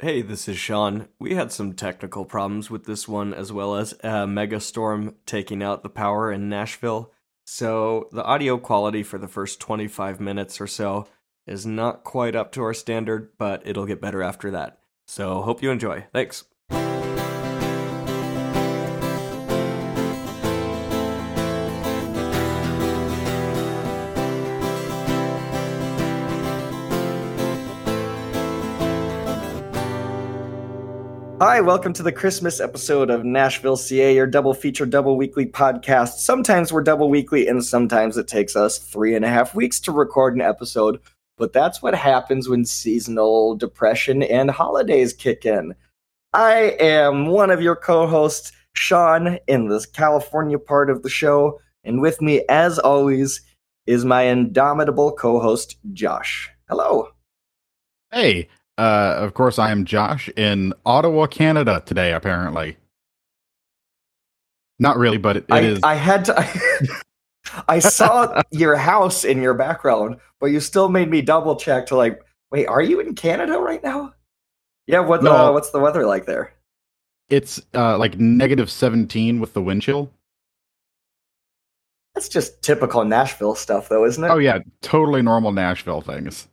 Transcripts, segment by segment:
Hey, this is Sean. We had some technical problems with this one, as well as uh, a mega storm taking out the power in Nashville. So the audio quality for the first 25 minutes or so is not quite up to our standard, but it'll get better after that. So hope you enjoy. Thanks. Hi, welcome to the Christmas episode of Nashville CA, your double feature, double weekly podcast. Sometimes we're double weekly, and sometimes it takes us three and a half weeks to record an episode. But that's what happens when seasonal depression and holidays kick in. I am one of your co hosts, Sean, in this California part of the show. And with me, as always, is my indomitable co host, Josh. Hello. Hey, uh, of course, I am Josh in Ottawa, Canada today, apparently. Not really, but it, it I, is. I had to. I, I saw your house in your background, but you still made me double check to like, wait, are you in Canada right now? Yeah, what the, No. what's the weather like there? It's uh, like negative 17 with the wind chill. That's just typical Nashville stuff, though, isn't it? Oh, yeah, totally normal Nashville things.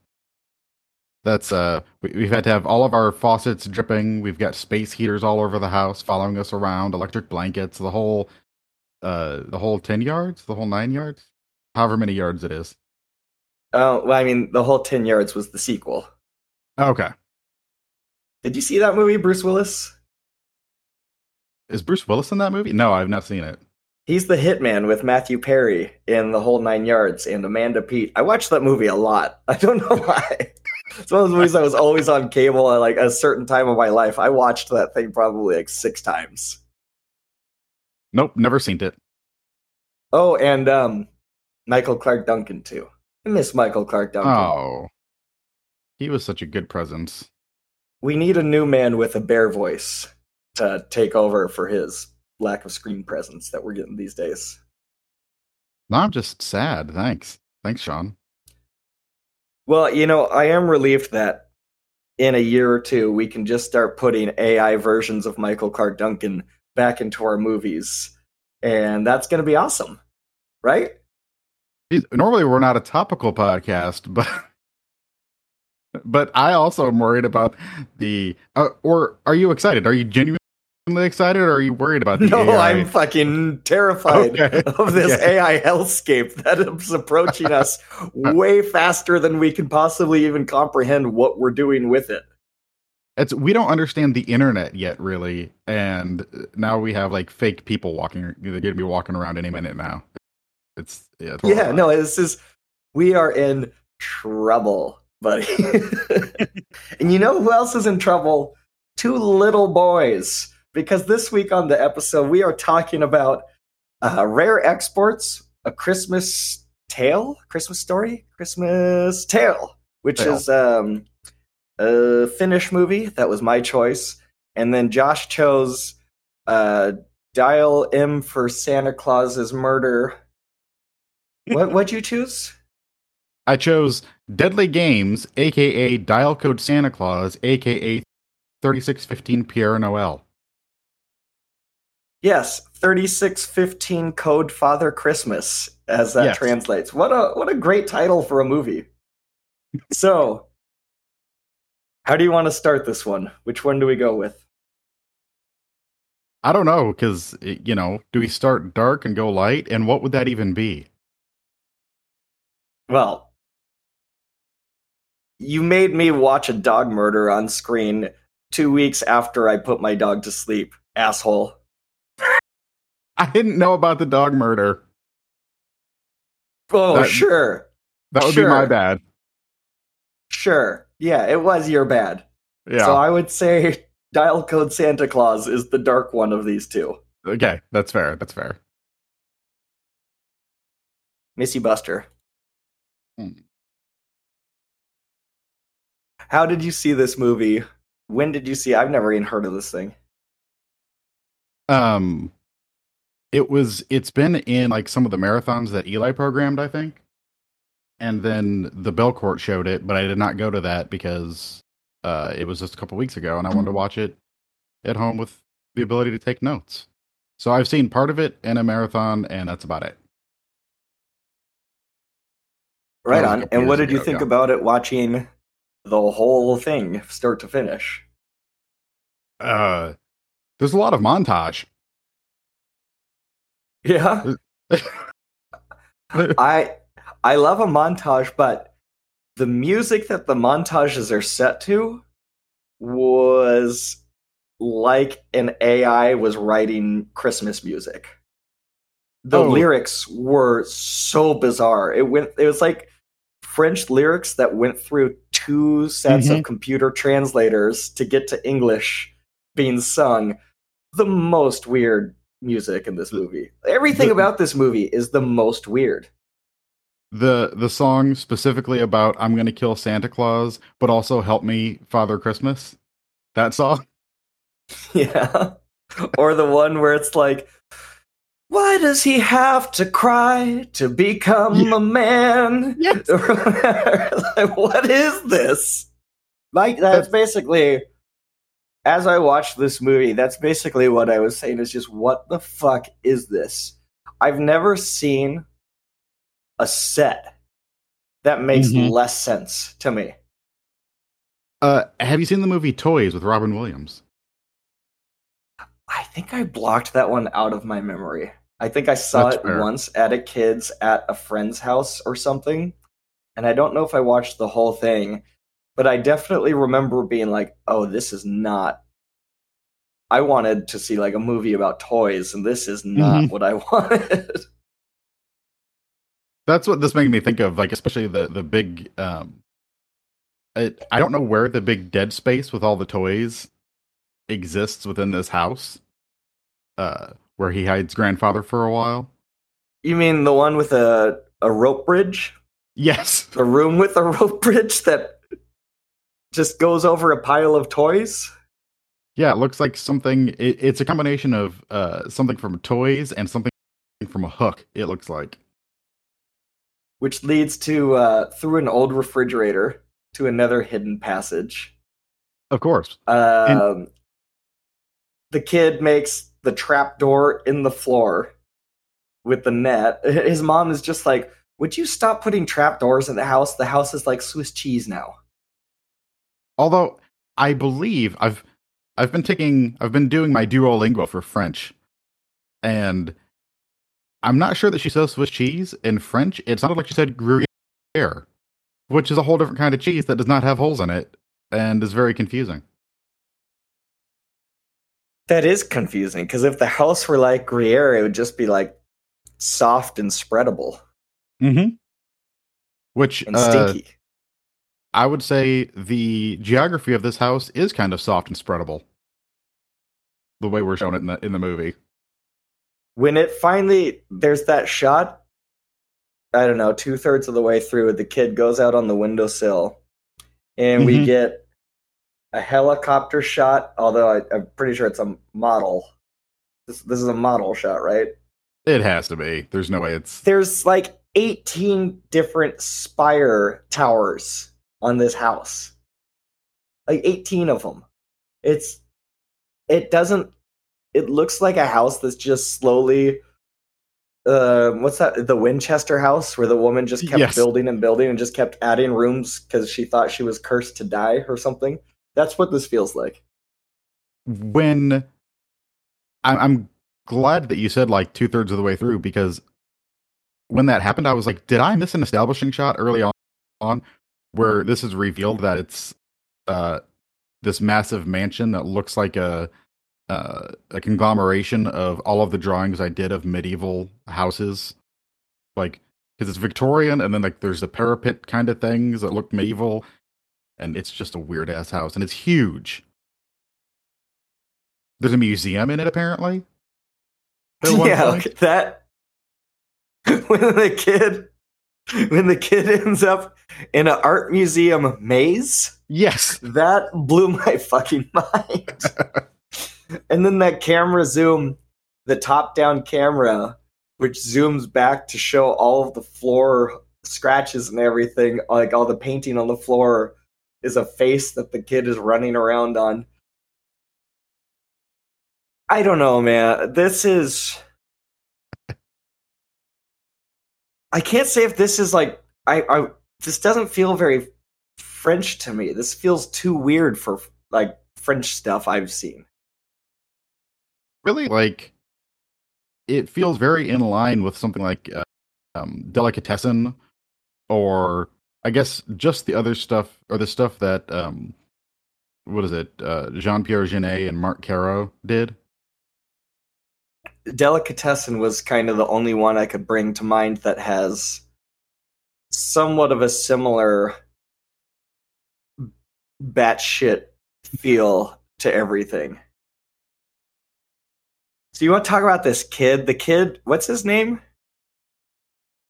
That's uh, we, we've had to have all of our faucets dripping. We've got space heaters all over the house, following us around, electric blankets, the whole, uh, the whole ten yards, the whole nine yards, however many yards it is. Oh, well, I mean, the whole 10 yards was the sequel. Okay, Did you see that movie, Bruce Willis? is Bruce Willis in that movie? No, I've not seen it. He's the hitman with Matthew Perry in The Whole Nine Yards and Amanda Peet. I watched that movie a lot. I don't know why. It's one of those movies that was always on cable at like a certain time of my life. I watched that thing probably like six times. Nope, never seen it. Oh, and um, Michael Clarke Duncan too. I miss Michael Clarke Duncan. Oh, he was such a good presence. We need a new man with a bear voice to take over for his lack of screen presence that we're getting these days. No, I'm just sad. Thanks. Thanks, Sean. Well, you know, I am relieved that in a year or two we can just start putting AI versions of Michael Clarke Duncan back into our movies. And that's going to be awesome. Right? Normally, we're not a topical podcast, but but I also am worried about the. Uh, or are you excited? Are you genuinely excited, or are you worried about the No, AI? I'm fucking terrified Okay, of this okay. AI hellscape that is approaching us uh. way faster than we can possibly even comprehend what we're doing with it. It's we don't understand the internet yet, really, and now we have like fake people walking. They're gonna be walking around any minute now. It's yeah, it's Yeah, no, this is we are in trouble, buddy. and you know who else is in trouble? Two little boys. Because this week on the episode, we are talking about uh, rare exports, a Christmas tale, Christmas story, Christmas tale, which Tale. is um, a Finnish movie. That was my choice. And then Josh chose uh, Dial M for Santa Claus's Murder. What what'd you choose? I chose Deadly Games, aka Dial Code Santa Claus, aka 3615 Pierre Noel. Yes, thirty-six fifteen Code Father Christmas, as that Yes. translates. What a what a great title for a movie. so, how do you want to start this one? Which one do we go with? I don't know, because, eh, you know, do we start dark and go light? And what would that even be? Well, you made me watch a dog murder on screen two weeks after I put my dog to sleep, asshole. I didn't know about the dog murder. Oh, That- sure, That would be my bad. sure. Yeah, it was your bad. Yeah. So I would say Dial Code Santa Claus is the dark one of these two. okay, that's fair. That's fair. Missy Buster. Hmm. How did you see this movie? When did you see? I've never even heard of this thing. Um, it was. It's been in like some of the marathons that Eli programmed, I think. And then the Belcourt showed it, but I did not go to that because Uh, it was just a couple weeks ago, and I wanted to watch it at home with the ability to take notes. So I've seen part of it in a marathon, and that's about it. Right That was a on. And what did you ago, think yeah. about it watching the whole thing, start to finish? Uh, there's a lot of montage. Yeah. I I love a montage, but the music that the montages are set to was like an AI was writing Christmas music. The Oh. lyrics were so bizarre. It went it was like French lyrics that went through two sets of mm-hmm. computer translators to get to English being sung. The most weird music in this movie. Everything the- about this movie is the most weird. the the song specifically about I'm gonna kill Santa Claus, but also help me Father Christmas. That song. Yeah. or the one where it's like, why does he have to cry to become Yeah. a man? Yes. like, what is this? Like, that's basically, as I watched this movie, that's basically what I was saying is just, what the fuck is this? I've never seen a set that makes Mhm. less sense to me. Uh, have you seen the movie Toys with Robin Williams? I think I blocked that one out of my memory. I think I saw That's it fair. once at a kid's at a friend's house or something. And I don't know if I watched the whole thing, but I definitely remember being like, oh, this is not. I wanted to see like a movie about toys, and this is not Mhm. what I wanted. That's what this made me think of, like especially the the big. Um, it, I don't know where the big dead space with all the toys exists within this house, uh, where he hides grandfather for a while. you mean the one with a, a rope bridge? Yes, A room with a rope bridge that just goes over a pile of toys? yeah, it looks like something. It, it's a combination of uh something from toys and something from a hook. It looks like. which leads to uh, through an old refrigerator to another hidden passage. Of course. Um, the kid makes the trap door in the floor with the net. His mom is just like, "Would you stop putting trap doors in the house? The house is like Swiss cheese now." Although I believe I've I've been taking I've been doing my Duolingo for French, and I'm not sure that she says Swiss cheese in French. It sounded like she said Gruyere, which is a whole different kind of cheese that does not have holes in it and is very confusing. That is confusing because if the house were like Gruyere, it would just be like soft and spreadable Mm-hmm. Which and uh, stinky. I would say the geography of this house is kind of soft and spreadable. The way we're shown it in the in the movie. when it finally there's that shot i don't know two-thirds of the way through the kid goes out on the windowsill and we Mhm. get a helicopter shot although I, i'm pretty sure it's a model this, this is a model shot right It has to be. There's no way it's there's like 18 different spire towers on this house. Like 18 of them it's it doesn't it looks like a house that's just slowly uh, what's that the winchester house where the woman just kept Yes. building and building and just kept adding rooms because she thought she was cursed to die or something? That's what this feels like. When I, I'm glad that you said like two thirds of the way through because when that happened, I was like, did I miss an establishing shot early on, on where this is revealed that it's uh, this massive mansion that looks like a uh, a conglomeration of all of the drawings I did of medieval houses, like because it's Victorian and then like there's the parapet kind of things that look medieval, and it's just a weird ass house and it's huge. There's a museum in it apparently. Yeah okay, that when the kid when the kid ends up in an art museum maze Yes. that blew my fucking mind and then that camera zoom the top down camera which zooms back to show all of the floor scratches and everything like all the painting on the floor is a face that the kid is running around on. I don't know, man. This is. I can't say if this is like I, I. This doesn't feel very French to me. This feels too weird for like French stuff I've seen. Really, like it feels very in line with something like uh, um, Delicatessen, or I guess just the other stuff or the stuff that um, what is it? Uh, Jean Pierre Jeunet and Marc Caro did. Delicatessen was kind of the only one I could bring to mind that has somewhat of a similar batshit feel to everything. So you want to talk about this kid? The kid, what's his name?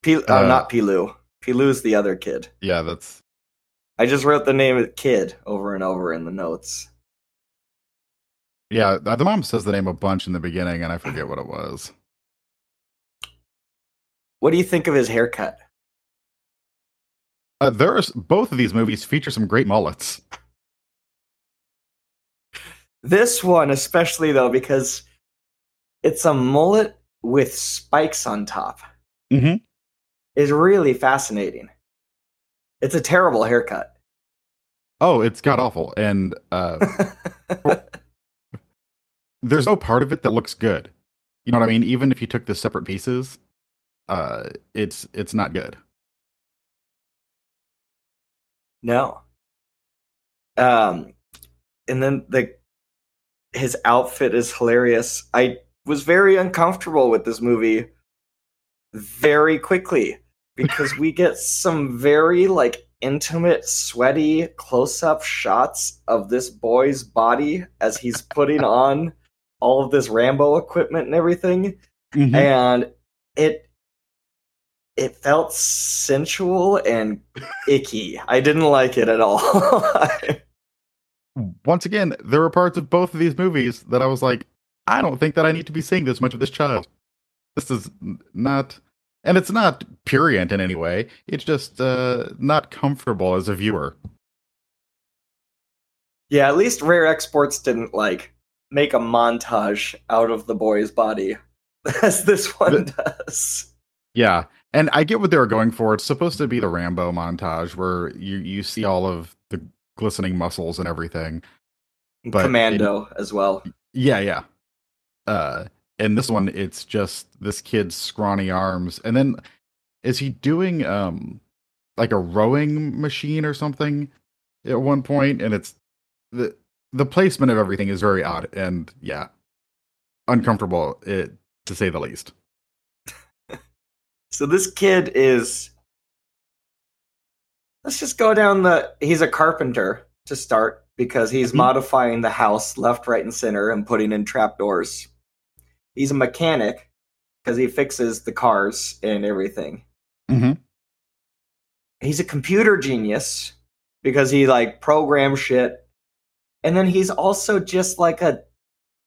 P- uh, uh, not Pilou. Pilou's the other kid. Yeah, that's. I just wrote the name of the kid over and over in the notes. Yeah, the mom says the name a bunch in the beginning, and I forget what it was. What do you think of his haircut? Uh, there's both of these movies feature some great mullets. This one, especially though, because it's a mullet with spikes on top, mm-hmm. is really fascinating. It's a terrible haircut. Oh, it's god awful, and uh, there's no part of it that looks good. You know what I mean? Even if you took the separate pieces, uh, it's it's not good. No. Um, and then the his outfit is hilarious. I was very uncomfortable with this movie very quickly because we get some very like intimate, sweaty close-up shots of this boy's body as he's putting on all of this Rambo equipment and everything. Mm-hmm. And it it felt sensual and icky. I didn't like it at all. Once again, there were parts of both of these movies that I was like, I don't think that I need to be seeing this much of this child. This is not, and it's not purient in any way. It's just uh, not comfortable as a viewer. Yeah, at least Rare Exports didn't like make a montage out of the boy's body as this one the, does. Yeah, and I get what they were going for. It's supposed to be the Rambo montage where you you see all of the glistening muscles and everything. But Commando it, as well. Yeah, yeah. Uh, and this one, it's just this kid's scrawny arms, and then is he doing um like a rowing machine or something at one point? And it's the the placement of everything is very odd and yeah, uncomfortable it, to say the least. So this kid is. Let's just go down the. He's a carpenter to start because he's mm-hmm. modifying the house left, right, and center and putting in trapdoors. He's a mechanic because he fixes the cars and everything. Mm-hmm. He's a computer genius because he like programs shit. And then he's also just like a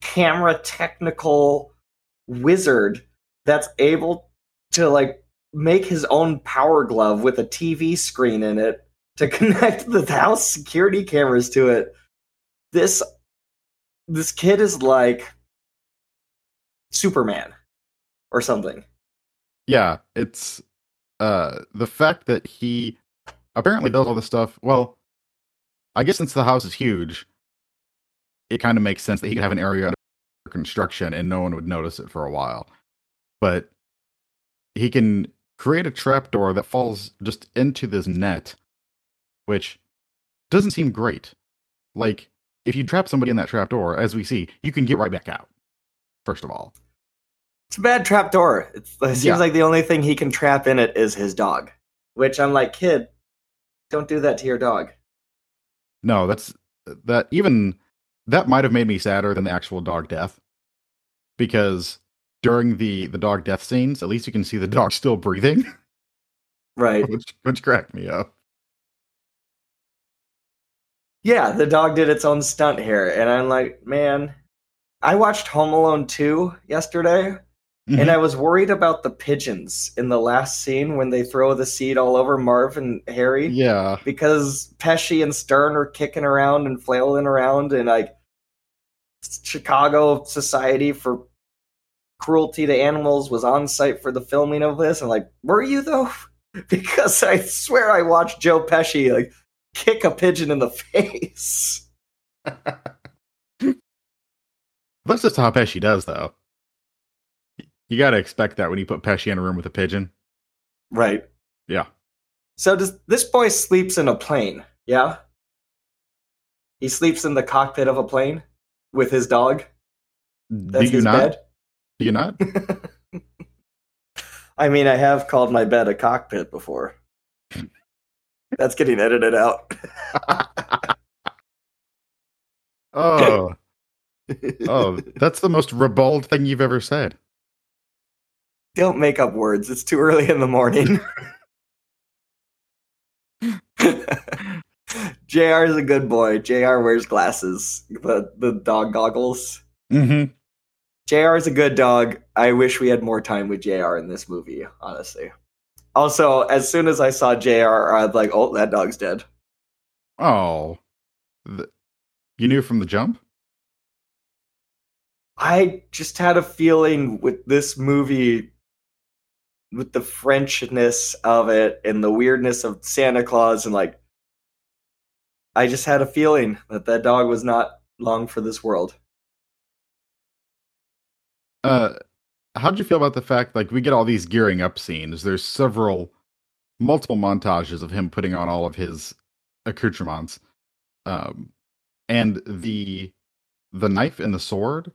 camera technical wizard that's able to like make his own power glove with a TV screen in it to connect the house security cameras to it. This this kid is like Superman or something. Yeah, it's uh the fact that he apparently does all this stuff. Well, I guess since the house is huge, it kind of makes sense that he could have an area under construction and no one would notice it for a while. But he can create a trapdoor that falls just into this net, which doesn't seem great. Like, if you trap somebody in that trapdoor, as we see, you can get right back out, first of all. It's a bad trapdoor. It seems yeah. like the only thing he can trap in it is his dog, which I'm like, kid, don't do that to your dog. No, that's that even that might have made me sadder than the actual dog death because during the the dog death scenes, at least you can see the dog still breathing. Right. which, which cracked me up. Yeah, the dog did its own stunt here, and I'm like, man, I watched Home Alone 2 yesterday, Mhm. And I was worried about the pigeons in the last scene when they throw the seed all over Marv and Harry. yeah. because Pesci and Stern are kicking around and flailing around, and like Chicago Society for Cruelty to Animals was on site for the filming of this. And like, were you though? Because I swear I watched Joe Pesci like kick a pigeon in the face. That's just how Pesci does, though. You got to expect that when you put Pesci in a room with a pigeon. Right. Yeah. So does this boy sleeps in a plane? Yeah. He sleeps in the cockpit of a plane with his dog. That's Do you his not? bed. Do you not? I mean, I have called my bed a cockpit before. That's getting edited out. oh, oh, that's the most ribald thing you've ever said. Don't make up words. It's too early in the morning. JR is a good boy. JR wears glasses, the, the dog goggles. Mm-hmm. JR is a good dog. I wish we had more time with JR in this movie, honestly. Also, as soon as I saw JR, I was like, oh, that dog's dead. Oh, Th- you knew from the jump. I just had a feeling with this movie, with the Frenchness of it and the weirdness of Santa Claus, and like, I just had a feeling that that dog was not long for this world. Uh, how'd you feel about the fact like we get all these gearing up scenes? There's several, multiple montages of him putting on all of his accoutrements, um, and the the knife and the sword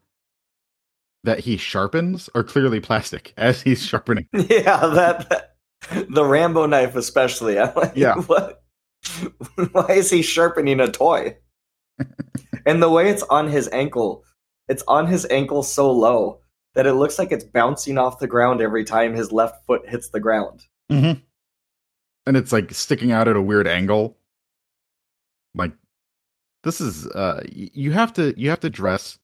that he sharpens are clearly plastic as he's sharpening. yeah, that, that the Rambo knife, especially. I'm like, Yeah. what? Why is he sharpening a toy? and the way it's on his ankle, it's on his ankle so low that it looks like it's bouncing off the ground every time his left foot hits the ground. Mm-hmm. And it's like sticking out at a weird angle. Like this is uh you have to you have to dress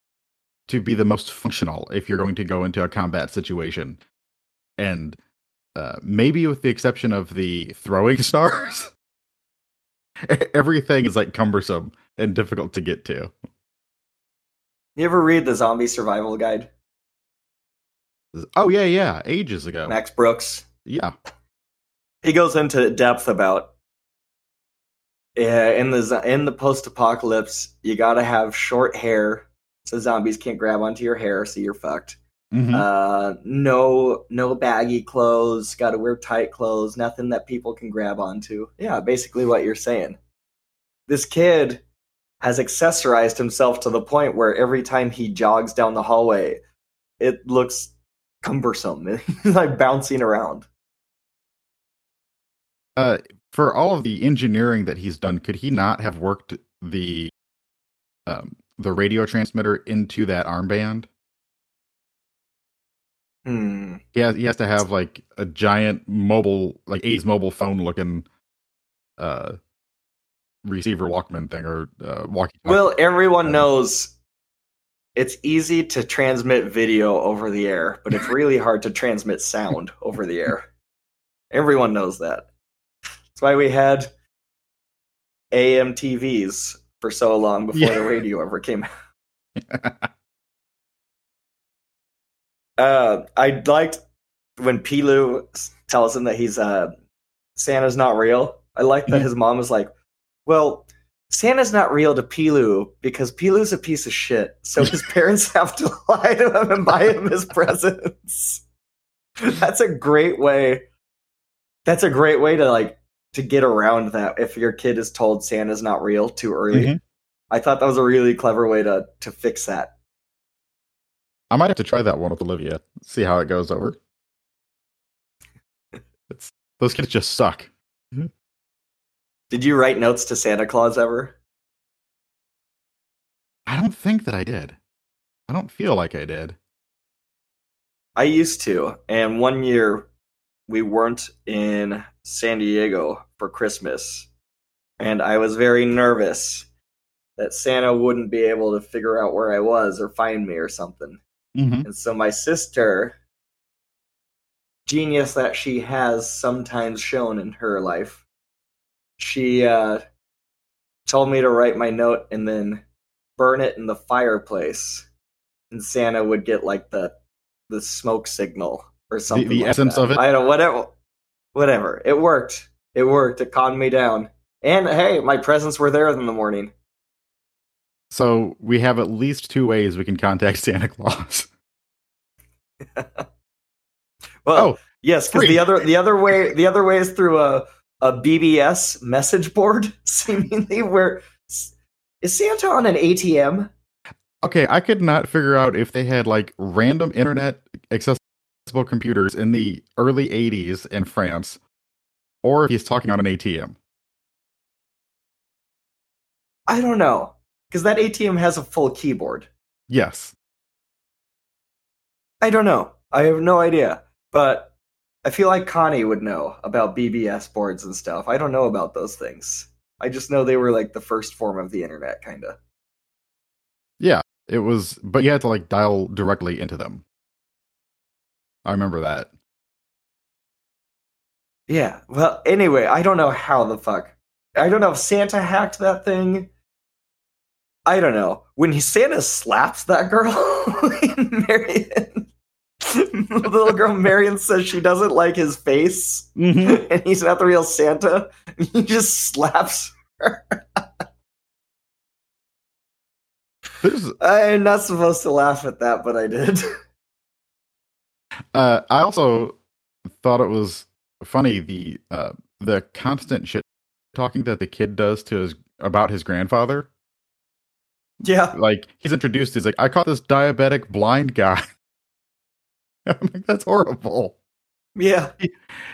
to be the most functional if you're going to go into a combat situation. And uh maybe with the exception of the throwing stars, everything is like cumbersome and difficult to get to. You ever read the Zombie Survival Guide, Oh yeah, yeah, ages ago. Max Brooks? Yeah. he goes into depth about yeah, in the in the post apocalypse, you gotta have short hair so zombies can't grab onto your hair, so you're fucked. Mhm. Uh, no, no baggy clothes. Got to wear tight clothes. Nothing that people can grab onto. Yeah, basically what you're saying. This kid has accessorized himself to the point where every time he jogs down the hallway, it looks cumbersome. He's like bouncing around. uh for all of the engineering that he's done could he not have worked the um the radio transmitter into that armband Hmm. he has he has to have like a giant mobile like 80s mobile phone looking uh receiver walkman thing or uh walkie Well, everyone knows it's easy to transmit video over the air, but it's really hard to transmit sound over the air. Everyone knows that. That's why we had AM TVs for so long before Yeah. the radio ever came out. Uh, I liked when Pilou tells him that he's uh, Santa's not real. I like that Mhm. his mom was like, "Well, Santa's not real to Pilou because Pilou's a piece of shit. So his parents have to lie to him and buy him his presents." That's a great way. That's a great way to like to get around that if your kid is told Santa's not real too early. Mhm. I thought that was a really clever way to to fix that. I might have to try that one with olivia see how it goes over. It's those kids just suck. Mm-hmm. Did you write notes to Santa Claus ever? i don't think that i did. I don't feel like i did. I used to, and one year we weren't in San Diego for Christmas, and I was very nervous that Santa wouldn't be able to figure out where I was or find me or something. Mm-hmm. And so my sister genius that she has sometimes shown in her life. She uh, told me to write my note and then burn it in the fireplace, and Santa would get like the the smoke signal or something. the like essence that. of it? I don't whatever. Whatever. It worked. It worked. It calmed me down. And hey, my presents were there in the morning. So we have at least two ways we can contact Santa Claus. Well, Oh, yes, because the other the other way the other way is through a a BBS message board, seemingly where is Santa on an ATM? Okay, I could not figure out if they had like random internet accessible computers in the early 80s in France or if he's talking on an ATM. I don't know. Because that ATM has a full keyboard. Yes. I don't know. I have no idea. But I feel like Connie would know about BBS boards and stuff. I don't know about those things. I just know they were like the first form of the internet, kind of. Yeah, it was, but you had to like dial directly into them. I remember that. Yeah. Well, anyway, I don't know how the fuck. I don't know if Santa hacked that thing. I don't know. When he, Santa slaps that girl, Marion, the little girl Marion says she doesn't like his face, Mm-hmm. and he's not the real Santa. He just slaps. her. I'm not supposed to laugh at that, but I did. uh, I also thought it was funny the uh, the constant shit talking that the kid does to his about his grandfather. Yeah. Like he's introduced, he's like, I caught this diabetic blind guy. I'm like, that's horrible. Yeah. He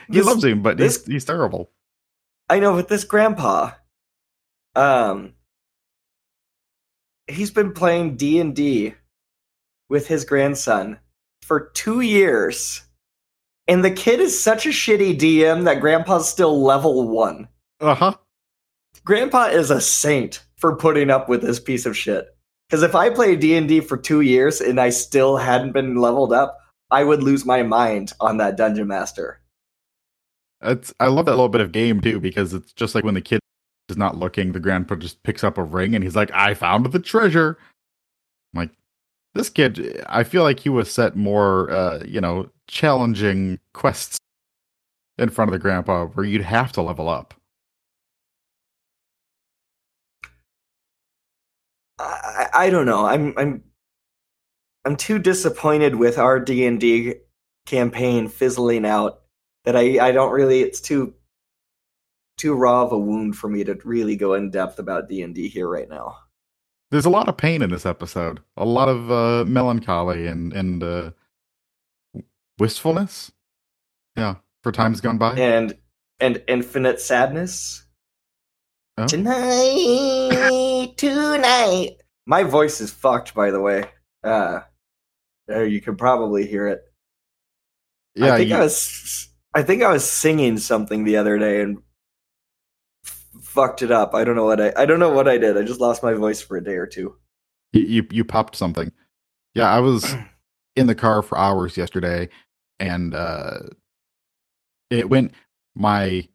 This- loves him, but this- he's he's terrible. I know, but this grandpa, um, he's been playing D and D with his grandson for two years, and the kid is such a shitty DM that grandpa's still level one. Uh huh. Grandpa is a saint for putting up with this piece of shit. Because if I played D and D for two years and I still hadn't been leveled up, I would lose my mind on that dungeon master. It's I love that little bit of game too because it's just like when the kid is not looking, the grandpa just picks up a ring and he's like, "I found the treasure." I'm like this kid, I feel like he was set more, uh, you know, challenging quests in front of the grandpa where you'd have to level up. I, don't know. I'm I'm I'm too disappointed with our D and D campaign fizzling out that I I don't really. It's too too raw of a wound for me to really go in depth about D and D here right now. There's a lot of pain in this episode, a lot of uh, melancholy and and uh, wistfulness. Yeah, for times gone by. And and infinite sadness. Oh. Tonight, tonight. My voice is fucked, by the way. Uh, you can probably hear it. yeah, I think you- I was I think I was singing something the other day and f- fucked it up. I don't know what I I don't know what I did. I just lost my voice for a day or two. You, you you popped something. Yeah, I was in the car for hours yesterday, and uh, it went. My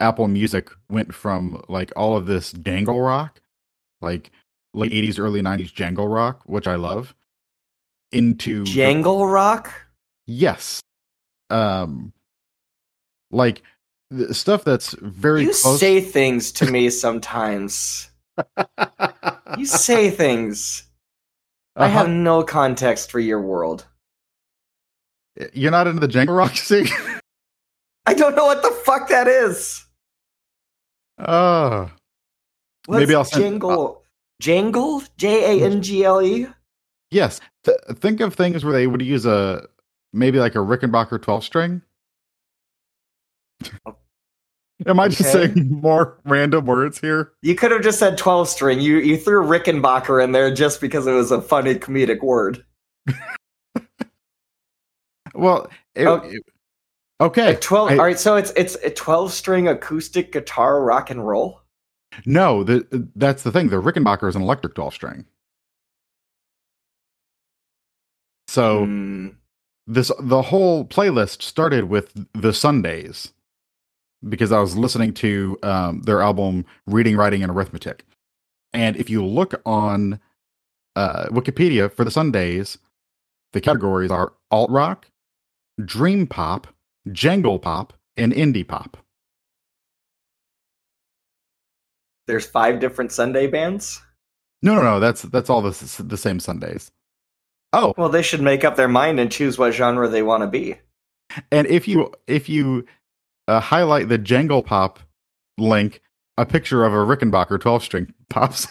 Apple Music went from like all of this dangle rock, like late '80s, early '90s jangle rock, which I love, into Jangle Rock? yes, um, like the stuff that's very You close. say things to me sometimes. You say things. I Uh-huh. have no context for your world. You're not into the jangle rock, scene I don't know what the fuck that is. Oh. Maybe I'll send- jangle. Jangle? J A N G L E? Yes. Th- think of things where they would use a maybe like a Rickenbacker 12 string. Oh. Am I just saying more random words here? You could have just said 12 string. You you threw Rickenbacker in there just because it was a funny comedic word. Well, it- Oh. it- okay. 12 I- All right, so it's it's a 12 string acoustic guitar rock and roll. No, the, that's the thing. The Rickenbacker is an electric 12 string. So Hmm. this the whole playlist started with the Sundays because I was listening to um, their album Reading, Writing, and Arithmetic. And if you look on uh, Wikipedia for the Sundays, the categories are alt rock, dream pop, jangle pop, and indie pop. There's five different Sunday bands. No, no, no. That's that's all the the same Sundays. Oh, Well, they should make up their mind and choose what genre they want to be. and if you if you uh, highlight the jangle pop link, a picture of a Rickenbacker 12 string pops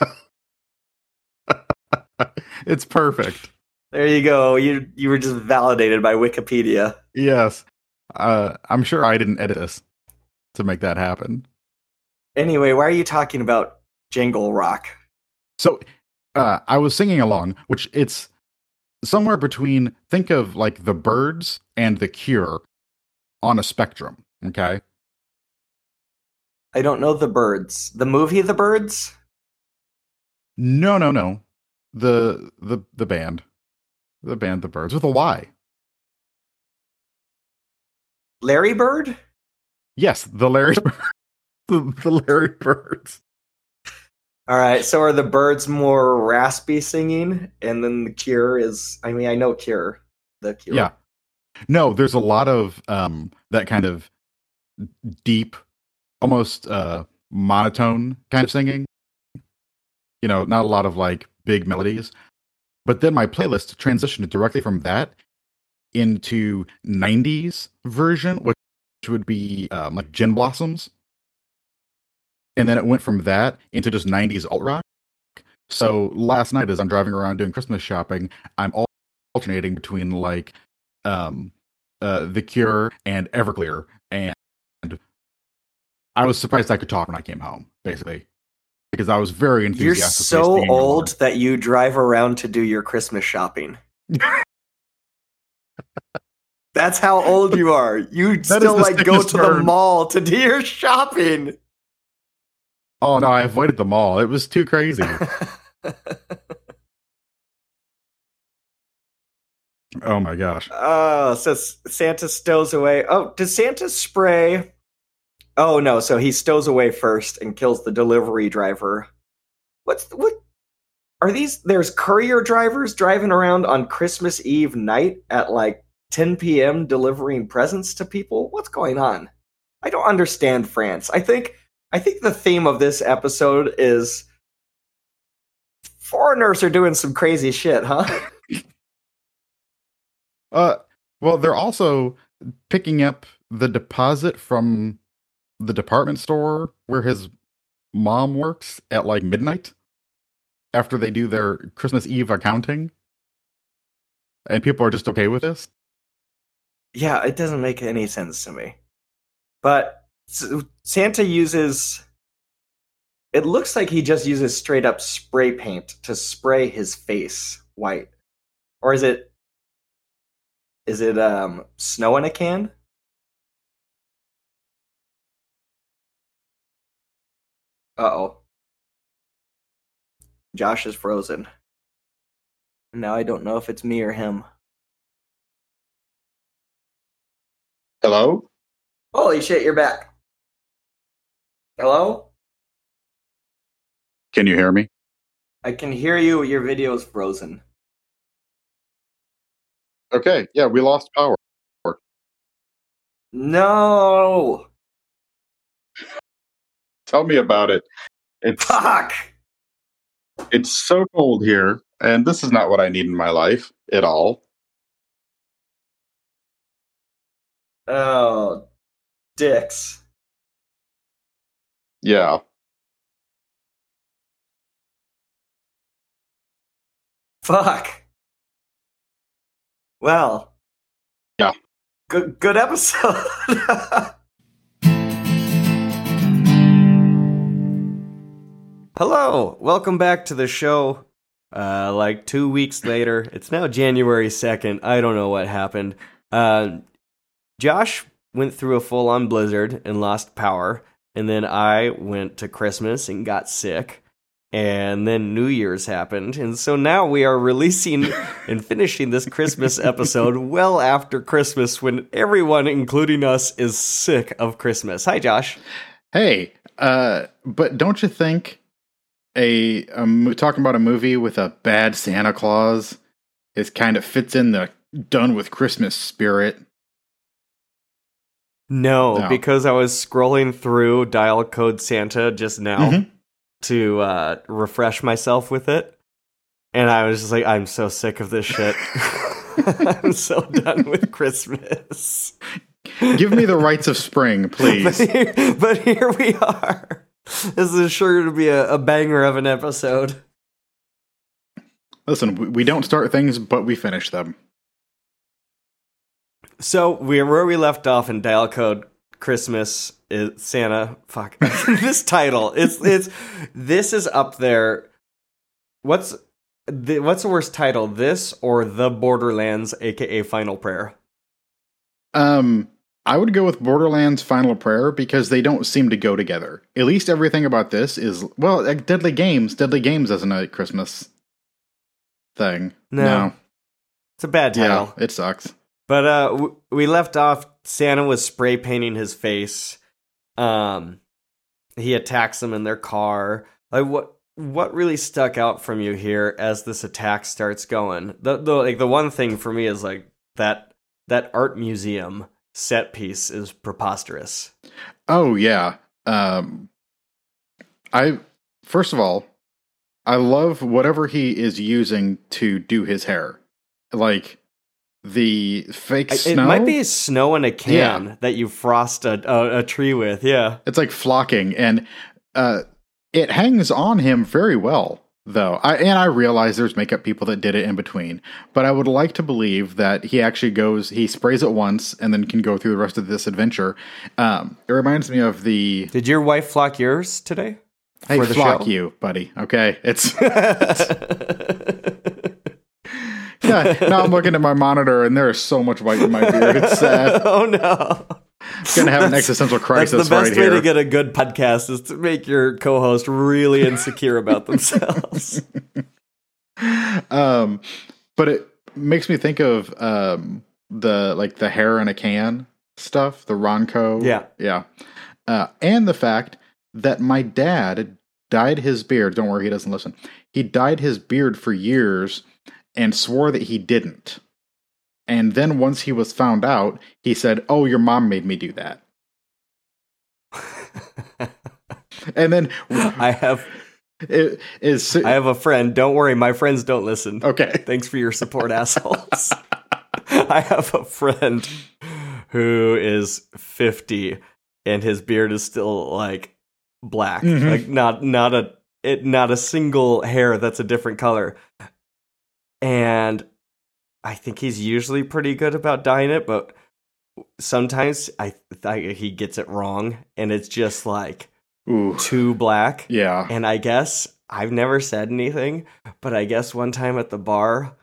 up. it's perfect. There you go. You you were just validated by Wikipedia. Yes. Uh, I'm sure I didn't edit this to make that happen. Anyway, why are you talking about Jingle Rock? So uh, I was singing along, which it's somewhere between think of like the Byrds and the cure on a spectrum. Okay. I don't know the Byrds. The movie The Birds? No, no, no. The the the band. The band The Byrds with a Y. Larry Bird? Yes, the Larry the, the Larry Birds. All right, so are the Byrds more raspy singing and then the Cure is I mean, I know Cure. The Cure. Yeah. No, there's a lot of um that kind of deep, almost uh monotone kind of singing. You know, not a lot of like big melodies. But then my playlist transitioned directly from that into 90s version, which would be um, like Gin Blossoms. And then it went from that into just 90s alt rock. So last night, as I'm driving around doing Christmas shopping, I'm al- alternating between like um, uh, The Cure and Everclear. And I was surprised I could talk when I came home, basically, because I was very enthusiastic. You're so old that you drive around to do your Christmas shopping. That's how old you are. You is still like go to the mall to do your shopping. Oh no, I avoided them all. It was too crazy. oh my gosh. Oh, so Santa stows away. Oh, does Santa spray? Oh no, so he stows away first and kills the delivery driver. What's what? Are these? There's courier drivers driving around on Christmas Eve night at like 10 p.m. delivering presents to people. What's going on? I don't understand France. I think I think the theme of this episode is foreigners are doing some crazy shit, huh? Uh, well, they're also picking up the deposit from the department store where his mom works at like midnight after they do their Christmas Eve accounting. And people are just okay with this. Yeah, it doesn't make any sense to me. But Santa uses. It looks like he just uses straight up spray paint to spray his face white. Or is it. Is it um, snow in a can? Uh oh. Josh is frozen. Now I don't know if it's me or him. Hello? Holy shit, you're back. Hello? Can you hear me? I can hear you. Your video is frozen. Okay. Yeah, we lost power. No! Tell me about it. It's Fuck! it's so cold here, and this is not what I need in my life at all. Oh, dicks. Yeah. Fuck. Well. Yeah. Good good episode. Hello. Welcome back to the show. Uh like 2 weeks later. It's now January 2nd. I don't know what happened. Uh Josh went through a full-on blizzard and lost power, and then I went to Christmas and got sick. and then New Year's happened. And so now we are releasing and finishing this Christmas episode well after Christmas when everyone, including us, is sick of Christmas. Hi, Josh. Hey, uh, but don't you think a, a mo- talking about a movie with a bad Santa Claus is kind of fits in the done with Christmas spirit? No, No. because I was scrolling through Dial Code Santa just now Mhm. to uh, refresh myself with it. And I was just like, I'm so sick of this shit. I'm so done with Christmas. Give me the rights of spring, But please. here, but here we are. This is sure to be a, a banger of an episode. Listen, we don't start things, but we finish them. So we where we left off in dial code Christmas is Santa. Fuck this title. It's it's this is up there. What's the, what's the worst title? This or the Borderlands, aka Final Prayer? Um, I would go with Borderlands Final Prayer because they don't seem to go together. At least everything about this is well, like Deadly Games. Deadly Games isn't a Christmas thing. No. It's a bad title. yeah, it sucks. But uh, we left off. Santa was spray painting his face. Um, he attacks them in their car. Like what? What really stuck out from you here as this attack starts going? The the like the one thing for me is like that that art museum set piece is preposterous. Oh yeah. Um, I first of all, I love whatever he is using to do his hair, like the fake I- snow. It might be snow in a can Yeah. that you frost a, a a tree with. Yeah. It's like flocking, and uh, it hangs on him very well, though. I, and I realize there's makeup people that did it in between, but I would like to believe that he actually goes, he sprays it once, and then can go through the rest of this adventure. Um, it reminds me of the Did your wife flock yours today? hey, flock show? you, buddy. Okay, it's yeah. Now I'm looking at my monitor, and there is so much white in my beard. It's sad. oh no. Gonna have an That's- existential That's crisis the best right way here. to get a good podcast is to make your co-host really insecure about themselves. um, but it makes me think of um the like the hair in a can stuff, the Ronco. Yeah. yeah, uh, and the fact that my dad dyed his beard. Don't worry, he doesn't listen. He dyed his beard for years and swore that he didn't. And then once he was found out, he said, "Oh, your mom made me do that." And then I have it is I have a friend. Don't worry, my friends don't listen. okay. Thanks for your support, assholes. I have a friend who is 50 and his beard is still like black. Mhm. Like not not a it not a single hair that's a different color. And I think he's usually pretty good about dyeing it, but sometimes I, I he gets it wrong and it's just like Ooh, too black. yeah. And I guess I've never said anything, but I guess one time at the bar,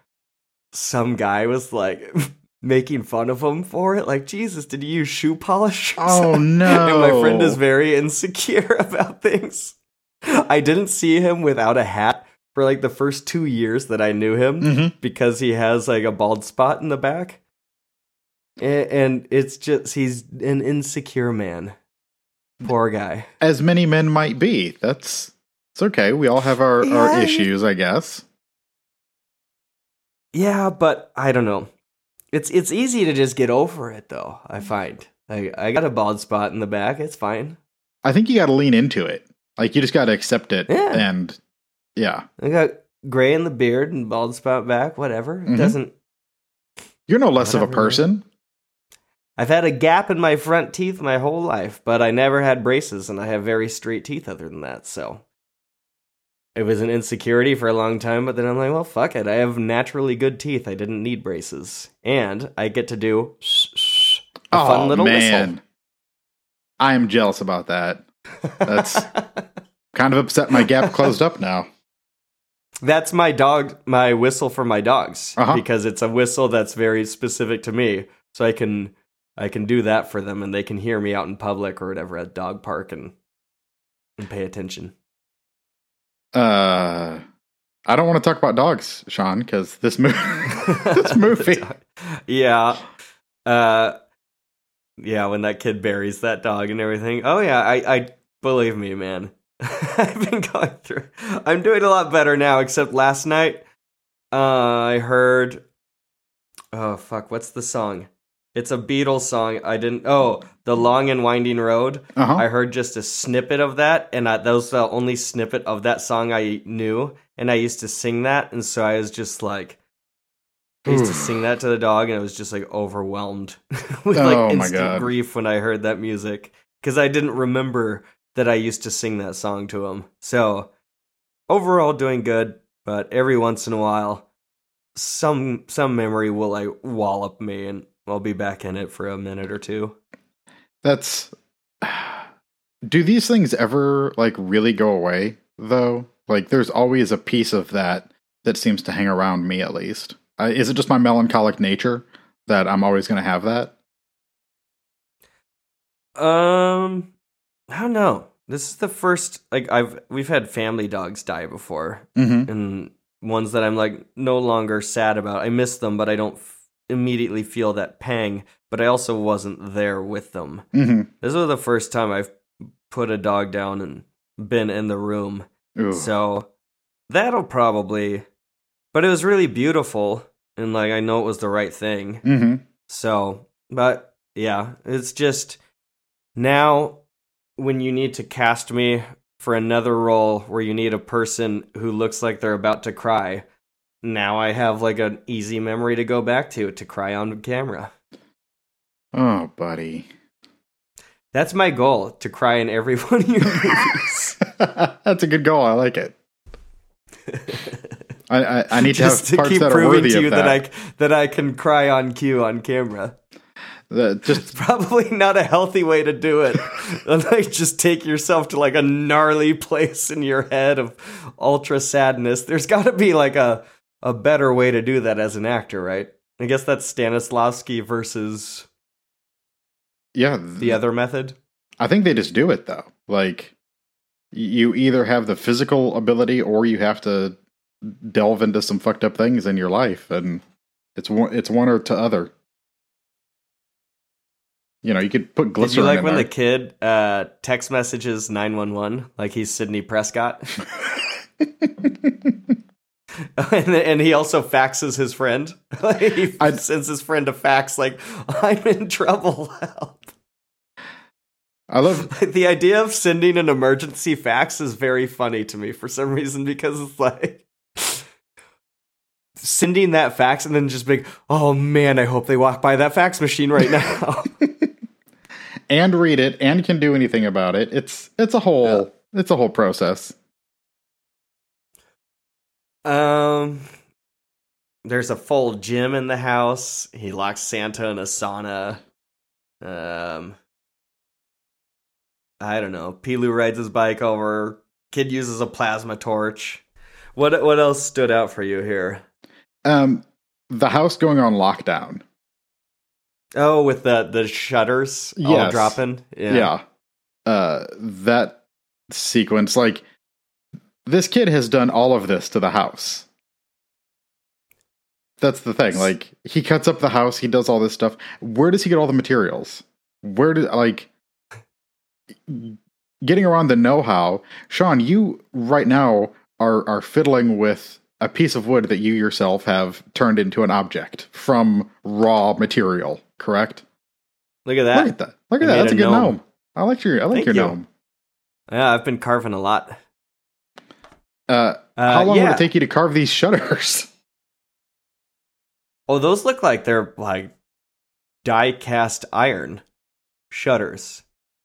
some guy was like making fun of him for it. Like, Jesus, did you use shoe polish? Oh no! And my friend is very insecure about things. I didn't see him without a hat for like the first two years that I knew him Mhm. because he has like a bald spot in the back. A- And it's just, he's an insecure man. Poor guy. As many men might be. That's it's okay. We all have our, Yeah, our issues, I guess. Yeah, but I don't know. It's it's easy to just get over it though, I find. I I got a bald spot in the back, it's fine. I think you got to lean into it. Like you just got to accept it. Yeah. And yeah, I got gray in the beard and bald spot back, whatever. It Mhm. doesn't you're no less of a person. I've had a gap in my front teeth my whole life, but I never had braces and I have very straight teeth other than that, so it was an insecurity for a long time, but then I'm like, well, fuck it. I have naturally good teeth. I didn't need braces. And I get to do a oh fun little man, I am jealous about that. That's- Kind of upset. My gap closed up now. That's my dog, my whistle for my dogs Uh-huh. because it's a whistle that's very specific to me. So I can I can do that for them and they can hear me out in public or whatever at dog park and and pay attention. Uh, I don't want to talk about dogs, Sean, because this movie, this movie, yeah, uh, yeah. When that kid buries that dog and everything. Oh yeah, I, I believe me, man. I've been going through. I'm doing a lot better now, except last night, uh, I heard. Oh fuck! What's the song? It's a Beatles song. I didn't. Oh, the long and winding road. uh-huh. I heard just a snippet of that, and I, that was the only snippet of that song I knew, and I used to sing that, and so I was just like, I used to sing that to the dog, and I was just like overwhelmed with like Oh my instant grief when I heard that music because I didn't remember that I used to sing that song to him. So overall, doing good, but every once in a while, some some memory will like wallop me, and I'll be back in it for a minute or two. That's. Do these things ever like really go away though? Like, there's always a piece of that that seems to hang around me at least. Uh, is it just my melancholic nature that I'm always going to have that? Um, I don't know. This is the first like I've we've had family dogs die before, Mm-hmm. and ones that I'm like no longer sad about. I miss them, but I don't f- immediately feel that pang. But I also wasn't there with them. Mm-hmm. This was the first time I've put a dog down and been in the room. Ooh. So that'll probably. But it was really beautiful, and like I know it was the right thing. mm-hmm. So, but yeah, it's just now when you need to cast me for another role where you need a person who looks like they're about to cry, now I have like an easy memory to go back to to cry on camera. Oh, buddy. That's my goal to cry in every one of your movies. That's a good goal. I like it. I, I, I need to Just have to parts keep that are proving worthy to you of that. that. I that I can cry on cue on camera. That- just It's probably not a healthy way to do it. like just take yourself to like a gnarly place in your head of ultra sadness. There's got to be like a a better way to do that as an actor, right? I guess that's Stanislavski versus yeah. the other method. I think they just do it though. Like you either have the physical ability or you have to delve into some fucked up things in your life, and it's one it's one or to other. You know, you could put Did you like when there. the kid uh, text messages 911 like he's Sidney Prescott? and, and he also faxes his friend. he I- sends his friend a fax like, I'm in trouble. Help. I love the idea of sending an emergency fax is very funny to me for some reason because it's like sending that fax and then just being, oh man, I hope they walk by that fax machine right now. And read it and can do anything about it. It's it's a whole it's a whole process. um, there's a full gym in the house. He locks Santa in a sauna. Um, I don't know. Pilou rides his bike over. Kid uses a plasma torch. What what else stood out for you here? Um, the house going on lockdown. Oh, with the the shutters all Yes. dropping. Yeah. Uh, that sequence, like this kid has done all of this to the house. That's the thing. Like he cuts up the house, he does all this stuff. Where does he get all the materials? Where did like getting around the know-how? Sean, you right now are are fiddling with a piece of wood that you yourself have turned into an object from raw material, correct? Look at that. Look at that. Look at that. That's a a good gnome. gnome. I like your I like Thank your you. gnome. Yeah, I've been carving a lot. Uh, Uh, how long yeah. would it take you to carve these shutters? Oh, those look like they're like die cast iron shutters.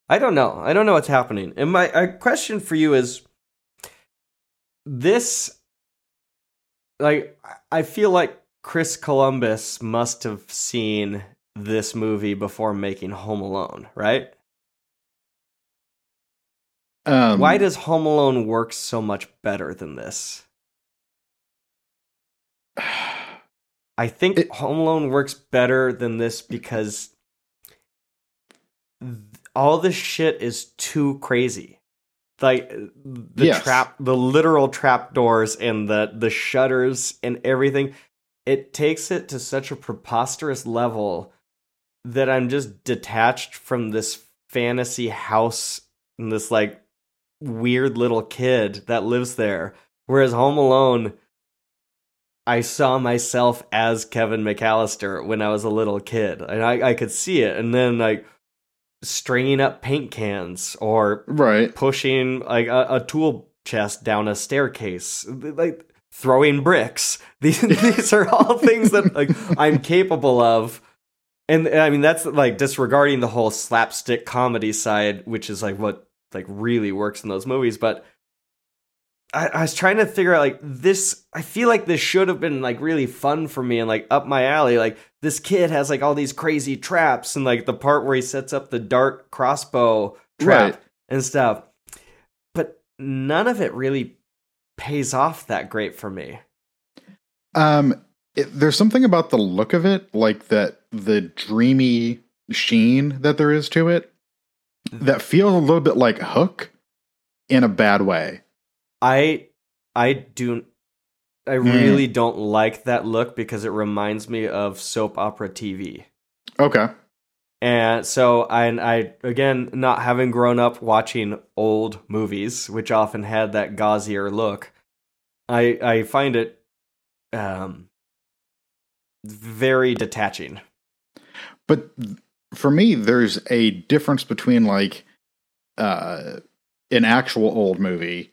I don't know. I don't know what's happening. And my question for you is this like I feel like Chris Columbus must have seen this movie before making Home Alone, right? Um, Why does Home Alone work so much better than this? I think It- Home Alone works better than this because all this shit is too crazy. Like the Yes. trap the literal trap doors and the the shutters and everything it takes it to such a preposterous level that i'm just detached from this fantasy house and this like weird little kid that lives there whereas home alone i saw myself as kevin mcallister when i was a little kid and i, I could see it and then like stringing up paint cans or Right. pushing like a, a tool chest down a staircase, like throwing bricks. These these are all things that like I'm capable of. And I mean that's like disregarding the whole slapstick comedy side, which is like what like really works in those movies. But I, I was trying to figure out like this. I feel like this should have been like really fun for me and like up my alley. Like this kid has like all these crazy traps and like the part where he sets up the dart crossbow trap Right. and stuff. But none of it really pays off that great for me. Um, it, there's something about the look of it, like that the dreamy sheen that there is to it, that feels a little bit like Hook in a bad way. I I do I Hmm. really don't like that look because it reminds me of soap opera TV. Okay. And so I, I again not having grown up watching old movies, which often had that gauzier look, I I find it um very detaching. But for me, there's a difference between like uh, an actual old movie,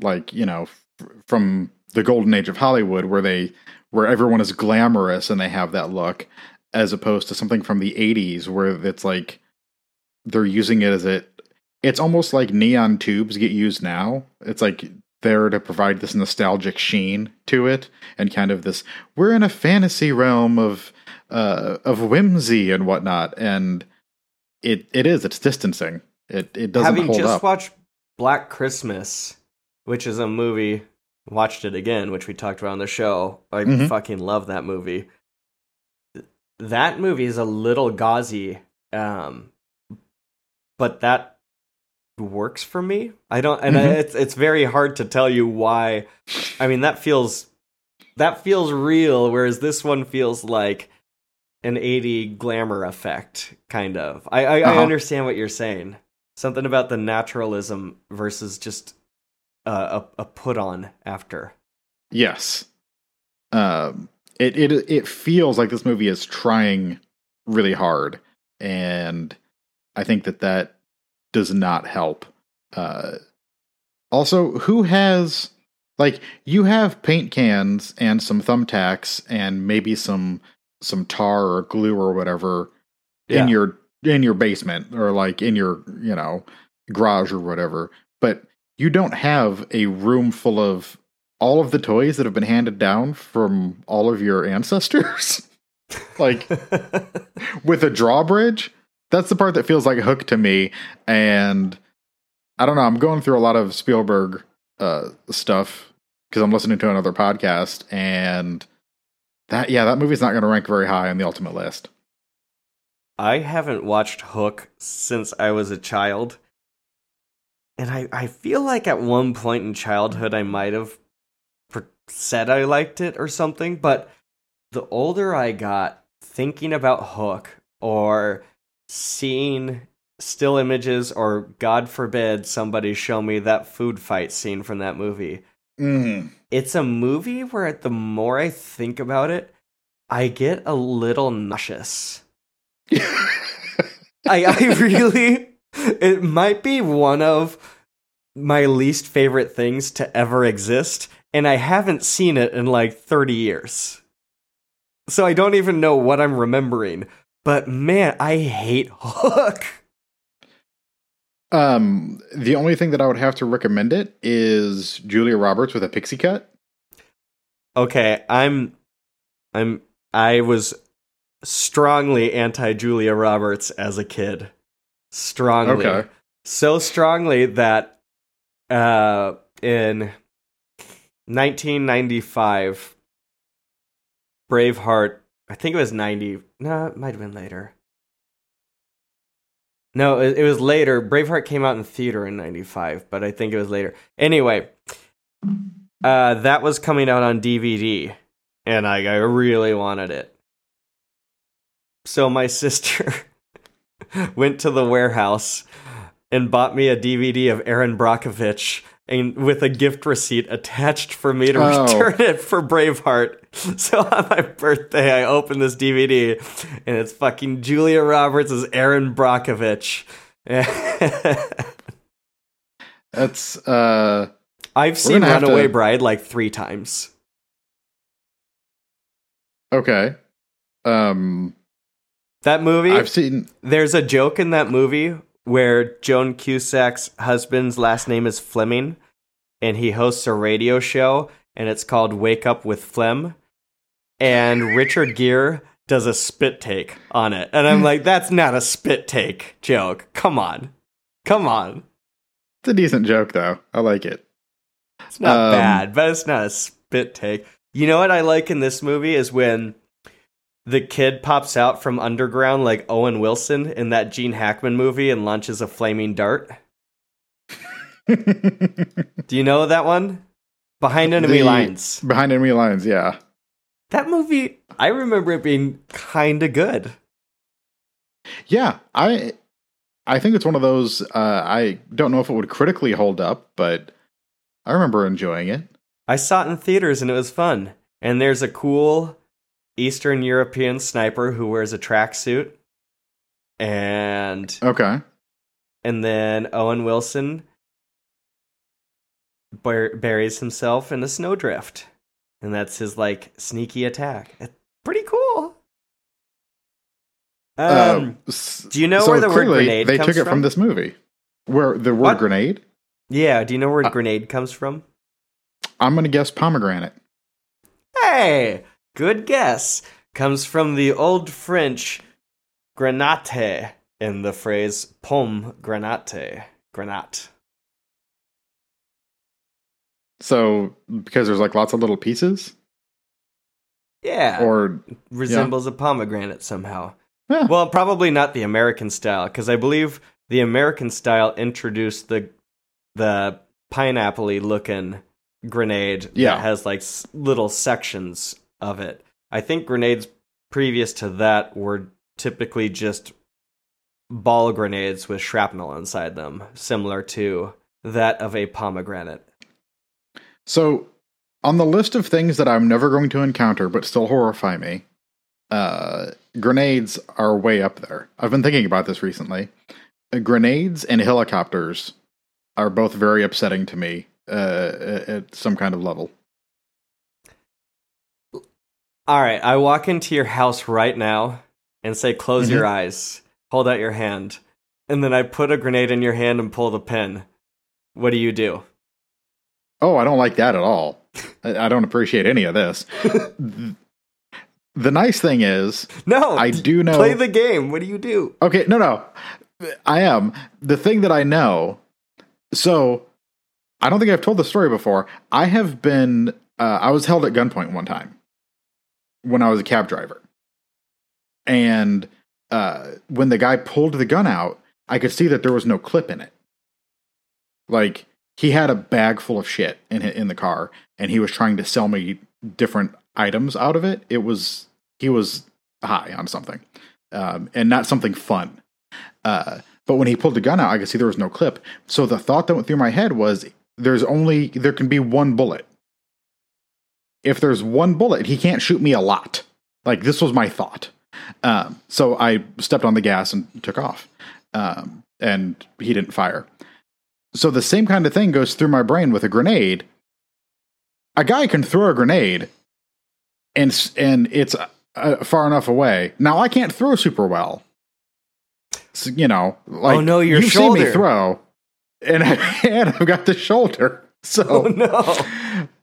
like you know, f- from the golden age of Hollywood, where they where everyone is glamorous and they have that look, as opposed to something from the '80s where it's like they're using it as it. It's almost like neon tubes get used now. It's like there to provide this nostalgic sheen to it and kind of this we're in a fantasy realm of uh, of whimsy and whatnot, and it it is it's distancing. It it doesn't Having hold just up. watched Black Christmas, which is a movie, watched it again, which we talked about on the show. I Mhm. fucking love that movie. That movie is a little gauzy, um, but that works for me. I don't, and I, Mhm. it's it's very hard to tell you why. I mean, that feels that feels real, whereas this one feels like an 80 glamour effect, kind of. I I, I Uh-huh. understand what you're saying. Something about the naturalism versus just uh, a a put on after. Yes. Um it it it feels like this movie is trying really hard and I think that that does not help. Uh also who has like you have paint cans and some thumbtacks and maybe some some tar or glue or whatever Yeah. in your in your basement or like in your you know garage or whatever but you don't have a room full of all of the toys that have been handed down from all of your ancestors like with a drawbridge that's the part that feels like hook to me and i don't know i'm going through a lot of spielberg uh stuff because i'm listening to another podcast and that yeah that movie's not going to rank very high on the ultimate list I haven't watched Hook since I was a child. And I, I feel like at one point in childhood I might have said I liked it or something, but the older I got, thinking about Hook or seeing still images or, God forbid, somebody show me that food fight scene from that movie, mm. it's a movie where the more I think about it, I get a little nauseous. I, I really it might be one of my least favorite things to ever exist and I haven't seen it in like 30 years. So I don't even know what I'm remembering. But man, I hate Hook. Um, the only thing that I would have to recommend it is Julia Roberts with a pixie cut. Okay, I'm I'm I was strongly anti Julia Roberts as a kid. Strongly. Okay. So strongly that uh in 1995 Braveheart, I think it was 90. No, it might have been later. No, it, it was later. Braveheart came out in theater in '95, but I think it was later. Anyway, uh, that was coming out on DVD, and I, I really wanted it. So my sister went to the warehouse and bought me a DVD of Erin Brockovich and with a gift receipt attached for me to Oh. return it for Braveheart. So on my birthday, I opened this DVD and it's fucking Julia Roberts as Erin Brockovich. That's uh I've seen Runaway to- Bride like three times. okay. Um That movie, I've seen there's a joke in that movie where Joan Cusack's husband's last name is Fleming and he hosts a radio show and it's called Wake Up with Flem. And Richard Gere does a spit take on it. And I'm like, that's not a spit take joke. Come on. Come on. it's a decent joke though. I like it. It's not Um, bad, but it's not a spit take. You know what I like in this movie is when the kid pops out from underground like Owen Wilson in that Gene Hackman movie and launches a flaming dart. Do you know that one? Behind Enemy The- Lines. Behind enemy lines, yeah. That movie, I remember it being kind of good. Yeah, I I think it's one of those uh I don't know if it would critically hold up, but I remember enjoying it. I saw it in theaters and it was fun. And there's a cool Eastern European sniper who wears a tracksuit. And Okay. and then Owen Wilson bur- buries himself in a snowdrift, and that's his like sneaky attack. It's pretty cool. Um, Uh, do you know so where the word grenade They took it from from? this movie. Where the word What? grenade? yeah. Do you know where uh, grenade comes from? I'm gonna guess pomegranate. Hey, good guess. Comes from the old French granate in the phrase pomme granate, Grenat. So because there's like lots of little pieces, Yeah. or resembles a pomegranate somehow. Yeah. Well, probably not the American style, because I believe the American style introduced the the pineapple-y looking grenade Yeah. that has like little sections of it. I think grenades previous to that were typically just ball grenades with shrapnel inside them, similar to that of a pomegranate. So, on the list of things that I'm never going to encounter but still horrify me, uh, grenades are way up there. I've been thinking about this recently. Uh, grenades and helicopters are both very upsetting to me uh, at at some kind of level. All right, I walk into your house right now and say, "Close your eyes, hold out your hand," and then I put a grenade in your hand and pull the pin. What do you do? Oh, I don't like that at all. I, don't appreciate any of this. the, the nice thing is, No, I do know. Play the game. What do you do? Okay, no, no. I am. The thing that I know, so I don't think I've told the story before. I have been, uh, I was held at gunpoint one time when I was a cab driver. And uh, when the guy pulled the gun out, I could see that there was no clip in it. Like, he had a bag full of shit in, in the car, and he was trying to sell me different items out of it. It was, he was high on something um, and not something fun. Uh, but when he pulled the gun out, I could see there was no clip. So the thought that went through my head was there's only, there can be one bullet. If there's one bullet, he can't shoot me a lot. Like this was my thought. Um, so I stepped on the gas and took off. Um, and he didn't fire. So the same kind of thing goes through my brain with a grenade. A guy can throw a grenade and, and it's uh, far enough away. Now I can't throw super well. So, you know, like Oh, no, your you see shoulder. me throw, and I, and I've got the shoulder. So Oh no!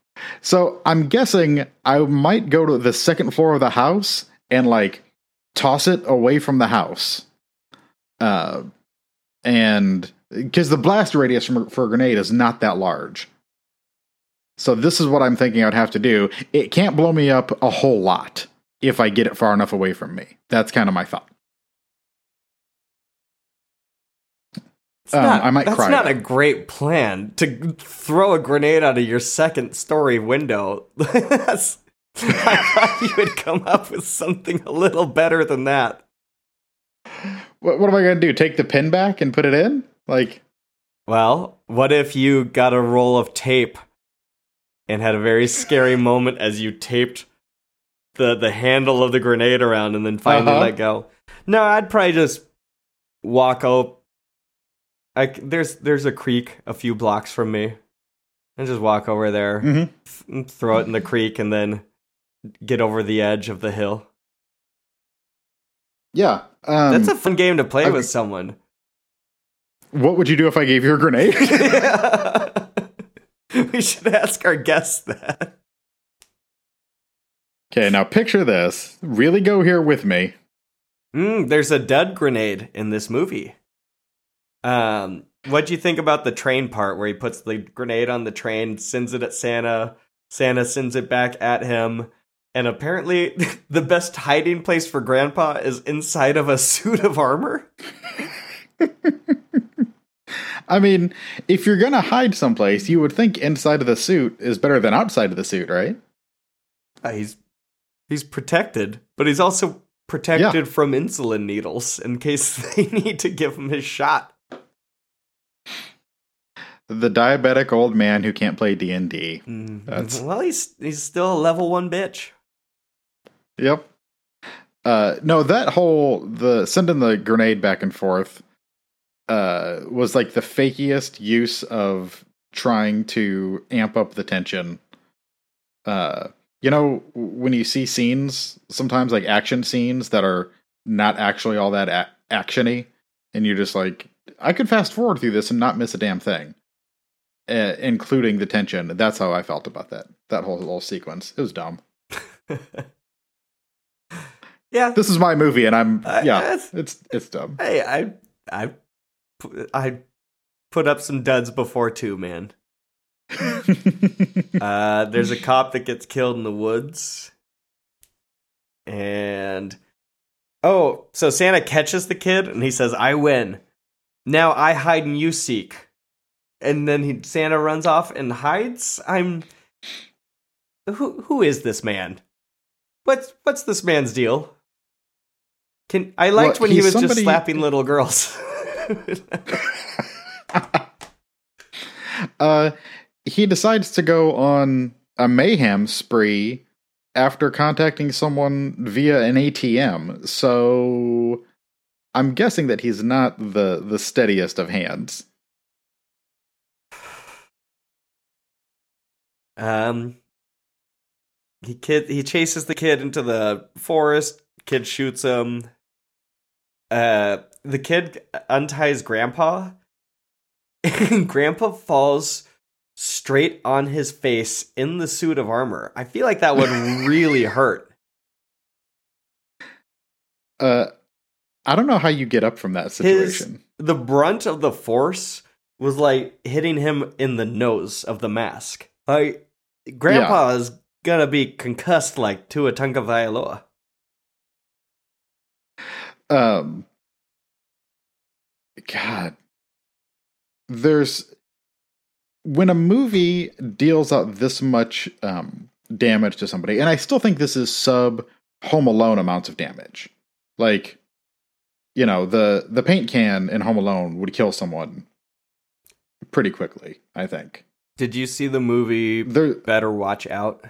so I'm guessing I might go to the second floor of the house and like toss it away from the house. Uh, and because the blast radius from, for a grenade is not that large. So this is what I'm thinking I'd have to do. It can't blow me up a whole lot if I get it far enough away from me. That's kind of my thought. Um, not, I might that's cry, not a great plan to throw a grenade out of your second story window. That's- I thought you would come up with something a little better than that. What, what am I going to do? Take the pin back and put it in? Like, Well, what if you got a roll of tape and had a very scary moment as you taped the the handle of the grenade around and then finally Uh-huh. let go? No, I'd probably just walk out. I there's there's a creek a few blocks from me, and just walk over there, Mhm. th- throw it in the creek, and then get over the edge of the hill. yeah. Um, That's a fun game to play I- with someone. what would you do if I gave you a grenade? we should ask our guests that. okay, now picture this. Really go here with me. Mm, there's a dud grenade in this movie. Um, what do you think about the train part where he puts the grenade on the train, sends it at Santa, Santa sends it back at him, and apparently the best hiding place for Grandpa is inside of a suit of armor? I mean, if you're going to hide someplace, you would think inside of the suit is better than outside of the suit, right? Uh, he's he's protected, but he's also protected from insulin needles in case they need to give him his shot. The diabetic old man who can't play D&D. Mm, That's- Well, he's he's still a level one bitch. Yep. Uh, no, that whole the sending the grenade back and forth uh, was like the fakiest use of trying to amp up the tension. Uh, you know, when you see scenes, sometimes like action scenes that are not actually all that a- actiony, and you're just like, I could fast forward through this and not miss a damn thing, uh, including the tension. That's how I felt about that that whole little sequence. It was dumb. yeah. this is my movie, and I'm Uh, yeah, that's- it's it's dumb. Hey, I I I put up some duds before too, man. Uh, there's a cop that gets killed in the woods, and oh, so Santa catches the kid and he says, "I win." Now I hide and you seek, and then he, Santa runs off and hides. I'm who who is this man? What's what's this man's deal? Can I liked Well, when he was just slapping little girls. uh, he decides to go on a mayhem spree after contacting someone via an ATM. So I'm guessing that he's not the the steadiest of hands. Um, he kid he chases the kid into the forest. Kid shoots him. Uh, the kid unties Grandpa, and Grandpa falls straight on his face in the suit of armor. I feel like that would really hurt. Uh, I don't know how you get up from that situation. The brunt of the force was like hitting him in the nose of the mask. Like Grandpa is gonna be concussed like Tua Tagovailoa. um god. There's when a movie deals out this much um damage to somebody and i still think this is sub home alone amounts of damage. Like you know the the paint can in home alone would kill someone pretty quickly i think Did you see the movie there Better Watch Out?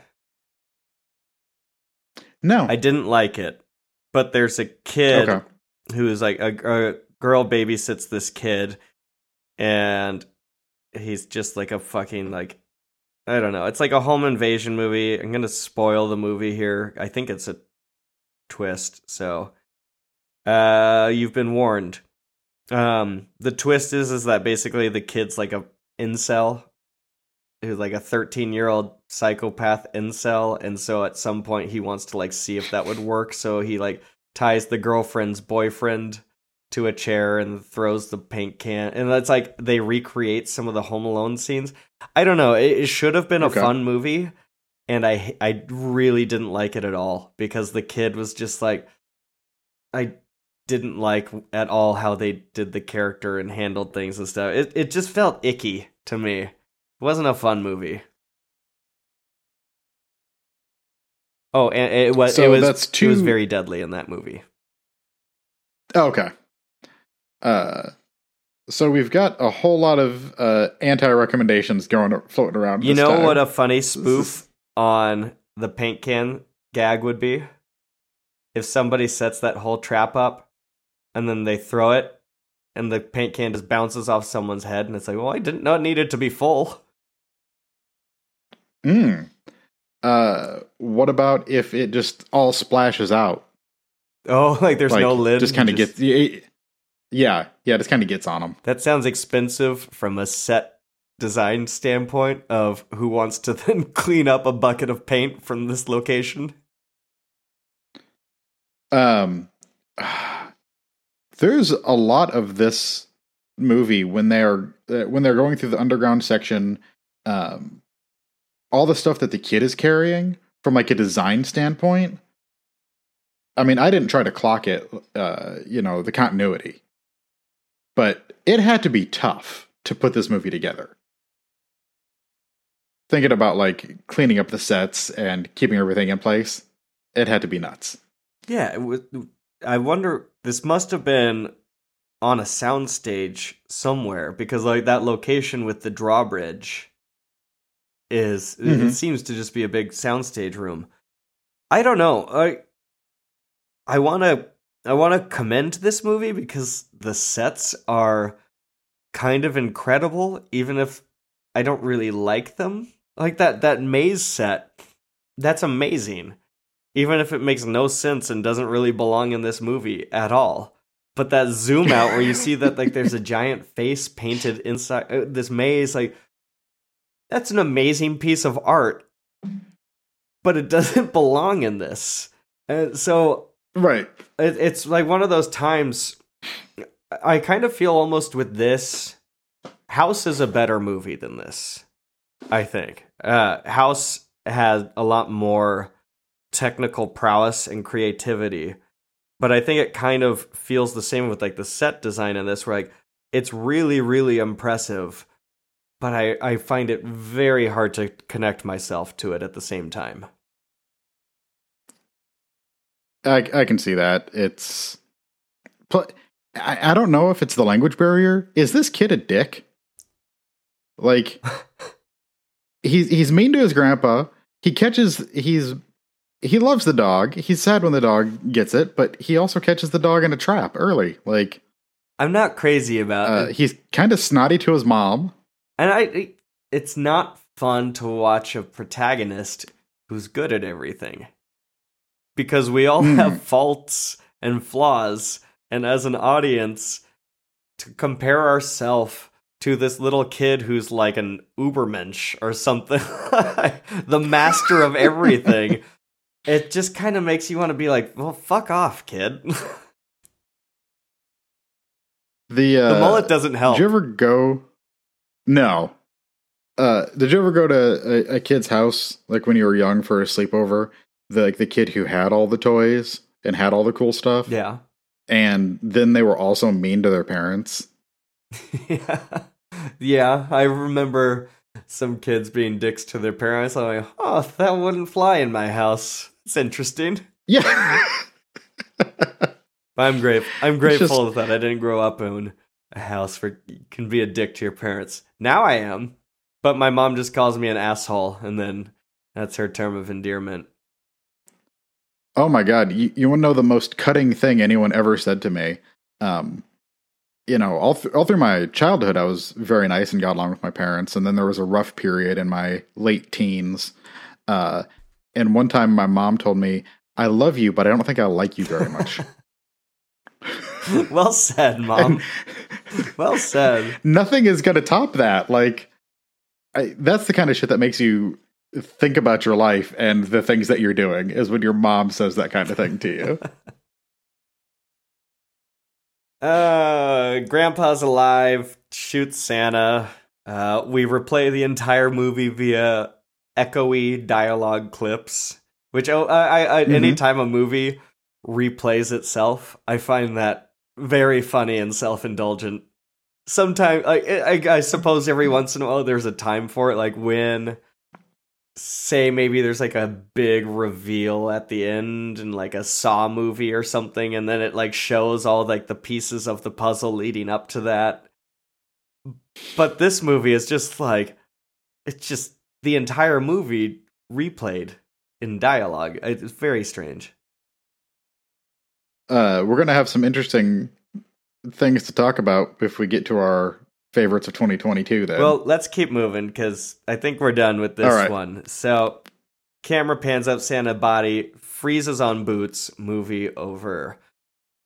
no I didn't like it, but there's a kid okay who is like a, a girl babysits this kid, and he's just like a fucking like I don't know. It's like a home invasion movie. I'm gonna spoil the movie here. I think it's a twist, so uh, you've been warned. Um, the twist is is that basically the kid's like a incel who's like a 13 year old psychopath incel and so at some point he wants to like see if that would work so he like ties the girlfriend's boyfriend to a chair and throws the paint can and that's like they recreate some of the home alone scenes i don't know it, it should have been a fun movie and i i really didn't like it at all because the kid was just like i didn't like at all how they did the character and handled things and stuff. It it just felt icky to me. It wasn't a fun movie. Oh, and it was So it was that's it was very deadly in that movie. Okay. Uh, so we've got a whole lot of uh, anti-recommendations going floating around. You know time. what a funny spoof is- on the paint can gag would be? If somebody sets that whole trap up and then they throw it and the paint can just bounces off someone's head and it's like, well, I didn't know it needed to be full. Mm. Uh, what about if it just all splashes out? Oh, like there's like, no lid. Just kind of just- gets. Yeah, yeah, just kind of gets on them. That sounds expensive from a set design standpoint of who wants to then clean up a bucket of paint from this location. Um, there's a lot of this movie when they're uh, when they're going through the underground section. Um, all the stuff that the kid is carrying from like a design standpoint. I mean, I didn't try to clock it, uh, you know, the continuity, but it had to be tough to put this movie together. Thinking about like cleaning up the sets and keeping everything in place, it had to be nuts. Yeah, was, I wonder. This must have been on a soundstage somewhere because, like, that location with the drawbridge is it- Mhm. it seems to just be a big soundstage room. I don't know. I I want to I want to commend this movie because the sets are kind of incredible, even if I don't really like them. Like that that maze set, that's amazing even if it makes no sense and doesn't really belong in this movie at all. But that zoom out where you see that like there's a giant face painted inside uh, this maze, like that's an amazing piece of art, but it doesn't belong in this. And so Right. it, it's like one of those times. I kind of feel almost with this. House is a better movie than this. I think uh, House has a lot more technical prowess and creativity, but I think it kind of feels the same with like the set design in this. Where like it's really, really impressive, but I I find it very hard to connect myself to it at the same time. I I can see that. It's I, I don't know if it's the language barrier. Is this kid a dick? Like he's he's mean to his grandpa. He catches he's he loves the dog. He's sad when the dog gets it, but he also catches the dog in a trap early. Like I'm not crazy about uh, it. he's kind of snotty to his mom. And I, it's not fun to watch a protagonist who's good at everything. Because we all Hmm. have faults and flaws, and as an audience, to compare ourselves to this little kid who's like an Ubermensch or something, the master of everything, it just kind of makes you want to be like, well, fuck off, kid. The uh, the mullet doesn't help. Did you ever go? No. Uh, did you ever go to a, a kid's house like when you were young for a sleepover? The like the kid who had all the toys and had all the cool stuff. yeah. And then they were also mean to their parents. yeah. yeah, I remember some kids being dicks to their parents. I'm like, oh, that wouldn't fly in my house. It's interesting. Yeah. I'm grateful. I'm grateful that I didn't grow up in house you can be a dick to your parents. Now I am, but my mom just calls me an asshole, and then that's her term of endearment. oh my god! You, you want to know the most cutting thing anyone ever said to me? Um, you know, all th- all through my childhood, I was very nice and got along with my parents, and then there was a rough period in my late teens. Uh, and one time, my mom told me, "I love you, but I don't think I like you very much." well said, mom. well said. Nothing is going to top that. Like, I, that's the kind of shit that makes you think about your life and the things that you're doing. Is when your mom says that kind of thing to you. Uh, Grandpa's alive. Shoots Santa. Uh, we replay the entire movie via echoey dialogue clips. Which oh, I, I, Mhm. anytime a movie replays itself. I find that very funny and self indulgent. Sometimes, I, I, I suppose every once in a while there's a time for it, like when, say, maybe there's like a big reveal at the end and like a Saw movie or something, and then it like shows all like the pieces of the puzzle leading up to that. But this movie is just like, it's just the entire movie replayed in dialogue. It's very strange. Uh, we're gonna have some interesting things to talk about if we get to our favorites of 2022. Then, Well, let's keep moving because I think we're done with this right. one. So, camera pans up Santa body, freezes on boots, movie over.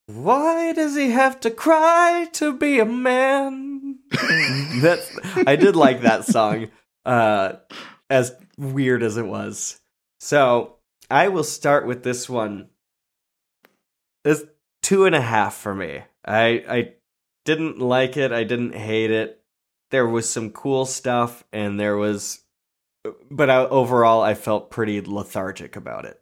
Why does he have to cry to be a man? That's I did like that song, uh, as weird as it was. So I will start with this one. It's two and a half for me. I I didn't like it. I didn't hate it. There was some cool stuff, and there was, but I, overall, I felt pretty lethargic about it.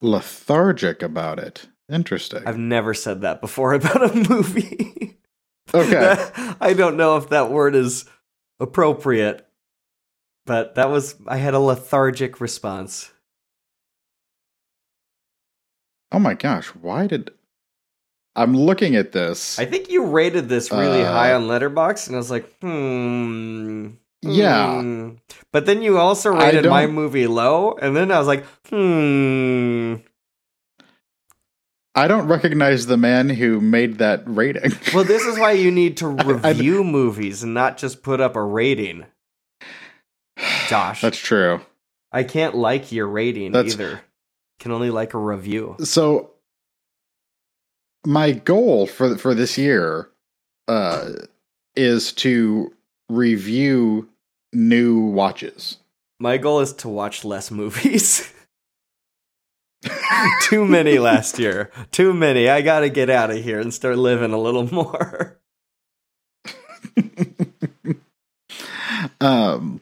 lethargic about it. Interesting. I've never said that before about a movie. Okay. I don't know if that word is appropriate, but that was I had a lethargic response. Oh my gosh, why did I'm looking at this? I think you rated this really Uh, high on Letterboxd, and I was like, hmm. Yeah. hmm. But then you also rated my movie low, and then I was like, hmm. I don't recognize the man who made that rating. Well, this is why you need to I- I- review movies and not just put up a rating. Josh. That's true. I can't like your rating That's- either. Can only like a review. So my goal for for this year uh is to review new watches. My goal is to watch less movies. Too many last year. Too many. I got to get out of here and start living a little more. um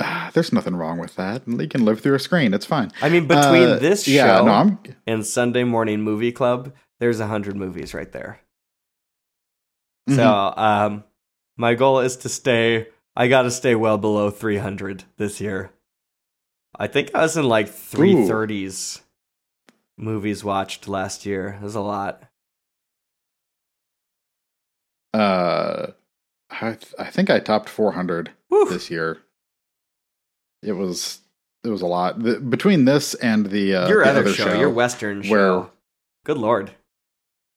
there's nothing wrong with that. You can live through a screen. It's fine. I mean, between Uh, this show yeah, no, I'm and Sunday Morning Movie Club, there's a hundred movies right there. Mhm. So, um, my goal is to stay. I got to stay well below 300 this year. I think I was in like 330s movies watched last year. It was a lot. uh I I think I topped 400 Whew. this year. It was it was a lot. The, between this and the uh your the other, other show, your Western show. Good lord.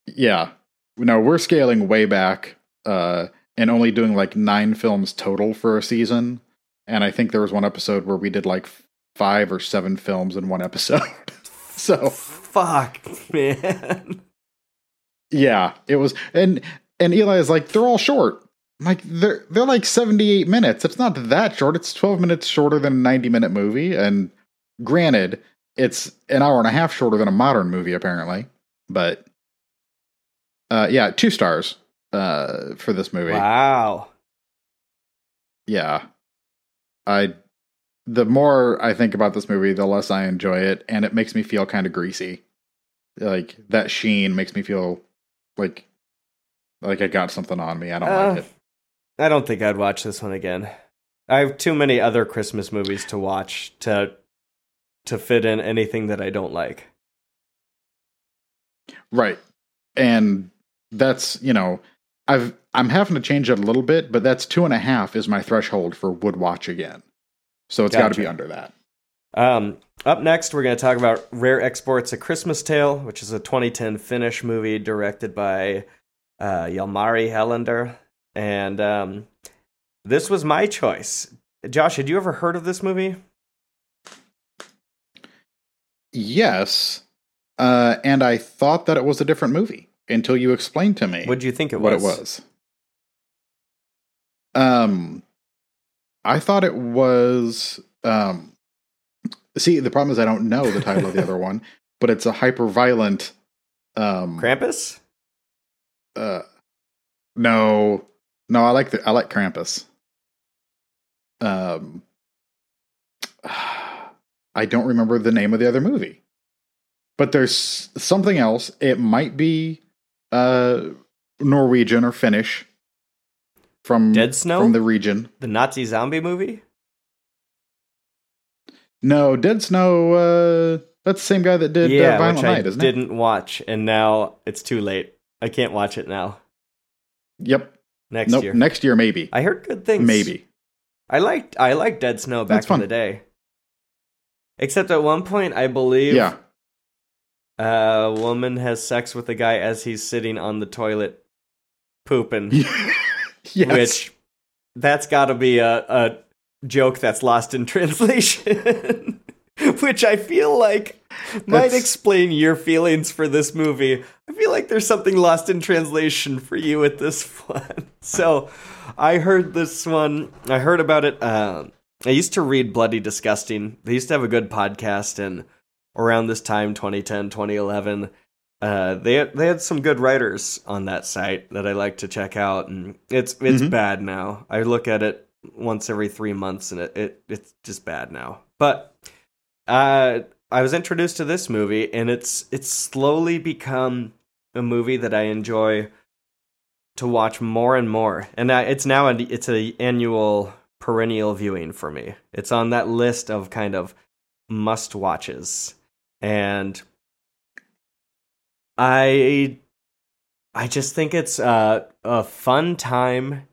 Yeah. No, we're scaling way back uh and only doing like 9 films total for a season. And I think there was one episode where we did like 5 or 7 films in one episode. so, Fuck, man. yeah, it was and and Eli is like they're all short. Like they're they're like 78 minutes. It's not that short. It's 12 minutes shorter than a 90 minute movie and granted, it's an hour and a half shorter than a modern movie apparently. But uh yeah, 2 stars uh for this movie. Wow. Yeah. I the more I think about this movie, the less I enjoy it and it makes me feel kind of greasy. Like that sheen makes me feel like like I got something on me. I don't Uh, like it. I don't think I'd watch this one again. I have too many other Christmas movies to watch to to fit in anything that I don't like. Right. And that's, you know, I've I'm having to change it a little bit, but that's two and a half is my threshold for would watch again. So it's got to be under that. Um, up next, we're going to talk about Rare Exports: A Christmas Tale, which is a 2010 Finnish movie directed by uh, Jalmari Helander, and um, this was my choice. Josh, had you ever heard of this movie? Yes. Uh, and I thought that it was a different movie until you explained to me. What do you think it what was? it was. Um, I thought it was. Um, see, the problem is I don't know the title of the other one, but it's a hyper violent. Um, Krampus? uh, no, no, I like the I like Krampus. Um, I don't remember the name of the other movie. But there's something else. It might be uh, Norwegian or Finnish from Dead Snow from the region. The Nazi zombie movie. No, Dead Snow. Uh, that's the same guy that did yeah, uh, Violent which Night, I isn't didn't watch, and now it's too late. I can't watch it now. Yep. Next nope. year. Next year, maybe. I heard good things. Maybe. I liked I liked Dead Snow back in the day. Except at one point, I believe Yeah. Uh, a woman has sex with a guy as he's sitting on the toilet pooping. yes. Which that's got to be a, a joke that's lost in translation. Which I feel like might That's- explain your feelings for this movie. I feel like there's something lost in translation for you with this one. So I heard this one. I heard about it. Uh, I used to read Bloody Disgusting. They used to have a good podcast, and around this time, 2010, 2011, uh, they had, they had some good writers on that site that I like to check out, and it's it's Mhm. bad now. I look at it once every three months, and it, it it's just bad now. But uh, I was introduced to this movie, and it's it's slowly become a movie that I enjoy to watch more and more. And I, it's now a, it's a annual perennial viewing for me. It's on that list of kind of must watches, and I I just think it's uh, a fun time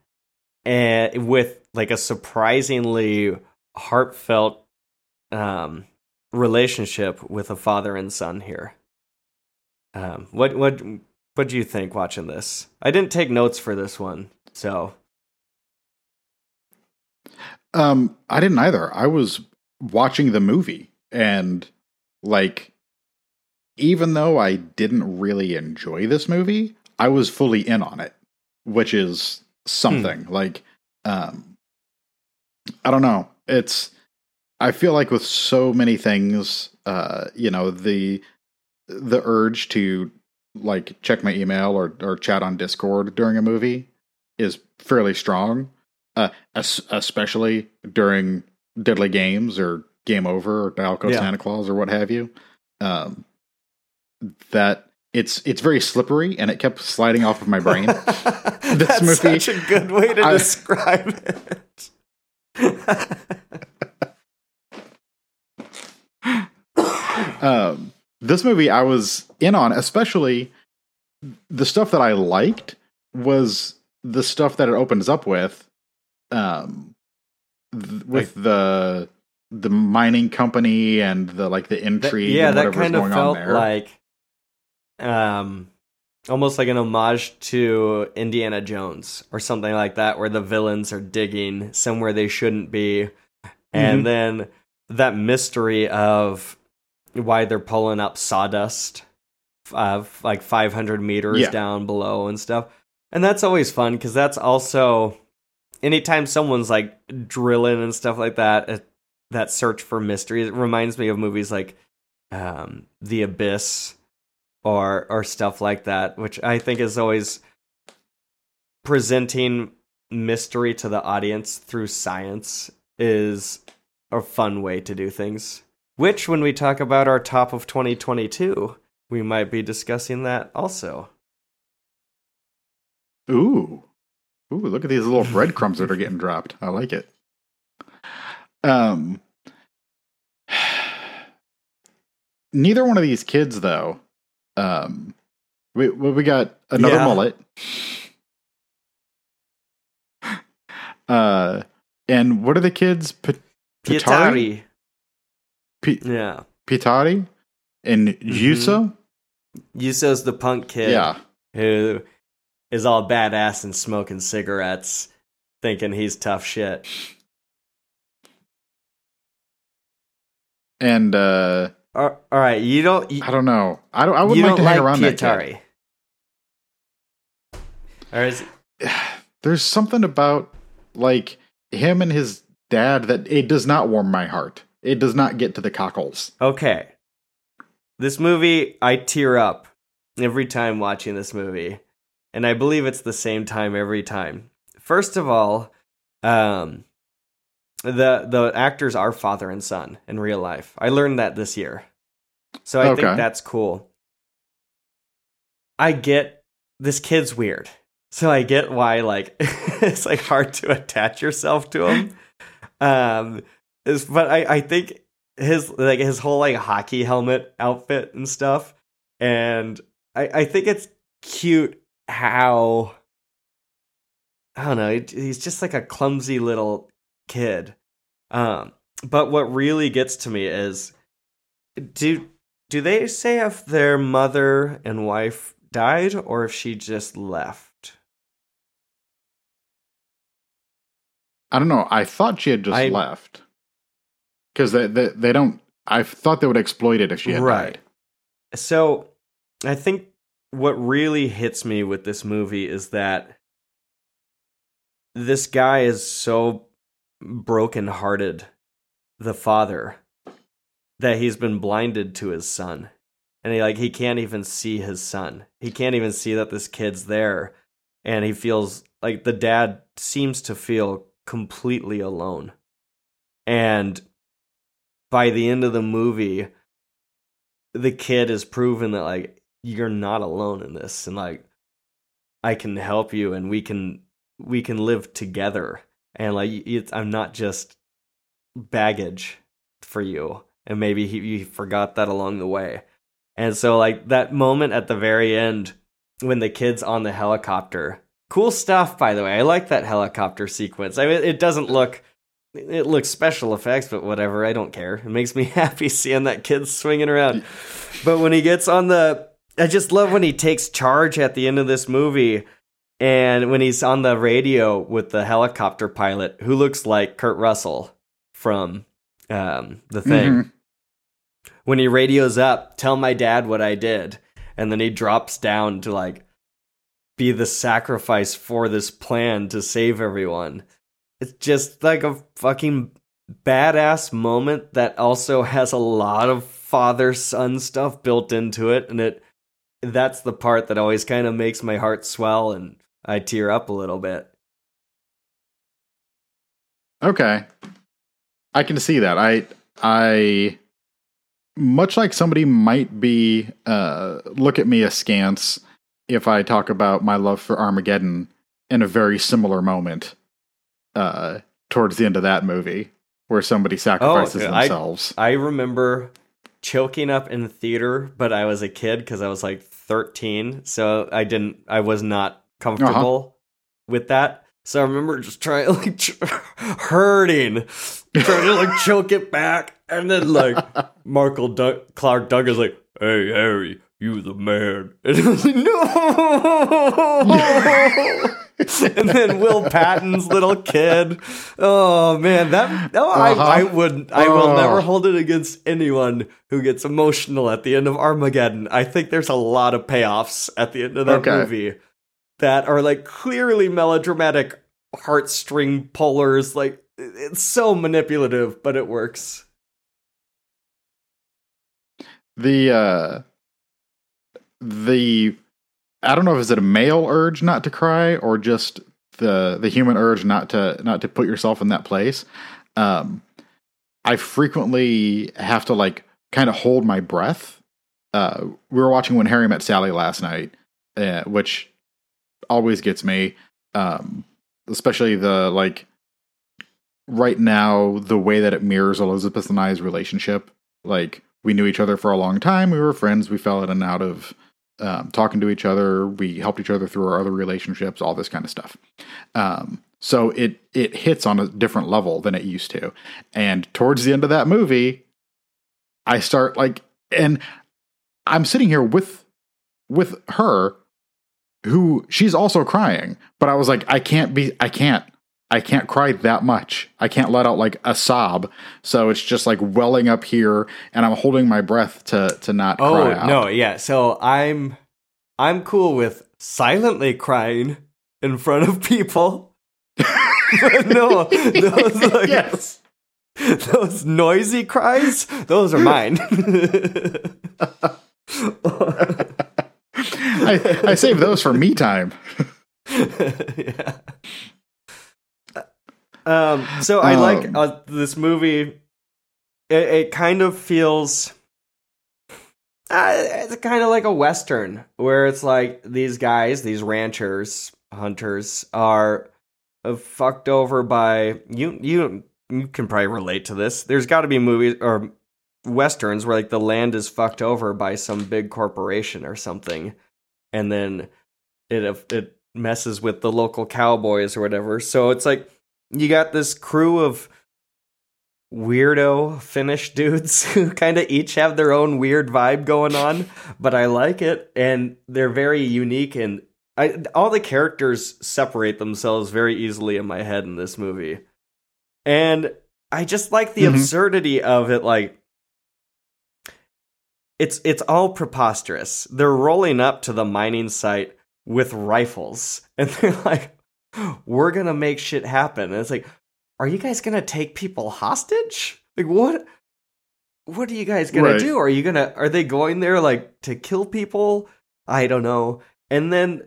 and with like a surprisingly heartfelt um, relationship with a father and son here. Um, what what what do you think watching this? I didn't take notes for this one, so Um, I didn't either. I was watching the movie and like even though I didn't really enjoy this movie, I was fully in on it, which is something. Like um I don't know. It's I feel like with so many things, uh, you know, the the urge to like check my email or or chat on Discord during a movie is fairly strong uh, es- especially during Deadly Games or Game Over or Dial Code Yeah. Santa Claus or what have you. Um, that it's it's very slippery and it kept sliding off of my brain. That's movie- such a good way to I- describe it. um, this movie I was in on, especially the stuff that I liked was the stuff that it opens up with, um, th- with the the mining company and the like the That- intrigue. yeah, and that kind of going on felt there. like um almost like an homage to Indiana Jones or something like that where the villains are digging somewhere they shouldn't be and Mhm. then that mystery of why they're pulling up sawdust uh, like 500 meters Yeah. down below and stuff and that's always fun because that's also anytime someone's like drilling and stuff like that it, that search for mystery it reminds me of movies like um, the abyss or or stuff like that which i think is always presenting mystery to the audience through science is a fun way to do things which when we talk about our top of 2022 we might be discussing that also Ooh. Ooh, look at these little breadcrumbs that are getting dropped. I like it. Um Neither one of these kids though. Um we well, we got another Yeah. mullet. Uh and what are the kids? P- Pitari? Pietari. P- yeah Pitari and Yusa? Yuso's the punk kid Yeah. who is all badass and smoking cigarettes, thinking he's tough shit. And uh All right, you don't. You, I don't know. I don't I would like to hang like around that kid. Or is there's something about like him and his dad that it does not warm my heart. It does not get to the cockles. okay. This movie, I tear up every time watching this movie, and I believe it's the same time every time. First of all, um, the the actors are father and son in real life. I learned that this year, so I Okay. think that's cool. I get this kid's weird, so I get why like it's like hard to attach yourself to him. Um, is but I I think his like his whole like hockey helmet outfit and stuff, and I I think it's cute how I don't know. He's just like a clumsy little kid. Um, but what really gets to me is do do they say if their mother and wife died or if she just left? I don't know. I thought she had just I- left because they, they they don't. I thought they would exploit it if she had Right. died. So I think what really hits me with this movie is that this guy is so brokenhearted, the father, that he's been blinded to his son. And he like he can't even see his son. He can't even see that this kid's there. And he feels like the dad seems to feel completely alone. And by the end of the movie, the kid is proven that like you're not alone in this and like I can help you and we can we can live together. And like it's, I'm not just baggage for you and maybe he, forgot that along the way. And so like that moment at the very end when the kid's on the helicopter cool stuff by the way I like that helicopter sequence. I mean it doesn't look it looks special effects, but whatever. I don't care. It makes me happy seeing that kid swinging around. But when he gets on the, I just love when he takes charge at the end of this movie, and when he's on the radio with the helicopter pilot who looks like Kurt Russell from um, the thing. Mhm. When he radios up, tell my dad what I did, and then he drops down to like be the sacrifice for this plan to save everyone it's just like a fucking badass moment that also has a lot of father son stuff built into it and it that's the part that always kind of makes my heart swell and I tear up a little bit. Okay. I can see that. I I much like somebody might be uh look at me askance if I talk about my love for Armageddon in a very similar moment uh towards the end of that movie where somebody sacrifices I- themselves. I remember choking up in the theater, but I was a kid because I was like 13, so I didn't I was not comfortable with that. So I remember just trying like ch- hurting, trying to like choke it back, and then like Markle Doug- Clark Douglas like, "Hey Harry, you the man," and I was like, "No." and then Will Patton's little kid. Oh man, that oh, Uh-huh. I, I would I will Oh. never hold it against anyone who gets emotional at the end of Armageddon. I think there's a lot of payoffs at the end of that Okay. movie that are like clearly melodramatic heartstring pullers. Like it's so manipulative, but it works. the uh the I don't know if is it a male urge not to cry or just the the human urge not to not to put yourself in that place. Um I frequently have to like kind of hold my breath. Uh we were watching when Harry met Sally last night, uh, which always gets me. Um especially the like right now the way that it mirrors Elizabeth and I's relationship. Like we knew each other for a long time. We were friends. We fell in and out of um, talking to each other. We helped each other through our other relationships, all this kind of stuff. Um, so it it hits on a different level than it used to. And towards the end of that movie, I start like, and I'm sitting here with with her, who she's also crying. But I was like, I can't be, I can't. I can't cry that much. I can't let out like a sob. So it's just like welling up here and I'm holding my breath to to not Oh cry out. no, yeah. So I'm I'm cool with silently crying in front of people. No, those like, yes. those noisy cries, those are mine. I, I save those for me time. yeah. Um, so I like Um, uh, this movie. It, it kind of feels. Uh, it's kind of like a western where it's like these guys, these ranchers, hunters, are uh, fucked over by you. You you can probably relate to this. There's got to be movies or westerns where like the land is fucked over by some big corporation or something, and then it it messes with the local cowboys or whatever. So it's like you got this crew of weirdo Finnish dudes who kind of each have their own weird vibe going on, but I like it and they're very unique and I all the characters separate themselves very easily in my head in this movie. And I just like the Mhm. absurdity of it like it's it's all preposterous. They're rolling up to the mining site with rifles and they're like we're to make shit happen. And it's like are you guys gonna take people hostage? Like what? What are you guys gonna Right. do? Are you gonna? Are they going there like to kill people? I don't know. And then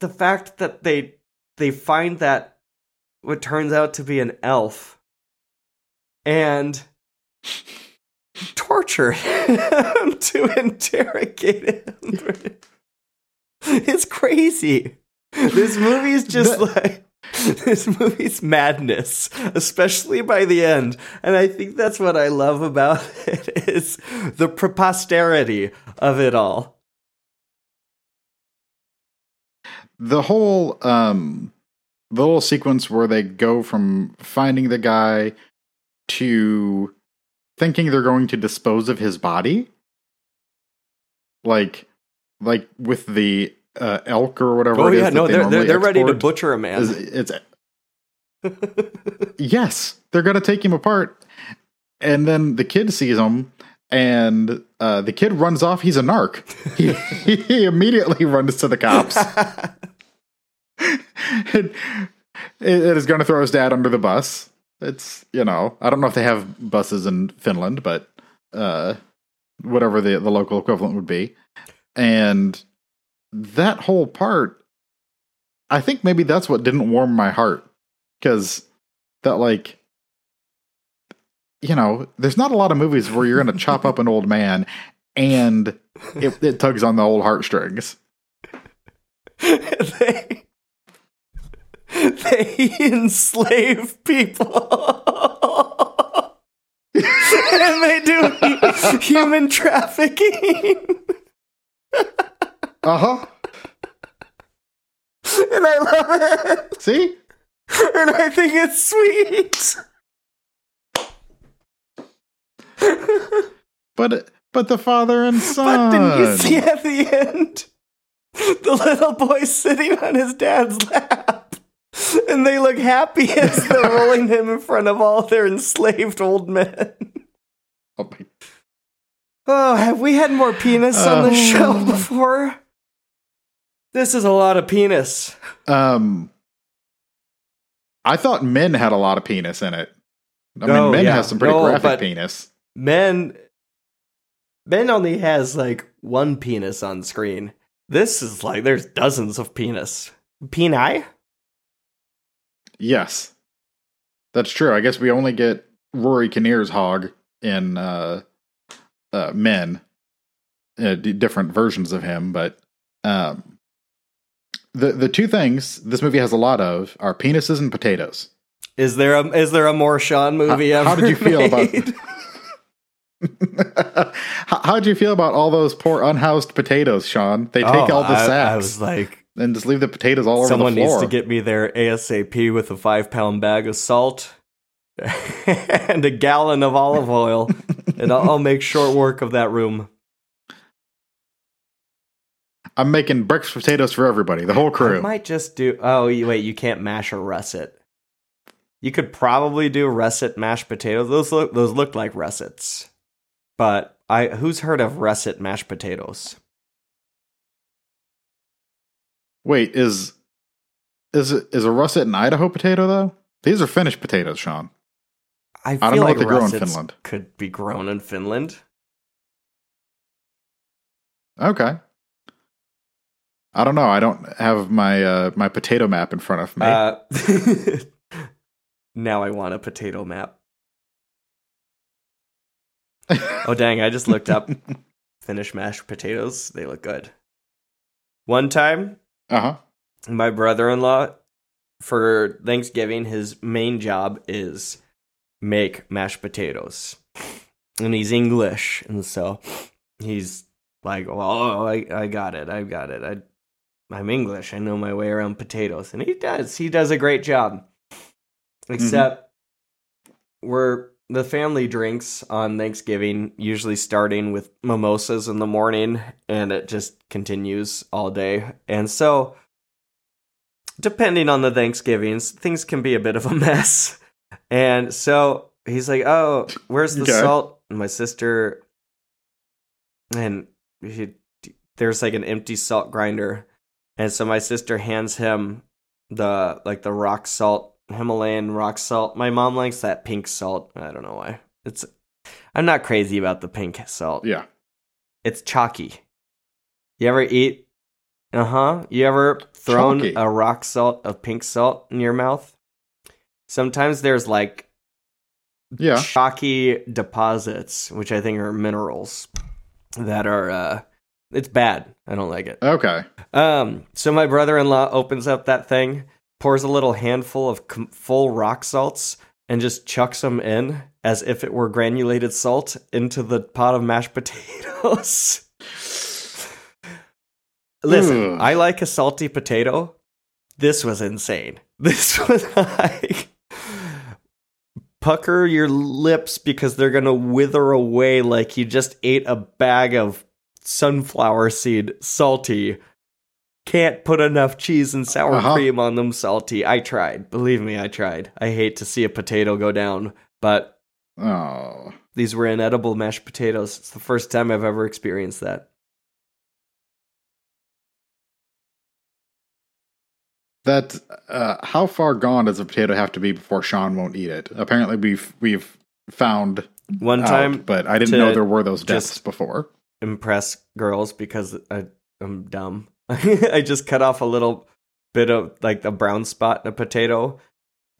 the fact that they they find that what turns out to be an elf and torture him to interrogate him. It's crazy. This movie is just like this movie's madness, especially by the end. And I think that's what I love about it is the preposterity of it all. the whole um the little sequence where they go from finding the guy to thinking they're going to dispose of his body like like with the uh, elk or whatever Oh yeah, no, they they're they're, they're ready to butcher a man. it's yes they're gonna take him apart and then the kid sees him and uh, the kid runs off. He's a narc. He, he immediately runs to the cops. It, it is going to throw his dad under the bus. It's you know I don't know if they have buses in Finland, but uh, whatever the the local equivalent would be, and that whole part, I think maybe that's what didn't warm my heart because that like you know there's not a lot of movies where you're going to chop up an old man and it, it tugs on the old heartstrings. they they enslave people. and they do human trafficking. Uh huh. and I love it. See. And I think it's sweet. But but the father and son. But didn't you see at the end the little boy sitting on his dad's lap? And they look happy as they're rolling him in front of all their enslaved old men. Oh my- Oh, have we had more penis on the Uh. show before? This is a lot of penis. Um, I thought men had a lot of penis in it. I mean, Oh, men yeah. have some pretty No, graphic penis. Men Men only has like one penis on screen. This is like there's dozens of penis. Peni? Yes, that's true. I guess we only get Rory Kinnear's hog in uh, uh, men, uh, d- different versions of him. But um, the the two things this movie has a lot of are penises and potatoes. Is there a is there a more Sean movie How- ever? how did you feel about- how, how'd you feel about all those poor unhoused potatoes, Sean? They oh, take Oh, all the I- sacks I, was like, and just leave the potatoes all over someone the needs to get me there ASAP with a five pound bag of salt and a gallon of olive oil, and I'll, I'll make short work of that room. I'm making breakfast potatoes for everybody, the whole crew. I might just do. Oh, wait, you can't mash a russet. You could probably do russet mashed potatoes. Those look those look like russets, but I who's heard of russet mashed potatoes? Wait, is is it is a russet an Idaho potato though? These are Finnish potatoes, Sean. I feel don't know like they grow in Finland. could be grown in Finland. Okay. I don't know. I don't have my uh, my potato map in front of me. Uh, now I want a potato map. Oh dang, I just looked up Finnish mashed potatoes. They look good. One time, Uh huh. my brother-in-law for Thanksgiving, his main job is make mashed potatoes. And he's English, and so he's like, "Oh, I, I got it. I got it. I, I'm English. I know my way around potatoes." And he does. He does a great job. Except mm-hmm. we're the family drinks on Thanksgiving, usually starting with mimosas in the morning, and it just continues all day. And so, depending on the Thanksgivings, things can be a bit of a mess. And so he's like, "Oh, where's the Okay. salt?" And my sister, and he, there's like an empty salt grinder, and so my sister hands him the like the rock salt Himalayan rock salt. My mom likes that pink salt. I don't know why. It's I'm not crazy about the pink salt. Yeah. It's chalky. You ever eat? Uh huh. You ever thrown Chalky. a rock salt of pink salt in your mouth? Sometimes there's like Yeah. chalky deposits, which I think are minerals that are. uh It's bad. I don't like it. Okay. Um, so my brother-in-law opens up that thing, pours a little handful of com- full rock salts, and just chucks them in as if it were granulated salt into the pot of mashed potatoes. Listen, Ugh. I like a salty potato. This was insane. This was like pucker your lips because they're gonna wither away like you just ate a bag of sunflower seed salty. Can't put enough cheese and sour Uh-huh. cream on them salty. I tried. Believe me, I tried. I hate to see a potato go down, but Oh. these were inedible mashed potatoes. It's the first time I've ever experienced that. That uh, how far gone does a potato have to be before Sean won't eat it? Apparently, we've we've found One out, time but I didn't know there were those depths just- before. impress girls because I, I'm dumb. I just cut off a little bit of like a brown spot in a potato,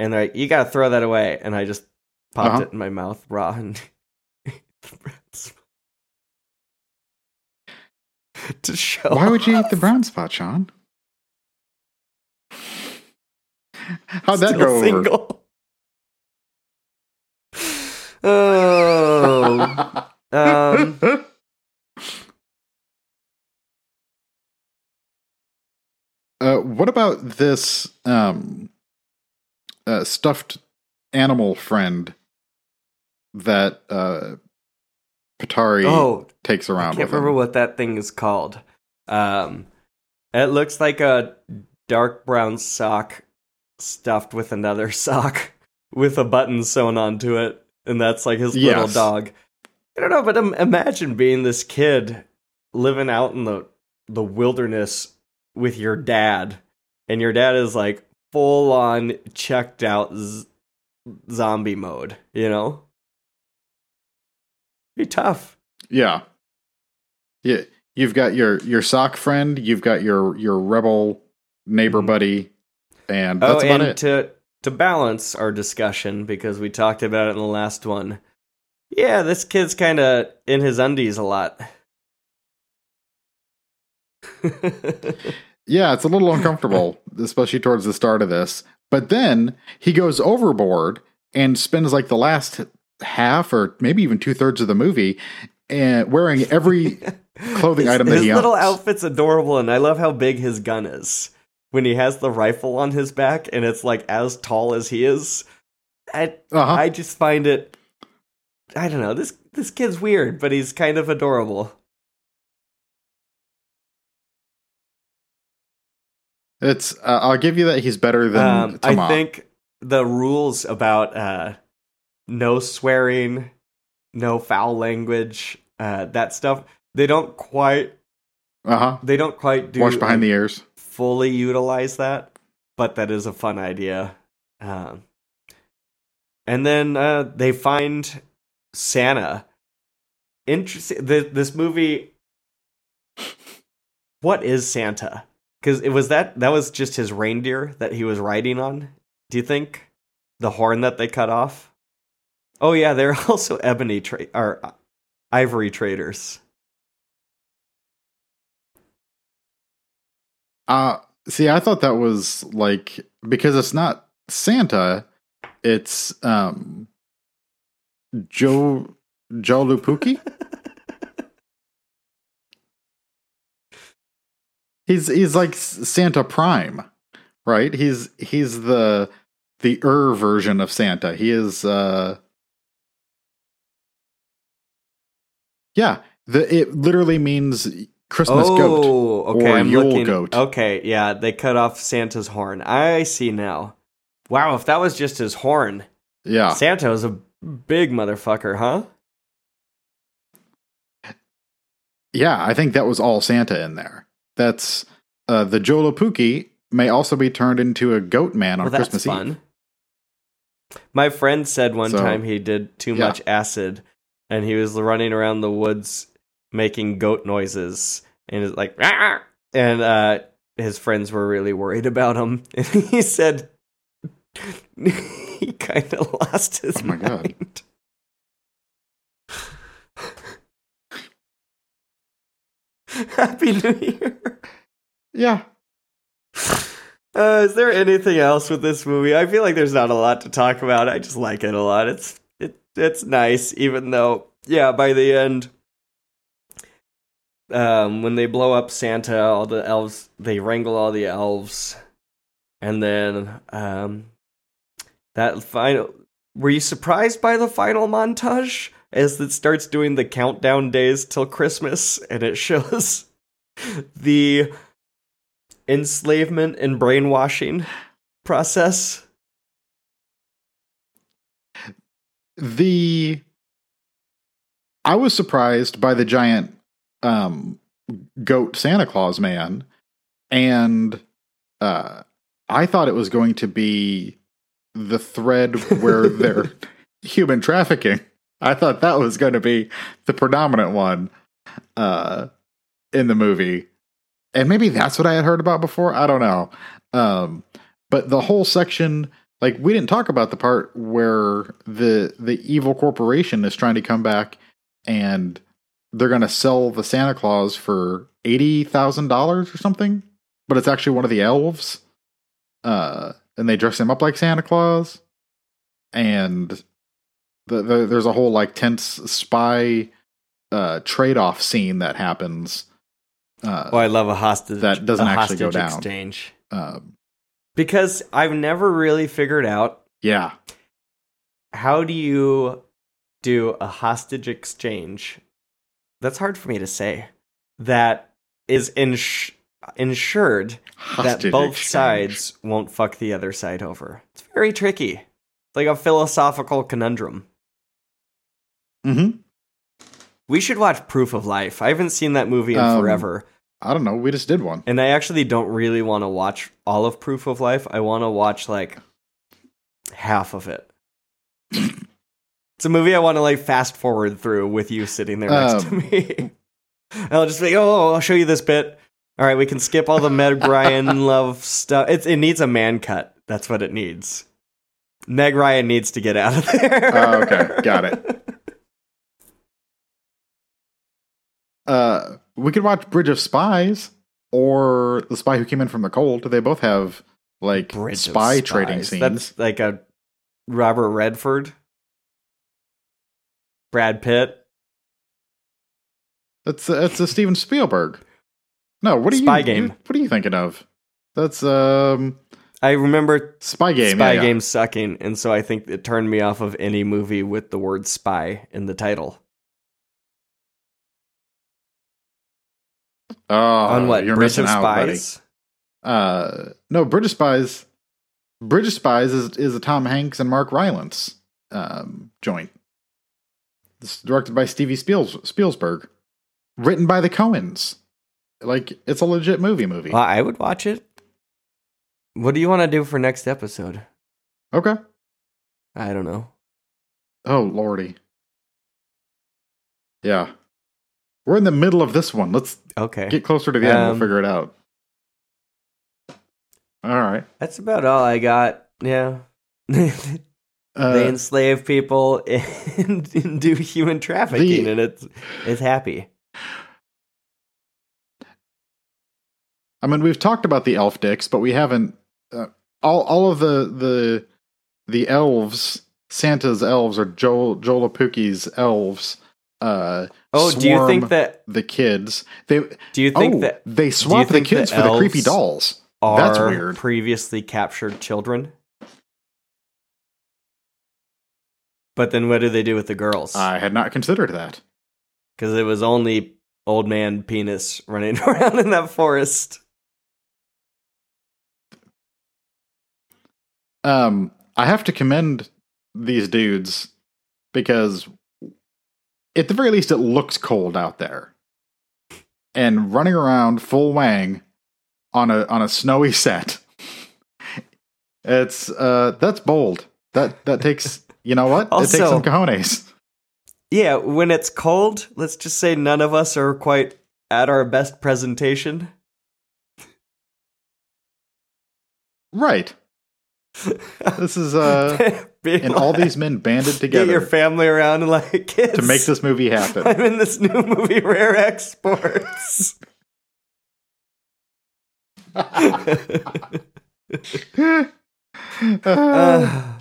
and they're like, "You gotta throw that away." And I just popped Uh-huh. it in my mouth raw and the brown spot. to show. Why would you eat the brown spot, Sean? How'd that Still go over? single. Oh, um, what about this um, uh, stuffed animal friend that uh, Patari oh, takes around? I can't remember him? what that thing is called. Um, it looks like a dark brown sock stuffed with another sock with a button sewn onto it, and that's like his little dog. I don't know, but im- imagine being this kid living out in the the wilderness with your dad, and your dad is like full on checked out z- zombie mode. You know, be tough. Yeah. Yeah. You've got your your sock friend, you've got your your rebel neighbor Mhm. buddy, and that's oh, about and it. to to balance our discussion because we talked about it in the last one. Yeah, this kid's kind of in his undies a lot. yeah, it's a little uncomfortable, especially towards the start of this. But then he goes overboard and spends like the last half or maybe even two thirds of the movie and wearing every clothing his, item that his he little outfit's adorable, and I love how big his gun is when he has the rifle on his back, and it's like as tall as he is. I uh-huh. I just find it. I don't know. This this kid's weird, but he's kind of adorable. It's uh, I'll give you that he's better than Um, I think the rules about uh, no swearing, no foul language, uh, that stuff, they don't quite uh-huh. they don't quite do Wash behind the ears. fully utilize that, but that is a fun idea. Um, and then uh, they find Santa. Interesting. The, this movie. What is Santa? Because it was that that was just his reindeer that he was riding on. Do you think? The horn that they cut off. Oh yeah, they're also ebony tra- or uh, ivory traders. Uh see, I thought that was like because it's not Santa, it's um Joe Joe Lupuki. he's he's like Santa Prime, right? He's he's the the er version of Santa. He is uh Yeah, the it literally means Christmas oh, goat. okay. or I'm Yule looking. goat. Okay, yeah, they cut off Santa's horn. I see now. Wow, if that was just his horn, Yeah. Santa was a big motherfucker, huh? Yeah, I think that was all Santa in there. That's uh, the Joulupukki may also be turned into a goat man on well, that's Christmas fun. Eve. My friend said one So, time he did too yeah. much acid, and he was running around the woods making goat noises, and it's like, and uh, his friends were really worried about him, and he said he kind of lost his Oh my God. Happy New Year. Yeah. Uh, is there anything else with this movie? I feel like there's not a lot to talk about. I just like it a lot. It's it it's nice, even though yeah, by the end, um, when they blow up Santa, all the elves they wrangle all the elves, and then um, that final. Were you surprised by the final montage as it starts doing the countdown days till Christmas, and it shows the enslavement and brainwashing process. The I was surprised by the giant um goat Santa Claus man and uh I thought it was going to be the thread where they're human trafficking. I thought that was going to be the predominant one uh in the movie. And maybe that's what I had heard about before. I don't know. Um but the whole section like we didn't talk about the part where the the evil corporation is trying to come back and they're going to sell the Santa Claus for $80,000 or something, but it's actually one of the elves. Uh and they dress him up like Santa Claus and the, the, there's a whole like tense spy uh trade-off scene that happens uh Oh, I love a hostage. That doesn't actually go hostage down. Exchange um, because I've never really figured out yeah how do you do a hostage exchange. That's hard for me to say. That is ins- ensured that both exchange. sides won't fuck the other side over. It's very tricky. It's like a philosophical conundrum. Mhm. We should watch Proof of Life. I haven't seen that movie in Um, forever. I don't know. We just did one. And I actually don't really want to watch all of Proof of Life. I want to watch like half of it. it's a movie I want to like fast forward through with you sitting there next to Um, me. And I'll just be like, oh, I'll show you this bit. All right, we can skip all the Meg Ryan love stuff. It's, it needs a man cut. That's what it needs. Meg Ryan needs to get out of there. Oh, okay. Got it. Uh, we could watch Bridge of Spies or The Spy Who Came In from the Cold. They both have like Bridge spy trading scenes. That's like a Robert Redford, Brad Pitt. That's that's a Steven Spielberg. No, what are Spy you? Game. you- What are you thinking of? That's um I remember Spy Game. Spy yeah, yeah. Game sucking, and so I think it turned me off of any movie with the word spy in the title. Oh, On what? You're Bridge missing of out, buddy. Spies? Uh, no, Bridge of Spies. Bridge of Spies is is a Tom Hanks and Mark Rylance um, joint. It's directed by Stevie Spiels, Spielberg, written by the Coens. Like it's a legit movie. Movie. Well, I would watch it. What do you want to do for next episode? Okay. I don't know. Oh lordy. Yeah, we're in the middle of this one. Let's Okay. get closer to the end. Um, We'll figure it out. All right. That's about all I got. Yeah. they Uh, enslave people and, and do human trafficking, The- and it's it's happy. I mean, we've talked about the elf dicks, but we haven't. Uh, all all of the the the elves, Santa's elves, or Joel Joulupukki's elves. Uh, Oh, do you think that? the kids? They Do you think oh, that they swap the think the kids for the creepy dolls. That's weird. previously captured children? But then, what do they do with the girls? I had not considered that. Because it was only old man penis running around in that forest. Um, I have to commend these dudes because, at the very least, it looks cold out there, and running around full wang on a on a snowy set. It's uh that's bold. That that takes you know what? it takes some cojones. Yeah, when it's cold, let's just say none of us are quite at our best presentation. Right. This is uh and all these men banded together. get your family around and like kids to make this movie happen. I'm in this new movie, Rare Exports. Uh,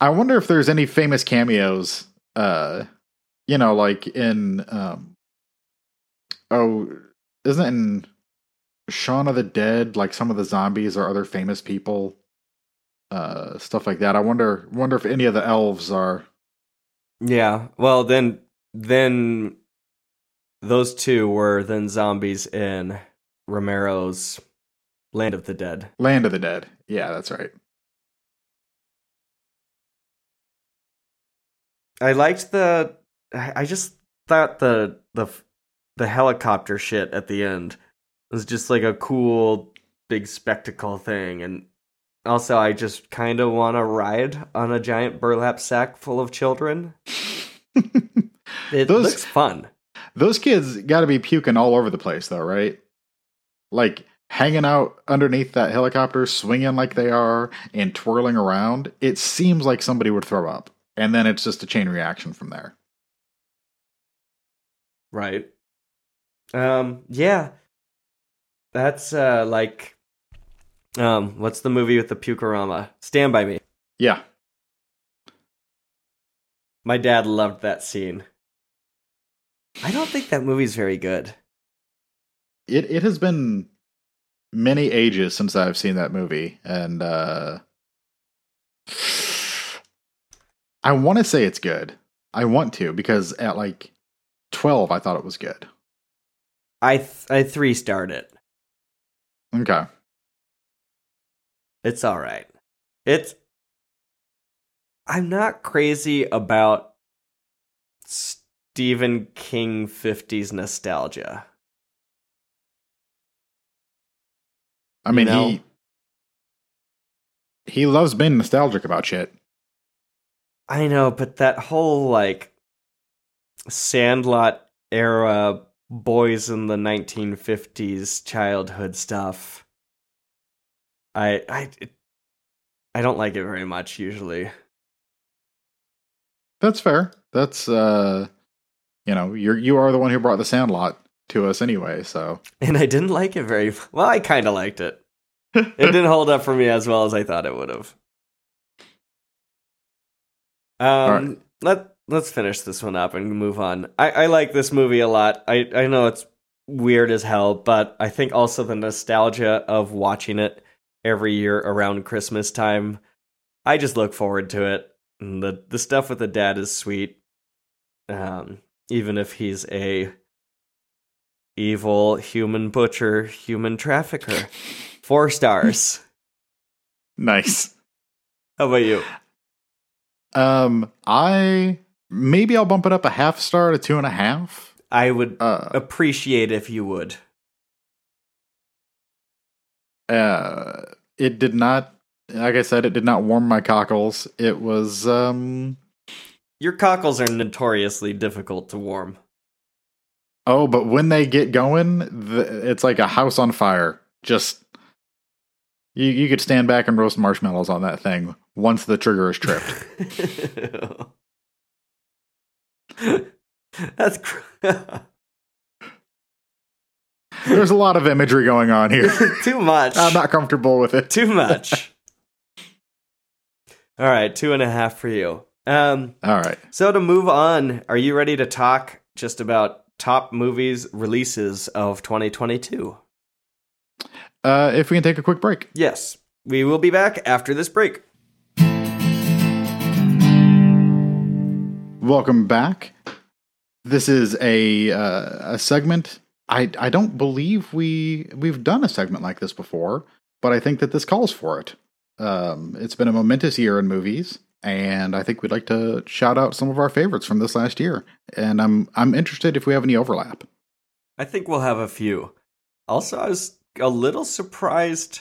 I wonder if there's any famous cameos, uh, you know, like in, um, oh, isn't it in Shaun of the Dead, like some of the zombies or other famous people, uh, stuff like that. I wonder, wonder if any of the elves are. yeah, well then, then those two were then zombies in Romero's Land of the Dead. Land of the Dead. Yeah, that's right. I liked the. I I just thought the the the helicopter shit at the end was just like a cool big spectacle thing, and also I just kind of want to ride on a giant burlap sack full of children. It Those- looks fun. Those kids got to be puking all over the place, though, right? Like hanging out underneath that helicopter, swinging like they are, and twirling around. It seems like somebody would throw up, and then it's just a chain reaction from there. Right. Um yeah. That's uh like um what's the movie with the pukerama? Stand by me. Yeah, My dad loved that scene. I don't think that movie's very good. it it has been many ages since I've seen that movie, and uh I want to say it's good. I want to because at like twelve, I thought it was good. I th- I three starred it. Okay. It's all right. It's I'm not crazy about Stephen King 50s nostalgia. I You mean, know? he he loves being nostalgic about shit. I know, but that whole like Sandlot era boys in the 1950s childhood stuff. I I it, I don't like it very much usually. That's fair. That's uh, you know, you're you are the one who brought the Sandlot to us anyway. So And I didn't like it very well. I kind of liked it. It didn't hold up for me as well as I thought it would have. Um, right. let let's finish this one up and move on. I, I like this movie a lot. I I know it's weird as hell, but I think also the nostalgia of watching it every year around Christmas time. I just look forward to it. And the the stuff with the dad is sweet. Um, even if he's a evil human butcher, human trafficker. Four stars. nice. How about you? Um, I maybe I'll bump it up a half star to two and a half. I would Uh, appreciate if you would. uh, it did not. Like I said, it did not warm my cockles. It was um. Your cockles are notoriously difficult to warm. Oh, but when they get going, th- it's like a house on fire. Just You you could stand back and roast marshmallows on that thing once the trigger is tripped. That's cr- There's a lot of imagery going on here. too much. I'm not comfortable with it. Too much. All right, two and a half for you. Um, All right. so to move on, are you ready to talk just about top movies releases of 2022? Uh, if we can take a quick break. Yes, we will be back after this break. Welcome back. This is a uh, a segment. I I don't believe we we've done a segment like this before, but I think that this calls for it. Um, it's been a momentous year in movies, and I think we'd like to shout out some of our favorites from this last year. And I'm I'm interested if we have any overlap. I think we'll have a few. Also, I was a little surprised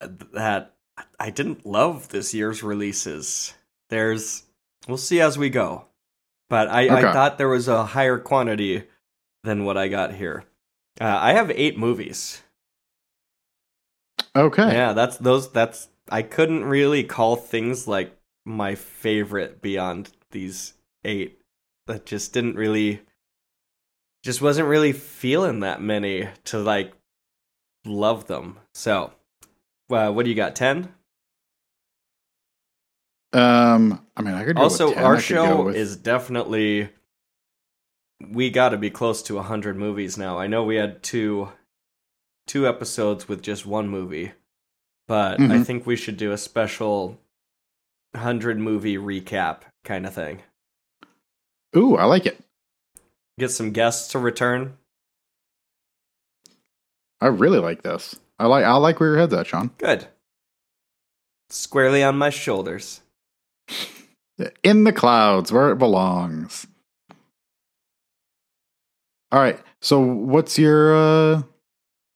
that I didn't love this year's releases. There's, we'll see as we go. But I, Okay. I thought there was a higher quantity than what I got here. Uh, I have eight movies. Okay. Yeah, that's those. That's I couldn't really call things like my favorite beyond these eight. That just didn't really, just wasn't really feeling that many to like love them. So, uh, what do you got? Ten. Um, I mean, I could Also, with 10. our I show with- is definitely. We got to be close to hundred movies now. I know we had two, two episodes with just one movie, but I Mhm. think we should do a special hundred movie recap kind of thing. Ooh, I like it. Get some guests to return. I really like this. I like I like where your head's at, Sean. Good. Squarely on my shoulders. In the clouds where it belongs. All right. So what's your uh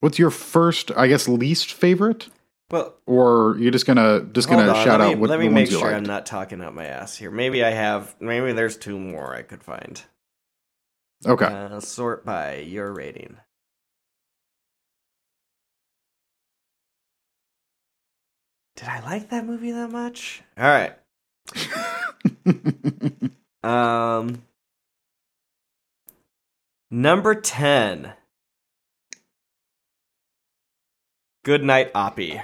what's your first, I guess least favorite? Well, Or you're just gonna just gonna on, shout me, out what let me make sure I'm not talking out my ass here. Maybe I have. Maybe there's two more I could find. Okay. Uh, sort by your rating. Did I like that movie that much? All right. Um Number 10. Good Night Oppy.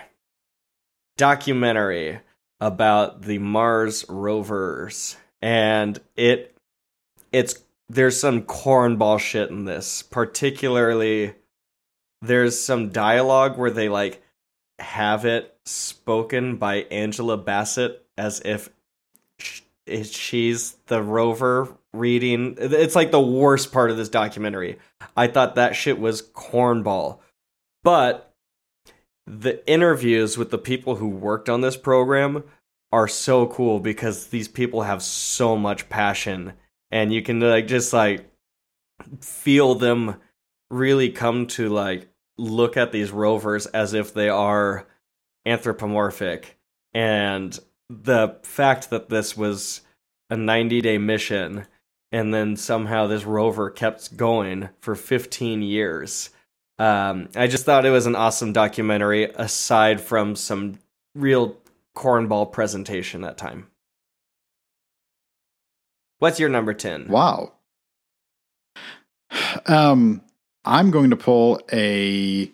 Documentary about the Mars rovers and it it's there's some cornball shit in this. Particularly there's some dialogue where they like have it spoken by Angela Bassett as if she's the rover reading. It's like the worst part of this documentary. I thought that shit was cornball. But the interviews with the people who worked on this program are so cool because these people have so much passion and you can like just like feel them really come to like look at these rovers as if they are anthropomorphic and the fact that this was a 90 day mission and then somehow this rover kept going for 15 years. Um, i just thought it was an awesome documentary aside from some real cornball presentation that time. What's your number 10 Wow. Um, I'm going to pull a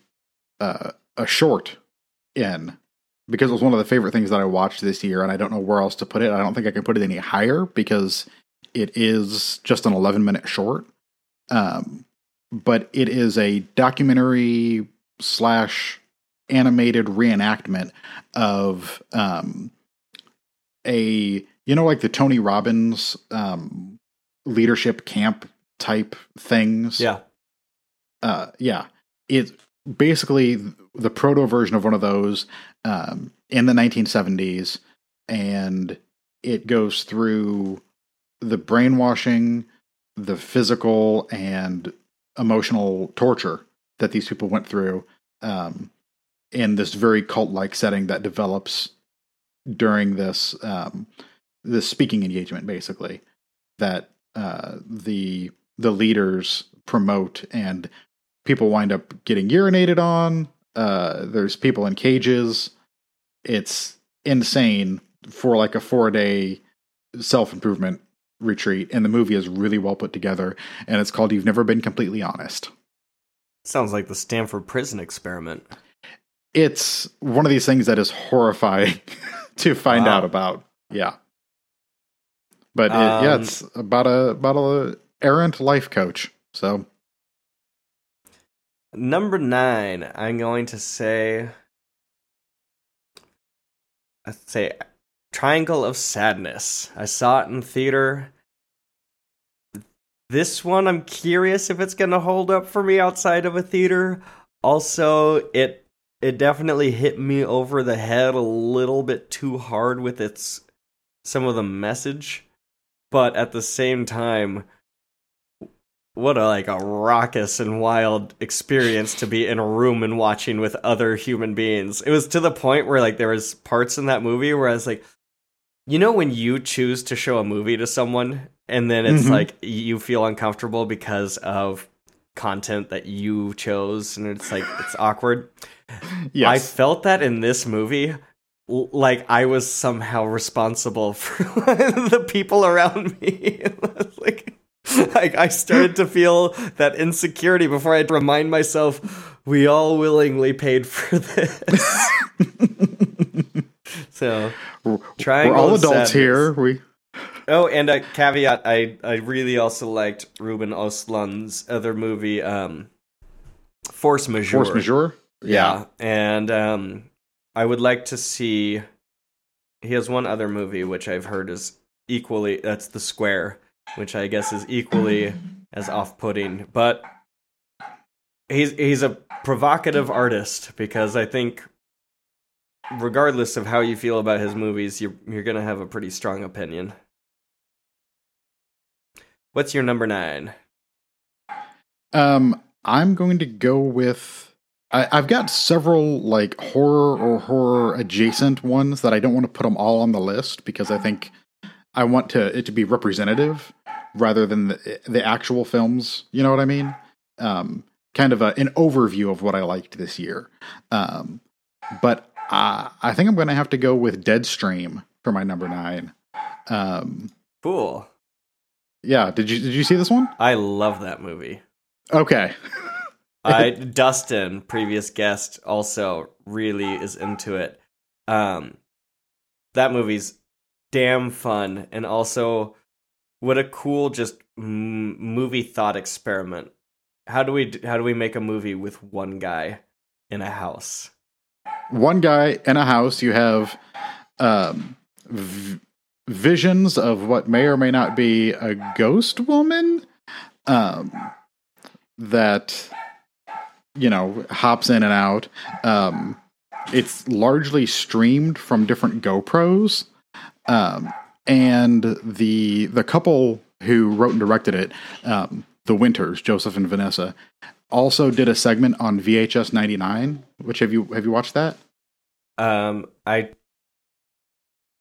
uh, a short in because it was one of the favorite things that I watched this year, and I don't know where else to put it. I don't think I can put it any higher because it is just an 11 minute short. Um, but it is a documentary slash animated reenactment of um a you know like the Tony Robbins um leadership camp type things. yeah Uh yeah. It's basically the proto version of one of those um in the 1970s and it goes through the brainwashing, the physical and emotional torture that these people went through um in this very cult like setting that develops during this um, this speaking engagement, basically that uh, the the leaders promote, and people wind up getting urinated on, Uh, there's people in cages. It's insane for like a four day self improvement retreat, and the movie is really well put together. And it's called "You've Never Been Completely Honest." Sounds like the Stanford prison experiment. It's one of these things that is horrifying to find Wow. out about. Yeah, but it, Um, yeah, it's about a about a errant life coach. So Number nine, I'm going to say, I'd say, Triangle of Sadness. I saw it in theater. This one, I'm curious if it's gonna hold up for me outside of a theater. Also, it it definitely hit me over the head a little bit too hard with its some of the message, but at the same time, what a like a raucous and wild experience to be in a room and watching with other human beings. It was to the point where like there was parts in that movie where I was like, you know, when you choose to show a movie to someone and then it's Mhm. like you feel uncomfortable because of content that you chose and it's like it's awkward. I felt that in this movie. Like I was somehow responsible for the people around me. like, like I started to feel that insecurity before I had to remind myself we all willingly paid for this. so we're all adults Sadness. here. We Oh, and a caveat: I I really also liked Ruben Ostlund's other movie, um, Force Majeure. force majeure. Yeah, and um, I would like to see. He has one other movie which I've heard is equally. That's The Square, which I guess is equally as off-putting. But he's he's a provocative artist because I think, regardless of how you feel about his movies, you're you're gonna have a pretty strong opinion. What's your number nine? Um, I'm going to go with. I, I've got several like horror or horror adjacent ones that I don't want to put them all on the list because I think I want to it to be representative rather than the, the actual films. You know what I mean? Um, kind of a, an overview of what I liked this year. Um, but uh, I think I'm going to have to go with Deadstream for my number nine. Um, Cool. yeah, did you did you see this one? I love that movie. Okay. I Dustin, previous guest, also really is into it. Um, that movie's damn fun, and also what a cool just movie thought experiment. How do we how do we make a movie with one guy in a house? one guy in a house you have um v- visions of what may or may not be a ghost woman um that you know hops in and out um it's largely streamed from different GoPros um and the the couple who wrote and directed it um the Winters Joseph and Vanessa also did a segment on VHS 99 which have you have you watched that Um, I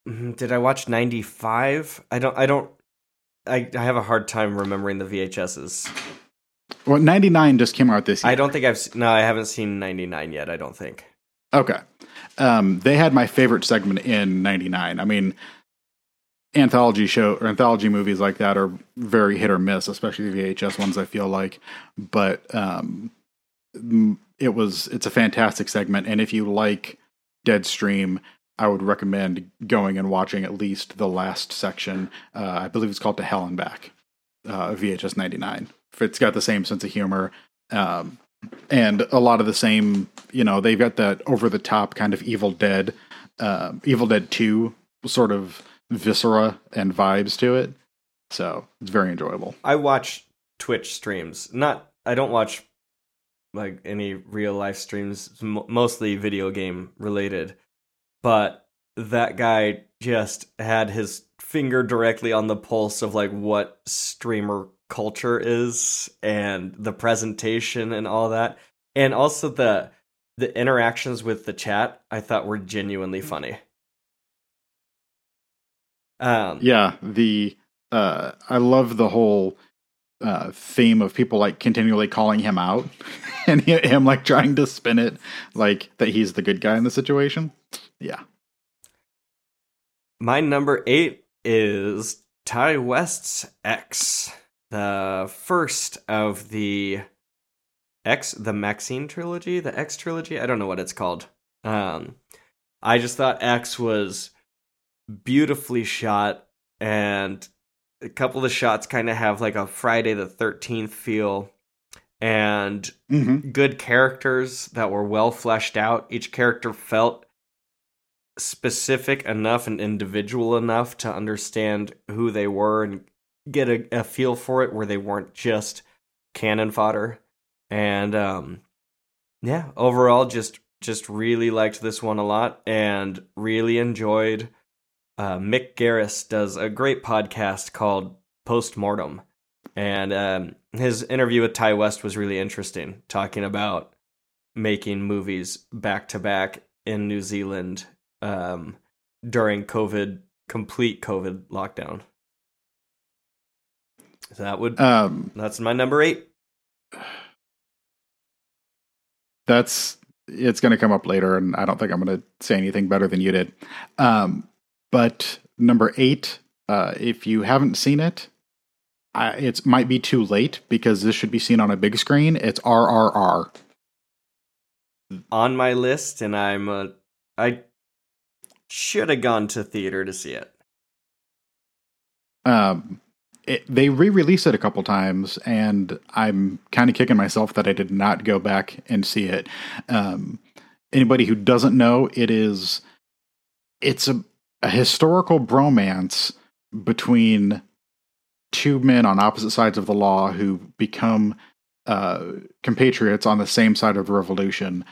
Mhm, did I watch ninety five? I don't. I don't. I, I have a hard time remembering the VHSs. Well, 99 just came out this year. I don't think I've no. I haven't seen ninety nine yet. I don't think. Okay. Um, they had my favorite segment in 99. I mean, anthology show or anthology movies like that are very hit or miss, especially the VHS ones, I feel like. But um, it was, it's a fantastic segment. And if you like Deadstream, I would recommend going and watching at least the last section. Uh, I believe it's called To Hell and Back, uh, VHS 99. It's got the same sense of humor. Um, and a lot of the same, you know, they've got that over the top kind of Evil Dead, uh, Evil Dead 2 sort of viscera and vibes to it. So it's very enjoyable. I watch Twitch streams. Not. I don't watch like any real life streams. Mostly video game related. But that guy just had his finger directly on the pulse of like what streamer culture is and the presentation and all that. And also the the interactions with the chat I thought were genuinely funny. Um Yeah, the uh, I love the whole uh, theme of people like continually calling him out and him like trying to spin it like that he's the good guy in the situation. Yeah. My number eight is Ti West's X, the first of the X, the Maxine trilogy, the X trilogy. I don't know what it's called. Um, I just thought X was beautifully shot, and a couple of the shots kind of have like a Friday the Thirteenth feel, and Mm-hmm. good characters that were well fleshed out. Each character felt specific enough and individual enough to understand who they were and get a, a feel for it where they weren't just cannon fodder. And um yeah, overall just just really liked this one a lot and really enjoyed uh Mick Garris does a great podcast called Postmortem. And um his interview with Ti West was really interesting, talking about making movies back to back in New Zealand um, during COVID, complete COVID lockdown. So that would Um, that's my number eight. that's it's going to come up later, and I don't think I'm going to say anything better than you did. Um, but number eight, uh, if you haven't seen it, I, it might be too late because this should be seen on a big screen. It's RRR. on my list, and I'm uh, I should have gone to theater to see it. Um, it, they re-release it a couple times, and I'm kind of kicking myself that I did not go back and see it. Um, anybody who doesn't know, it is it's a, a historical bromance between two men on opposite sides of the law who become uh, compatriots on the same side of the revolution.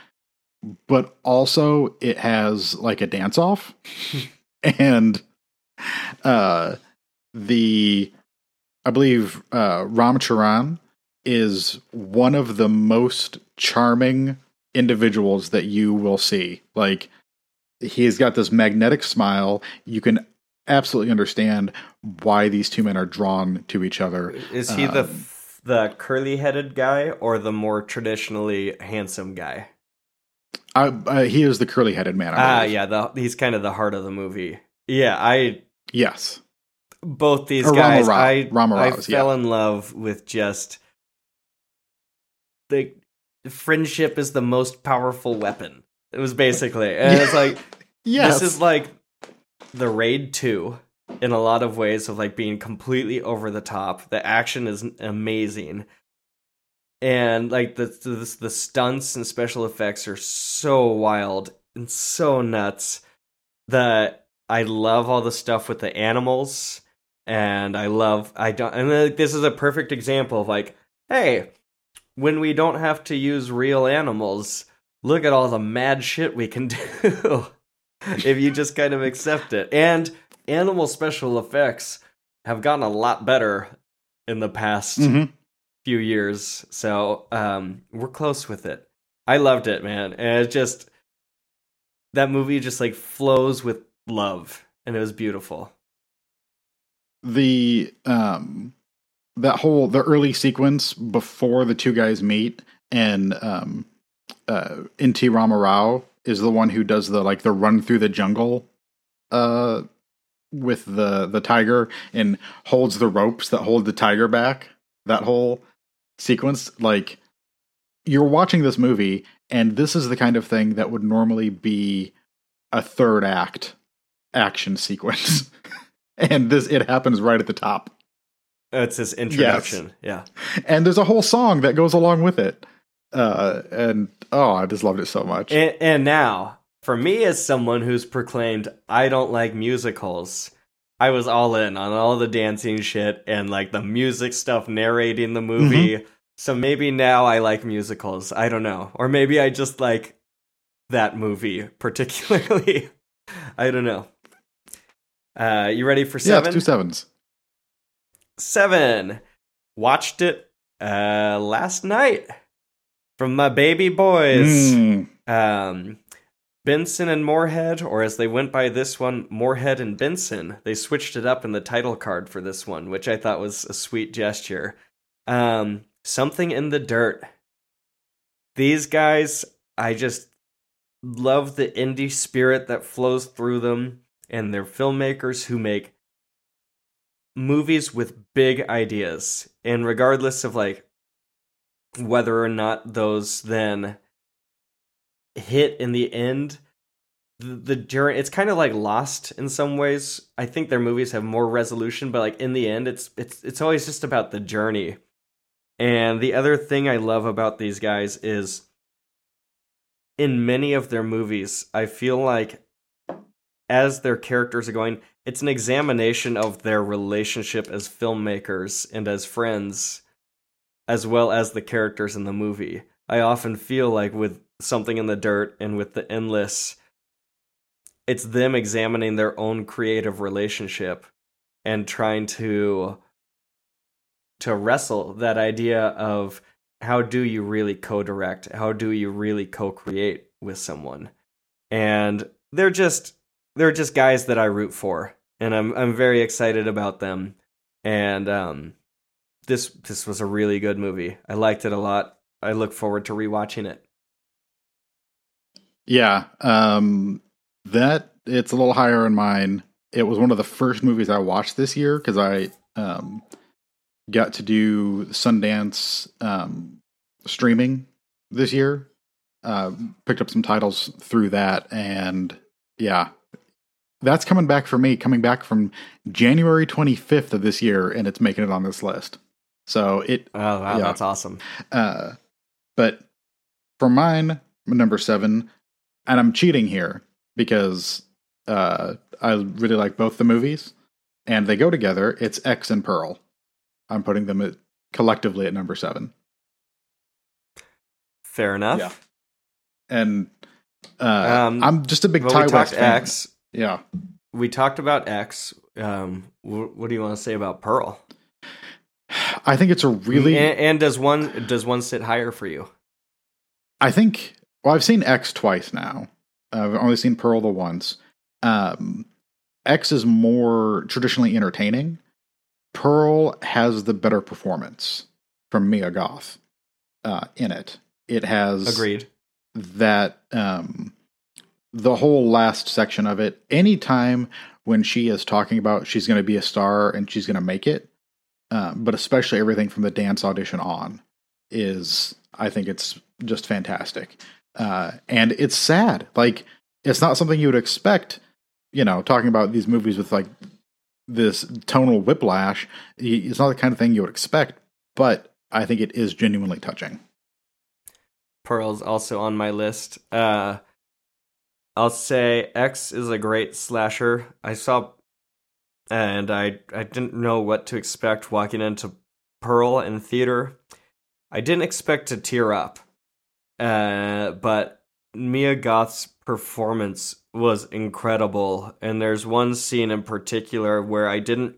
But also, it has like a dance off, and uh, the I believe uh, Ram Charan is one of the most charming individuals that you will see. Like he's got this magnetic smile. You can absolutely understand why these two men are drawn to each other. Is he the Um, the curly headed guy or the more traditionally handsome guy? I, uh, he is the curly headed man. Ah, believe. yeah, the he's kind of the heart of the movie. Yeah, I Yes. both these Or guys, Rao. I Rama I fell in love with just the friendship is the most powerful weapon. It was basically, and it's like Yes. this is like the raid two in a lot of ways of like being completely over the top. The action is amazing. And like the the, the stunts and special effects are so wild and so nuts that I love all the stuff with the animals and I love I don't and like, this is a perfect example of like hey when we don't have to use real animals look at all the mad shit we can do if you just kind of accept it. And animal special effects have gotten a lot better in the past Mhm. few years so um we're close with it. I loved it man. And it just that movie just like flows with love and it was beautiful. The um that whole the early sequence before the two guys meet and um uh nt ramarao is the one who does the like the run through the jungle uh with the the tiger and holds the ropes that hold the tiger back that whole sequence. Like you're watching this movie and this is the kind of thing that would normally be a third act action sequence. And this it happens right at the top. It's this introduction. Yeah. And there's a whole song that goes along with it uh and oh i just loved it so much. And, and now for me as someone who's proclaimed i don't like musicals i was all in on all the dancing shit and like the music stuff narrating the movie. So maybe now i like musicals. I don't know. Or maybe i just like that movie particularly. I don't know. Uh you ready for yeah seven? it's two sevens. Seven. Watched it uh last night from my baby boys Mm. um benson and moorhead or as they went by this one moorhead and benson they switched it up in the title card for this one which i thought was a sweet gesture Um, something in the dirt. These guys, I just love the indie spirit that flows through them, and they're filmmakers who make movies with big ideas. And regardless of like whether or not those then hit in the end, the, the journey it's kind of like lost in some ways. I think their movies have more resolution, but like in the end it's it's it's always just about the journey. And the other thing I love about these guys is in many of their movies, I feel like as their characters are going, it's an examination of their relationship as filmmakers and as friends, as well as the characters in the movie. I often feel like with something in the dirt and with the endless, it's them examining their own creative relationship and trying to to wrestle that idea of how do you really co-direct? How do you really co-create with someone? And they're just they're just guys that I root for and I'm I'm very excited about them. And um this this was a really good movie I liked it a lot I look forward to rewatching it yeah um that it's a little higher in mine it was one of the first movies I watched this year because I um got to do Sundance um, streaming this year. Uh, picked up some titles through that, and yeah, that's coming back for me. Coming back from January 25th of this year, and it's making it on this list. So it. Oh wow, yeah. that's awesome. Uh, but for mine, number seven, and I'm cheating here because uh, I really like both the movies, and they go together. It's X and Pearl. I'm putting them at, collectively at number seven. Fair enough. Yeah. And uh, um, I'm just a big well, Ti West fan. X. Yeah. We talked about X. Um, wh- what do you want to say about Pearl? I think it's a really and, and, does one does one sit higher for you? I think. Well, I've seen X twice now. I've only seen Pearl the once. Um, X is more traditionally entertaining, Pearl has the better performance from Mia Goth uh, in it. It has agreed that um, the whole last section of it. Anytime when she is talking about she's going to be a star and she's going to make it, uh, but especially everything from the dance audition on is, I think it's just fantastic. Uh, and it's sad. Like it's not something you would expect. You know, talking about these movies with like this tonal whiplash. It's not the kind of thing you would expect, but I think it is genuinely touching. Pearl's also on my list. Uh, I'll say X is a great slasher. I saw, and I I didn't know what to expect walking into Pearl in theater. I didn't expect to tear up, uh, but Mia Goth's performance was incredible. And there's one scene in particular where I didn't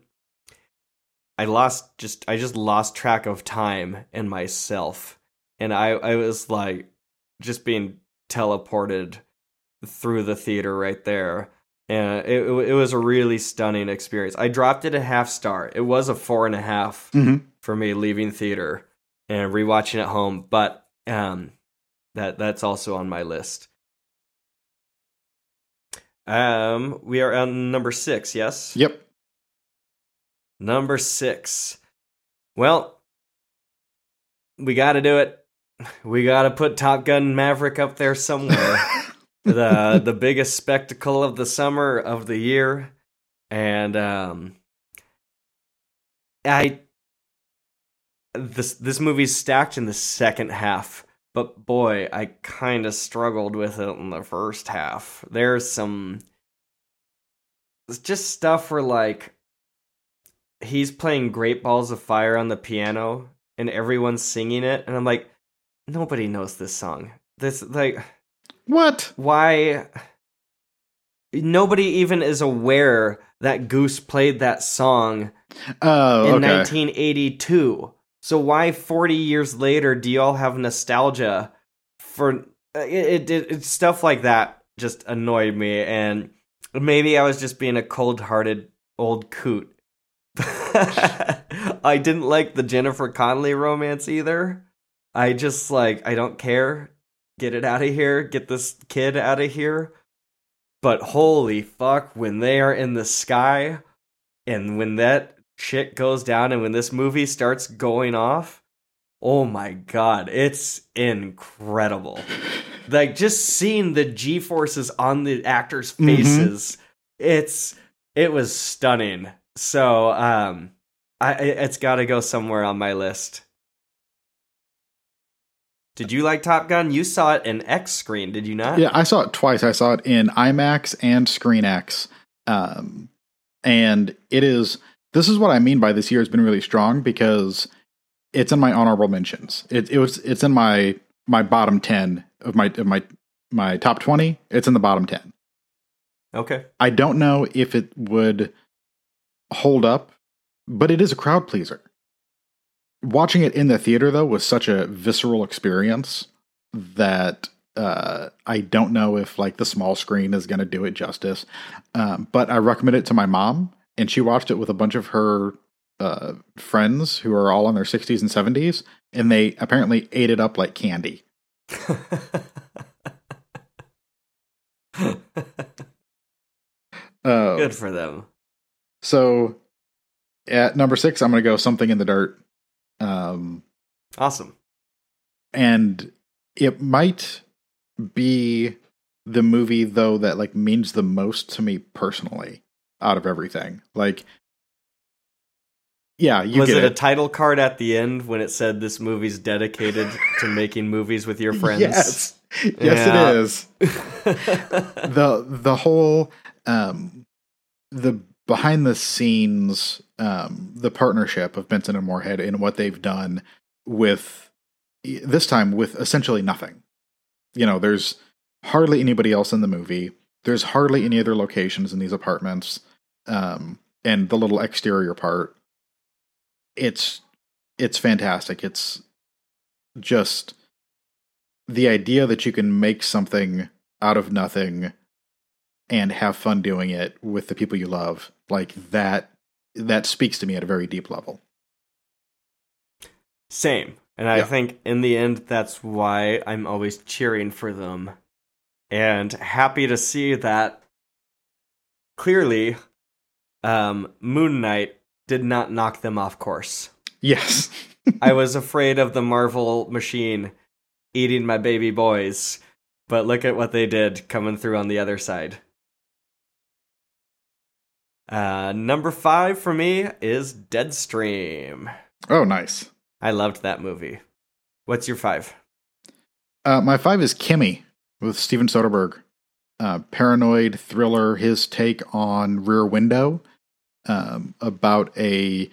I lost just I just lost track of time and myself. And I I was like just being teleported through the theater right there. And it it was a really stunning experience. I dropped it a half star. It was a four and a half mm-hmm. for me leaving theater and rewatching at home, but um that that's also on my list. Um, we are on number six. Yes. Yep. Number six. Well, we got to do it. We got to put Top Gun Maverick up there somewhere. the the biggest spectacle of the summer of the year, and um, I this this movie's stacked in the second half but boy, I kind of struggled with it in the first half. There's some it's just stuff where like he's playing Great Balls of Fire on the piano and everyone's singing it and I'm like nobody knows this song. This like what? Why nobody even is aware that Goose played that song oh, in 1982. So why 40 years later do y'all have nostalgia for uh, it, it, it stuff like that just annoyed me and maybe I was just being a cold-hearted old coot. I didn't like the Jennifer Connelly romance either. I just like I don't care. Get it out of here. Get this kid out of here. But holy fuck, when they are in the sky and when that shit goes down and when this movie starts going off, oh my god, it's incredible. like just seeing the G forces on the actors' faces, mm-hmm. it's it was stunning. So um I it's got to go somewhere on my list. Did you like Top Gun? You saw it in X screen, did you not? Yeah, I saw it twice. I saw it in IMAX and Screen X. Um, and it is this is what I mean by this year has been really strong because it's in my honorable mentions. It, it was it's in my my bottom ten of my of my my top twenty. It's in the bottom ten. Okay. I don't know if it would hold up, but it is a crowd pleaser. Watching it in the theater though was such a visceral experience that uh, I don't know if like the small screen is going to do it justice. Um, but I recommend it to my mom, and she watched it with a bunch of her uh, friends who are all in their 60s and 70s, and they apparently ate it up like candy. uh, Good for them. So at number six, I'm going to go something in the dirt. Um, awesome. And it might be the movie though that like means the most to me personally out of everything. Like yeah, you was it, it, a title card at the end when it said this movie's dedicated to making movies with your friends? Yes, yes, yeah. it is. the the whole um, the behind the scenes um, the partnership of Benson and Moorhead and what they've done with this time with essentially nothing. You know, there's hardly anybody else in the movie. There's hardly any other locations in these apartments. Um, and the little exterior part it's it's fantastic. It's just the idea that you can make something out of nothing and have fun doing it with the people you love like that that speaks to me at a very deep level same and i yeah. think in the end that's why i'm always cheering for them and happy to see that clearly um moon knight did not knock them off course. Yes. I was afraid of the Marvel machine eating my baby boys, but look at what they did coming through on the other side. Uh, number five for me is Deadstream. Oh, nice. I loved that movie. What's your five? Uh, my five is Kimi with Steven Soderbergh. Uh, paranoid thriller, his take on Rear Window um, about a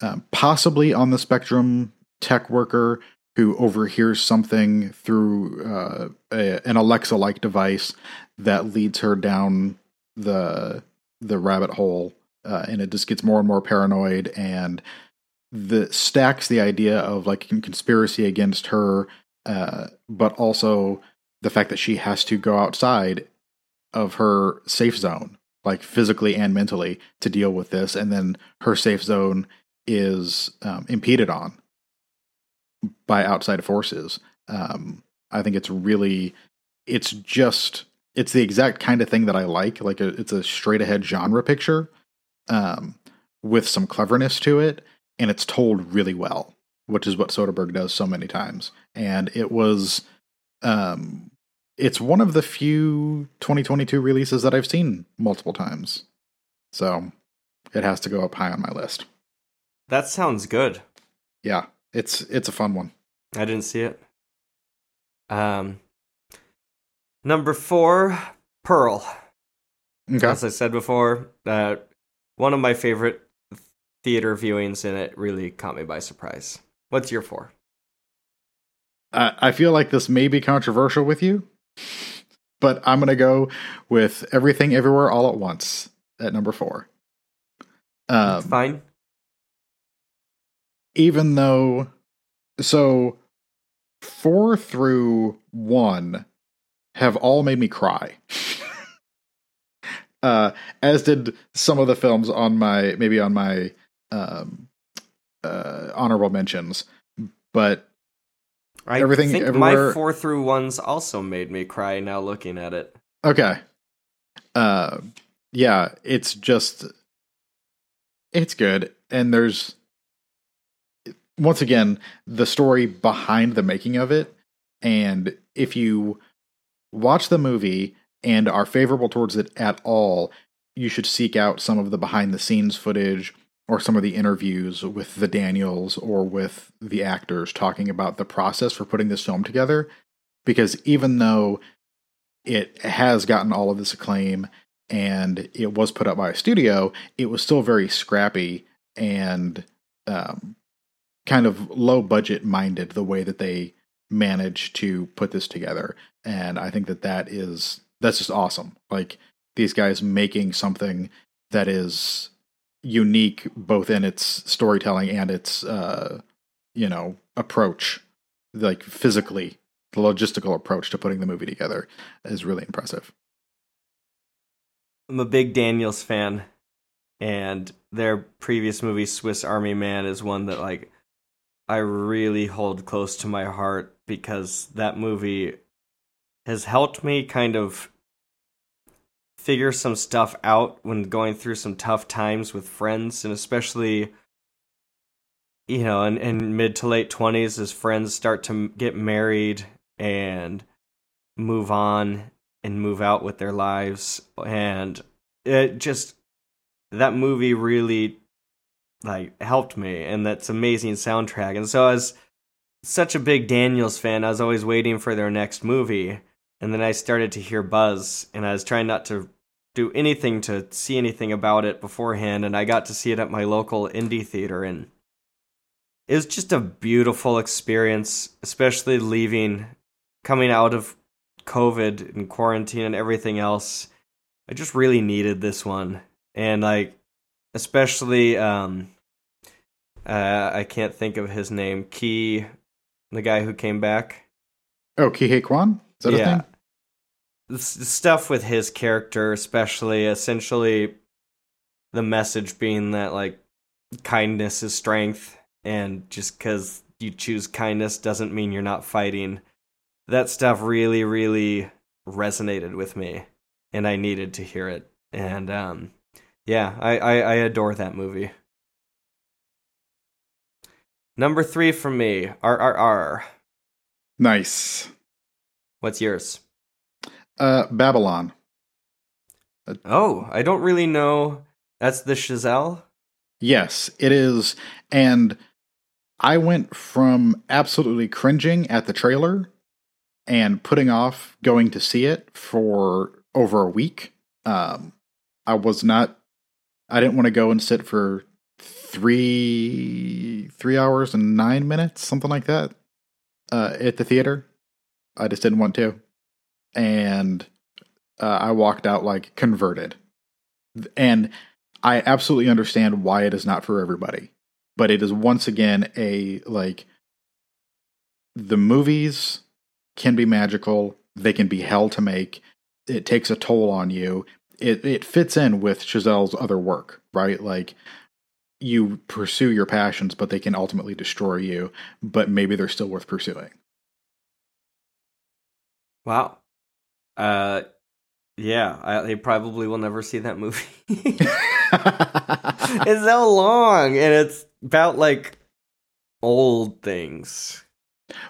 um, possibly on the spectrum tech worker who overhears something through uh, a, an Alexa like device that leads her down the the rabbit hole, uh, and it just gets more and more paranoid and the stacks the idea of like conspiracy against her, uh, but also the fact that she has to go outside of her safe zone like physically and mentally to deal with this and then her safe zone is um, impeded on by outside forces. Um, i think it's really it's just it's the exact kind of thing that i like like a, it's a straight ahead genre picture um, with some cleverness to it and it's told really well which is what soderbergh does so many times and it was um, it's one of the few 2022 releases that I've seen multiple times. So it has to go up high on my list. That sounds good. Yeah, it's it's a fun one. I didn't see it. Um number 4, Pearl. Okay. As I said before, uh, one of my favorite theater viewings and it really caught me by surprise. What's your 4? Uh, I feel like this may be controversial with you, but I'm going to go with Everything Everywhere All at Once at number four. Um, fine. Even though, so four through one have all made me cry. uh, as did some of the films on my maybe on my um, uh, honorable mentions, but I Everything think everywhere- my four through ones also made me cry now looking at it. Okay. Uh yeah, it's just it's good and there's once again the story behind the making of it and if you watch the movie and are favorable towards it at all, you should seek out some of the behind the scenes footage or some of the interviews with the Daniels or with the actors talking about the process for putting this film together because even though it has gotten all of this acclaim and it was put up by a studio, it was still very scrappy and um, kind of low budget minded the way that they managed to put this together. And I think that that is that's just awesome. Like these guys making something that is unique both in its storytelling and its uh you know approach like physically the logistical approach to putting the movie together is really impressive. I'm a big Daniels fan, and their previous movie, Swiss Army Man, is one that like I really hold close to my heart because that movie has helped me kind of figure some stuff out when going through some tough times with friends and especially you know in, in mid to late 20s as friends start to get married and move on and move out with their lives. And it just that movie really like helped me and that's amazing soundtrack. And so as such a big daniels fan i was always waiting for their next movie and then i started to hear buzz and i was trying not to do anything to see anything about it beforehand and i got to see it at my local indie theater and it was just a beautiful experience especially leaving coming out of covid and quarantine and everything else i just really needed this one and like especially um uh i can't think of his name key the guy who came back Oh, Ke Huy Quan? Is that his name? The stuff with his character especially essentially the message being that like kindness is strength and just because you choose kindness doesn't mean you're not fighting. That stuff really really resonated with me and i needed to hear it and um yeah i i, I adore that movie. Number three for me rrr Nice. what's yours Uh, Babylon. Oh, I don't really know. That's the Chazelle? Yes, it is. And I went from absolutely cringing at the trailer and putting off going to see it for over a week. Um, I was not, I didn't want to go and sit for three, three hours and nine minutes, something like that, uh, at the theater. I just didn't want to. And uh, I walked out like converted. And I absolutely understand why it is not for everybody, but it is once again a like the movies can be magical, they can be hell to make. It takes a toll on you. It it fits in with Chazelle's other work, right? Like you pursue your passions, but they can ultimately destroy you, but maybe they're still worth pursuing. Wow. Uh, yeah, I, I probably will never see that movie. it's so long, and it's about like old things.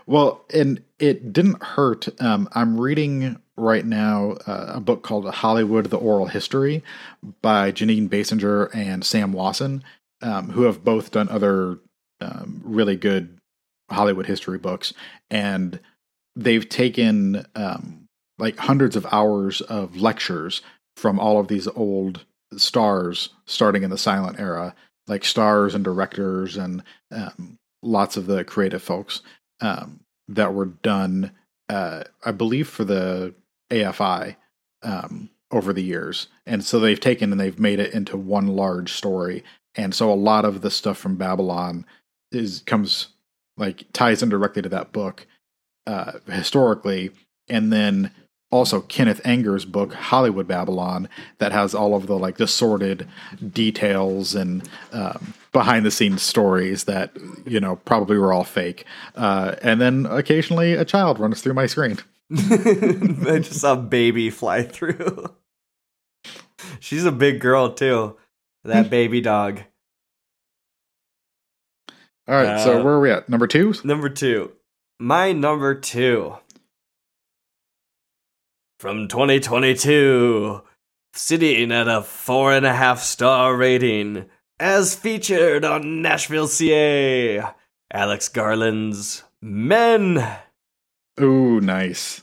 Well, and it didn't hurt. Um, I'm reading right now uh, a book called Hollywood: The Oral History by Jeanine Basinger and Sam Wasson, um, who have both done other um, really good Hollywood history books, and they've taken um, like hundreds of hours of lectures from all of these old stars, starting in the silent era, like stars and directors and um, lots of the creative folks um, that were done, uh, I believe, for the AFI um, over the years. And so they've taken and they've made it into one large story. And so a lot of the stuff from Babylon is comes like ties in directly to that book uh, historically, and then also Kenneth Anger's book Hollywood Babylon that has all of the like the sordid details and um, behind the scenes stories that you know probably were all fake. Uh, and then occasionally a child runs through my screen. I just saw baby fly through. She's a big girl too. That baby dog. All right, so Uh, where are we at? Number two? Number two. My number two. From 2022. Sitting at a four and a half star rating. As featured on Nashville, CA. Alex Garland's Men. Ooh, nice.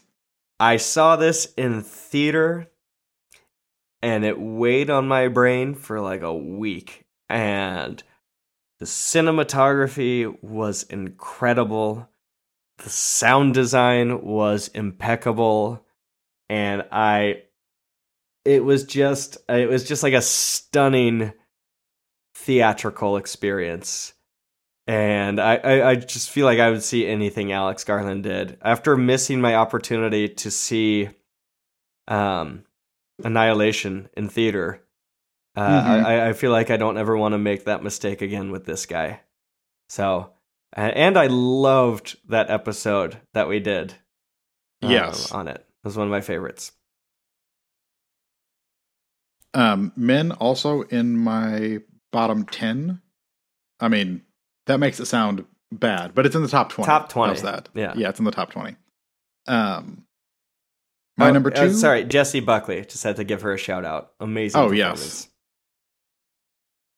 I saw this in theater and it weighed on my brain for like a week. And the cinematography was incredible. The sound design was impeccable. And I it was just it was just like a stunning theatrical experience. And I, I, I just feel like I would see anything Alex Garland did. After missing my opportunity to see um, Annihilation in theater, uh, Mhm. I, I feel like I don't ever want to make that mistake again with this guy. So, and I loved that episode that we did. uh, Yes. on it. It was one of my favorites. Um, men also in my bottom 10. I mean, that makes it sound bad, but it's in the top 20. Top 20. How's that? Yeah. Yeah, it's in the top 20. Um, my Oh, number uh, two. sorry, Jessie Buckley. Just had to give her a shout out. Amazing. Oh, yes.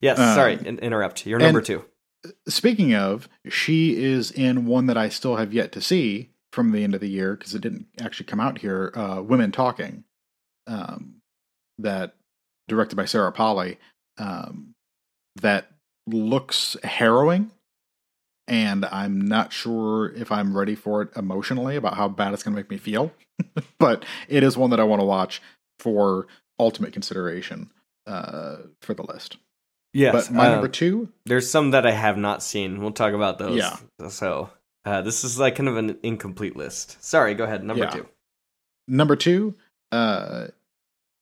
Yes. Um, sorry, in- interrupt. You're number two. Speaking of, she is in one that I still have yet to see from the end of the year because it didn't actually come out here. Uh, Women Talking, um, that directed by Sarah Polley, um, that looks harrowing, and I'm not sure if I'm ready for it emotionally about how bad it's going to make me feel. but it is one that I want to watch for ultimate consideration uh, for the list. Yes. but my uh, number two, There's some that I have not seen. We'll talk about those. Yeah. So uh, this is like kind of an incomplete list. Sorry. Go ahead. Number Yeah. two. Number two, uh,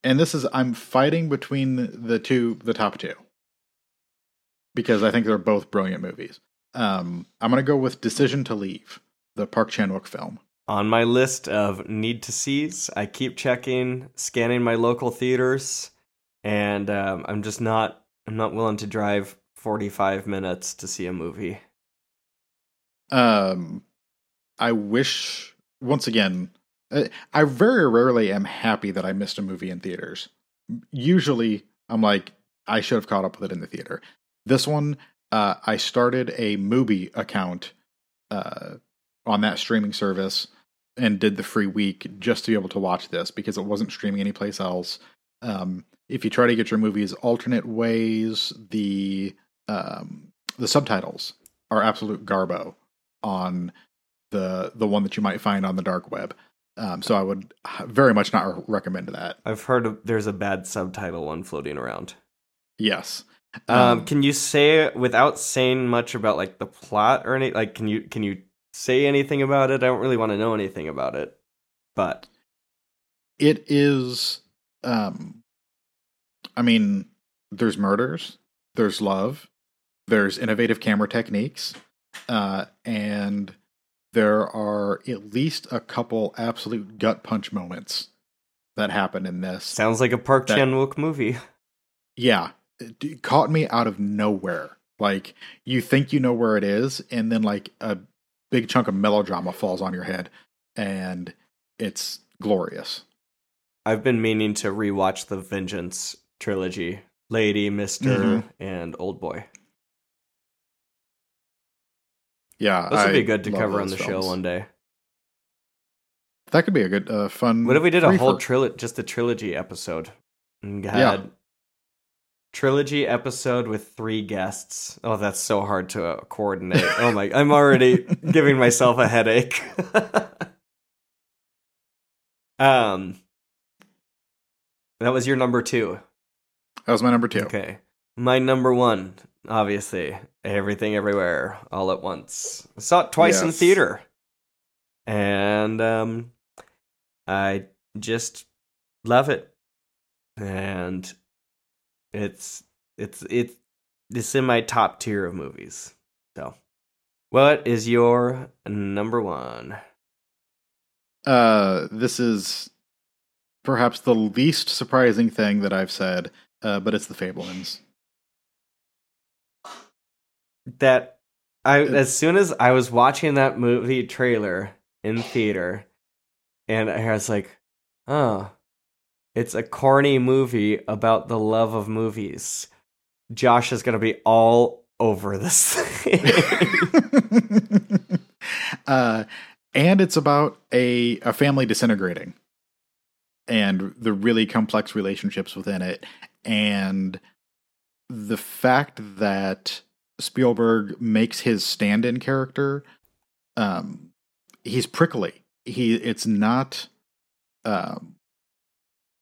and this is I'm fighting between the two, the top two, because I think they're both brilliant movies. Um, I'm gonna go with Decision to Leave, the Park Chan Wook film. On my list of need to sees, I keep checking, scanning my local theaters, and um, I'm just not. I'm not willing to drive 45 minutes to see a movie. Um, I wish once again, uh, I very rarely am happy that I missed a movie in theaters. Usually, I'm like, I should have caught up with it in the theater. This one, uh, I started a movie account uh, on that streaming service and did the free week just to be able to watch this because it wasn't streaming anyplace else. Um, if you try to get your movies alternate ways, the um, the subtitles are absolute garbo on the the one that you might find on the dark web. Um, so I would very much not recommend that. I've heard of, there's a bad subtitle one floating around. Yes. Um, can you say without saying much about like the plot or any like can you can you say anything about it? I don't really want to know anything about it. But it is um I mean, there's murders, there's love, there's innovative camera techniques, uh, and there are at least a couple absolute gut punch moments that happen in this. sounds like a Park Chan Wook movie. yeah, it caught me out of nowhere. Like you think you know where it is, and then like a big chunk of melodrama falls on your head, and it's glorious. I've been meaning to rewatch the Vengeance trilogy. Lady, Mister, Mhm. and Old Boy. Yeah, this would be good to cover on the show one day. That could be a good, uh, fun. What if we did a whole trilogy, just a trilogy episode, had Yeah. trilogy episode with three guests? Oh, that's so hard to uh, coordinate. oh my, I'm already giving myself a headache. um, that was your number two. That was my number two. Okay, my number one, obviously, everything, everywhere, all at once. I saw it twice in theater, and um, I just love it, and it's it's it's it's in my top tier of movies. So, what is your number one? Uh, this is perhaps the least surprising thing that I've said, uh, but it's the Fabelmans. That I as soon as I was watching that movie trailer in theater, and I was like, oh, it's a corny movie about the love of movies. Josh is gonna be all over this thing. uh, and it's about a a family disintegrating and the really complex relationships within it and the fact that Spielberg makes his stand-in character um he's prickly he it's not um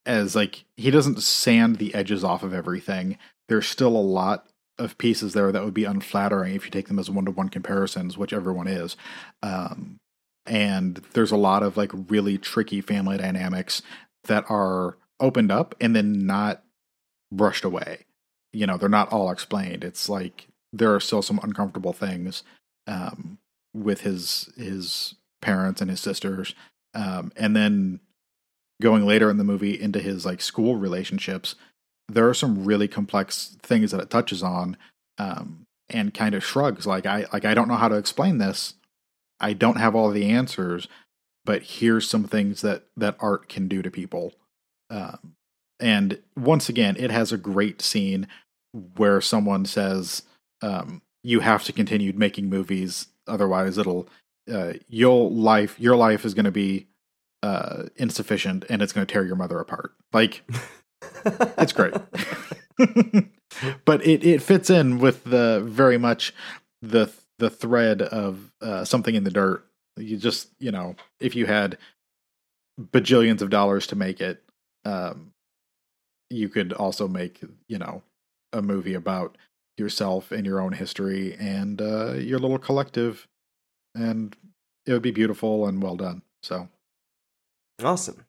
as like he doesn't sand the edges off of everything there's still a lot of pieces there that would be unflattering if you take them as one-to-one comparisons which everyone is um and there's a lot of like really tricky family dynamics that are opened up and then not brushed away. You know, they're not all explained. It's like there are still some uncomfortable things um, with his his parents and his sisters, um, and then going later in the movie into his like school relationships. There are some really complex things that it touches on, um, and kind of shrugs like I like I don't know how to explain this. I don't have all the answers, but here's some things that that art can do to people. Um, and once again, it has a great scene where someone says, um, "You have to continue making movies, otherwise it'll uh, your life your life is going to be uh, insufficient and it's going to tear your mother apart." Like, it's great. but it, it fits in with the very much the the thread of uh, something in the dirt. You just you know if you had bajillions of dollars to make it, um, you could also make you know a movie about yourself and your own history and uh, your little collective, and it would be beautiful and well done. So awesome.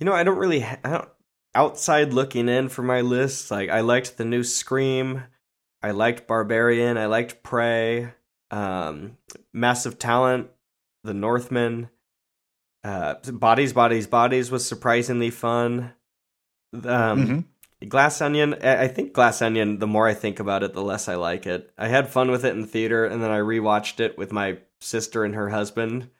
You know, I don't really ha- I don't, outside looking in for my list. Like I liked the new Scream, I liked Barbarian, I liked Prey um, massive talent, The Northman, uh, Bodies, Bodies, Bodies was surprisingly fun. Um, mm-hmm. Glass Onion, I think Glass Onion. The more I think about it, the less I like it. I had fun with it in the theater, and then I rewatched it with my sister and her husband.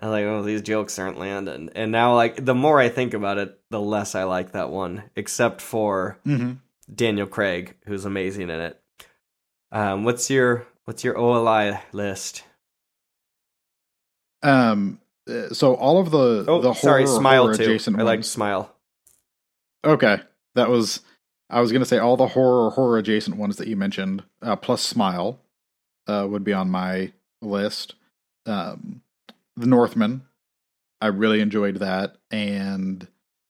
I'm like, oh, these jokes aren't landing. And now, like, the more I think about it, the less I like that one. Except for mm-hmm. Daniel Craig, who's amazing in it. Um, what's your What's your OLI list? Um. Uh, so all of the oh, the sorry, horror, smile horror too. adjacent I like smile. Okay, that was. I was gonna say all the horror horror adjacent ones that you mentioned, uh, plus Smile, uh, would be on my list. Um, the Northman, I really enjoyed that, and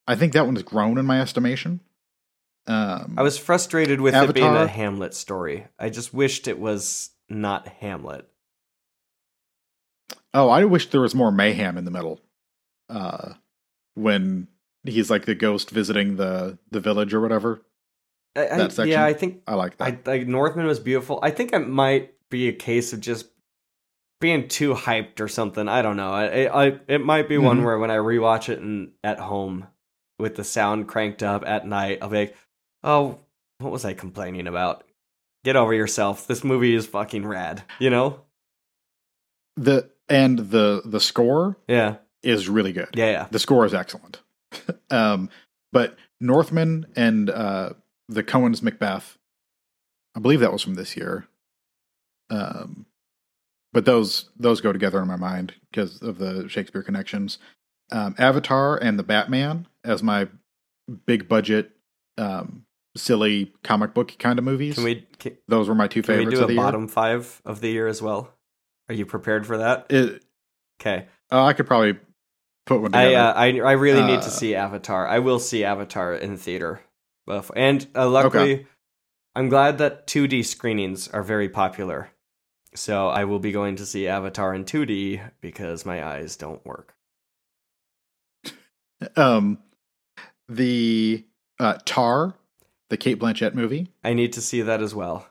I think that one's grown in my estimation. Um, I was frustrated with it being a Hamlet story. I just wished it was not Hamlet. Oh, I wish there was more mayhem in the middle. Uh, when he's like the ghost visiting the the village or whatever. I, I- That section? yeah, I think I like that. I like Northman was beautiful. I think it might be a case of just being too hyped or something. I don't know. I, I it might be one Mhm. where when I rewatch it and at home with the sound cranked up at night, I'll be like, "Oh, what was I complaining about? Get over yourself. This movie is fucking rad." You know? the and the the score Yeah, is really good. yeah, yeah. The score is excellent. um, but Northman and uh, the Coen's Macbeth, I believe that was from this year. Um, but those those go together in my mind because of the Shakespeare connections. Um, Avatar and the Batman as my big budget, um, silly comic book kind of movies. Can we can, those were my two can we favorites do of a the bottom five of the year as well? Are you prepared for that? It, Okay. uh, I could probably put one I, uh, I I really need Uh, to see Avatar. I will see Avatar in theater, And uh, luckily, I'm glad that 2D screenings are very popular. So I will be going to see Avatar in 2D because my eyes don't work. um, the uh, Tar, the Cate Blanchett movie. I need to see that as well.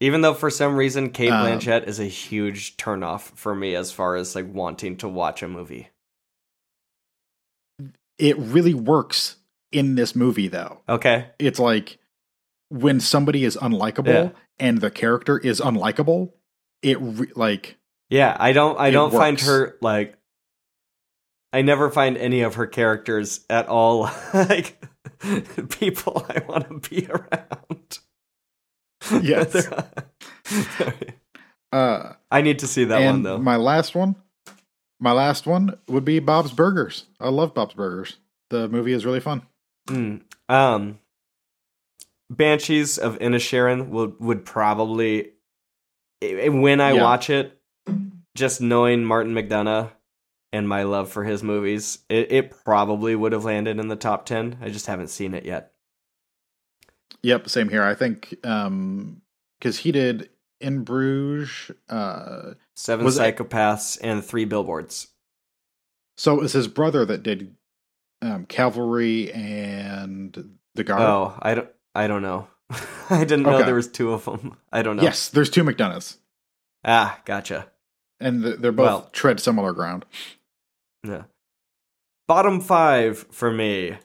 Even though for some reason Cate Um, Blanchett is a huge turnoff for me as far as like wanting to watch a movie. It really works in this movie, though. Okay. It's like when somebody is unlikable Yeah. and the character is unlikable. It re- like Yeah, I don't I don't find her like I never find any of her characters at all like people I want to be around. Yes. Uh, I need to see that one though. my last one, my last one would be Bob's Burgers. I love Bob's Burgers. The movie is really fun. Mm. Um, Banshees of Inisherin would would probably when I Yeah. watch it, just knowing Martin McDonagh and my love for his movies, it, it probably would have landed in the top ten. I just haven't seen it yet. Yep, same here. I think um because he did in Bruges. Uh, Seven Was it- Psychopaths and Three Billboards. so it was his brother that did um, Calvary and the Guard. Oh, I don't. I don't know. I didn't know Okay. there was two of them. I don't know. yes, there's two McDonaghs, Ah, gotcha. and th- they're both Well- tread similar ground. Yeah. Bottom five for me.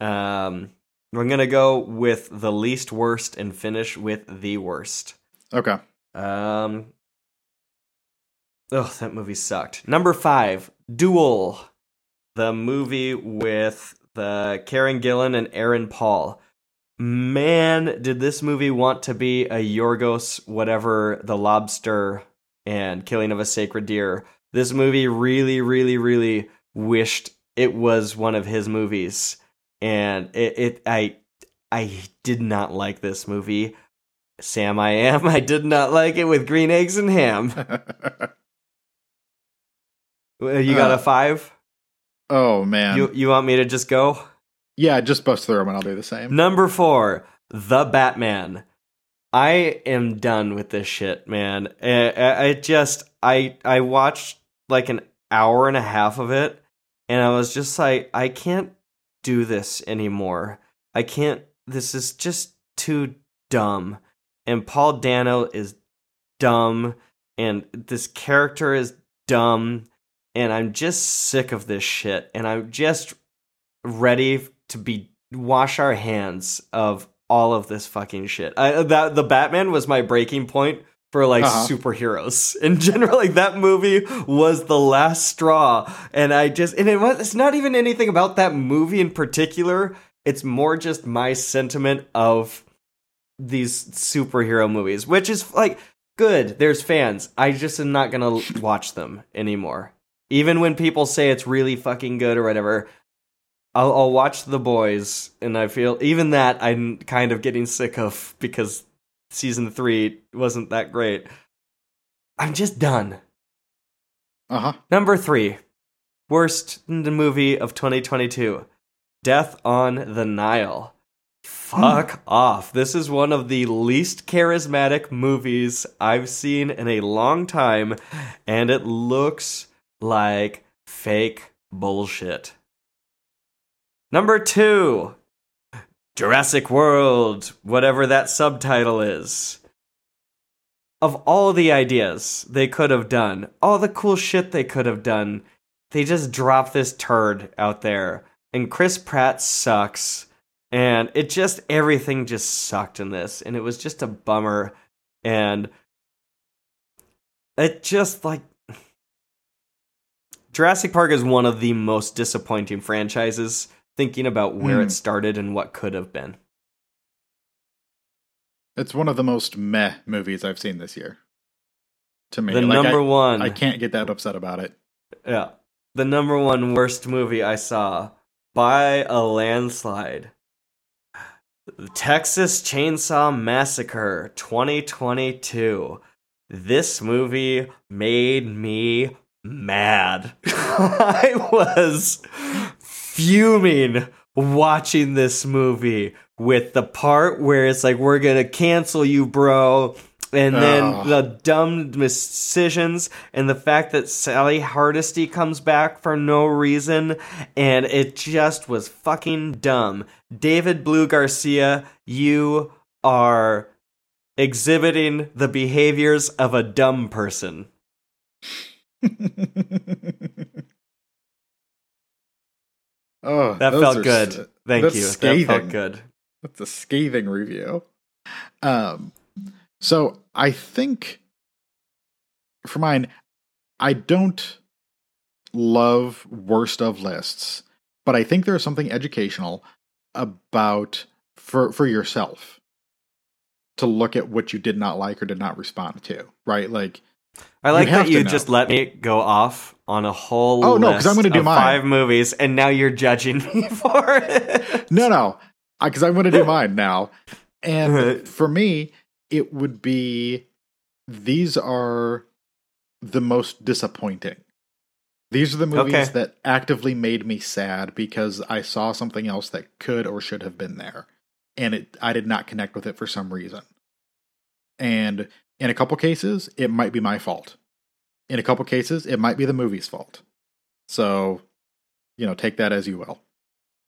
Um, we're gonna go with the least worst and finish with the worst. Okay. Um. Oh, that movie sucked. Number five, Dual, the movie with the Karen Gillan and Aaron Paul. Man, did this movie want to be a Yorgos, whatever, the lobster and Killing of a Sacred Deer. This movie really, really, really wished it was one of his movies, and it, it I, I did not like this movie. Sam, I am. I did not like it with green eggs and ham. Uh, You got a Uh, five? Oh man. You you want me to just go? yeah, just bust through them, and I'll do the same. Number four, The Batman. I am done with this shit, man. I, I, I just I I watched like an hour and a half of it, and I was just like, I can't do this anymore. I can't. This is just too dumb. And Paul Dano is dumb, and this character is dumb, and I'm just sick of this shit. And I'm just ready to be wash our hands of all of this fucking shit. I, that the Batman was my breaking point for like Uh-huh. superheroes in general. Like that movie was the last straw, and I just and it was it's not even anything about that movie in particular. It's more just my sentiment of these superhero movies, which is like good. There's fans. I just am not gonna watch them anymore. Even when people say it's really fucking good or whatever, I'll, I'll watch The Boys, and I feel even that I'm kind of getting sick of because season three wasn't that great. I'm just done. Uh huh. Number three, worst movie of 2022, Death on the Nile. Fuck off. This is one of the least charismatic movies I've seen in a long time, and it looks like fake bullshit. Number two, Jurassic World, whatever that subtitle is. Of all the ideas they could have done, all the cool shit they could have done, they just dropped this turd out there. And Chris Pratt sucks. And it just, everything just sucked in this. And it was just a bummer. And it just like. Jurassic Park is one of the most disappointing franchises, thinking about where Hmm. it started and what could have been. It's one of the most meh movies I've seen this year. To me, The Like, number I, one. I can't get that upset about it. Yeah. The number one worst movie I saw by a landslide. The Texas Chainsaw Massacre 2022. This movie made me mad. I was fuming watching this movie with the part where it's like, we're gonna cancel you, bro. And then Ugh. the dumb decisions and the fact that Sally Hardesty comes back for no reason and it just was fucking dumb. David Blue Garcia, you are exhibiting the behaviors of a dumb person. oh, That felt good. s- Thank you. Scathing. That felt good. That's a scathing review. Um, so I think for mine, I don't love worst of lists, but I think there's something educational about for for yourself to look at what you did not like or did not respond to. Right, like I like have that you just let me go off on a whole Oh, no, 'cause I'm gonna do mine. five movies, and now you're judging me for it. no, no, because I'm going to do mine now. And for me, it would be these are the most disappointing. These are the movies Okay. that actively made me sad because I saw something else that could or should have been there, and it I did not connect with it for some reason. And in a couple cases, it might be my fault. In a couple cases, it might be the movie's fault. So, you know, take that as you will.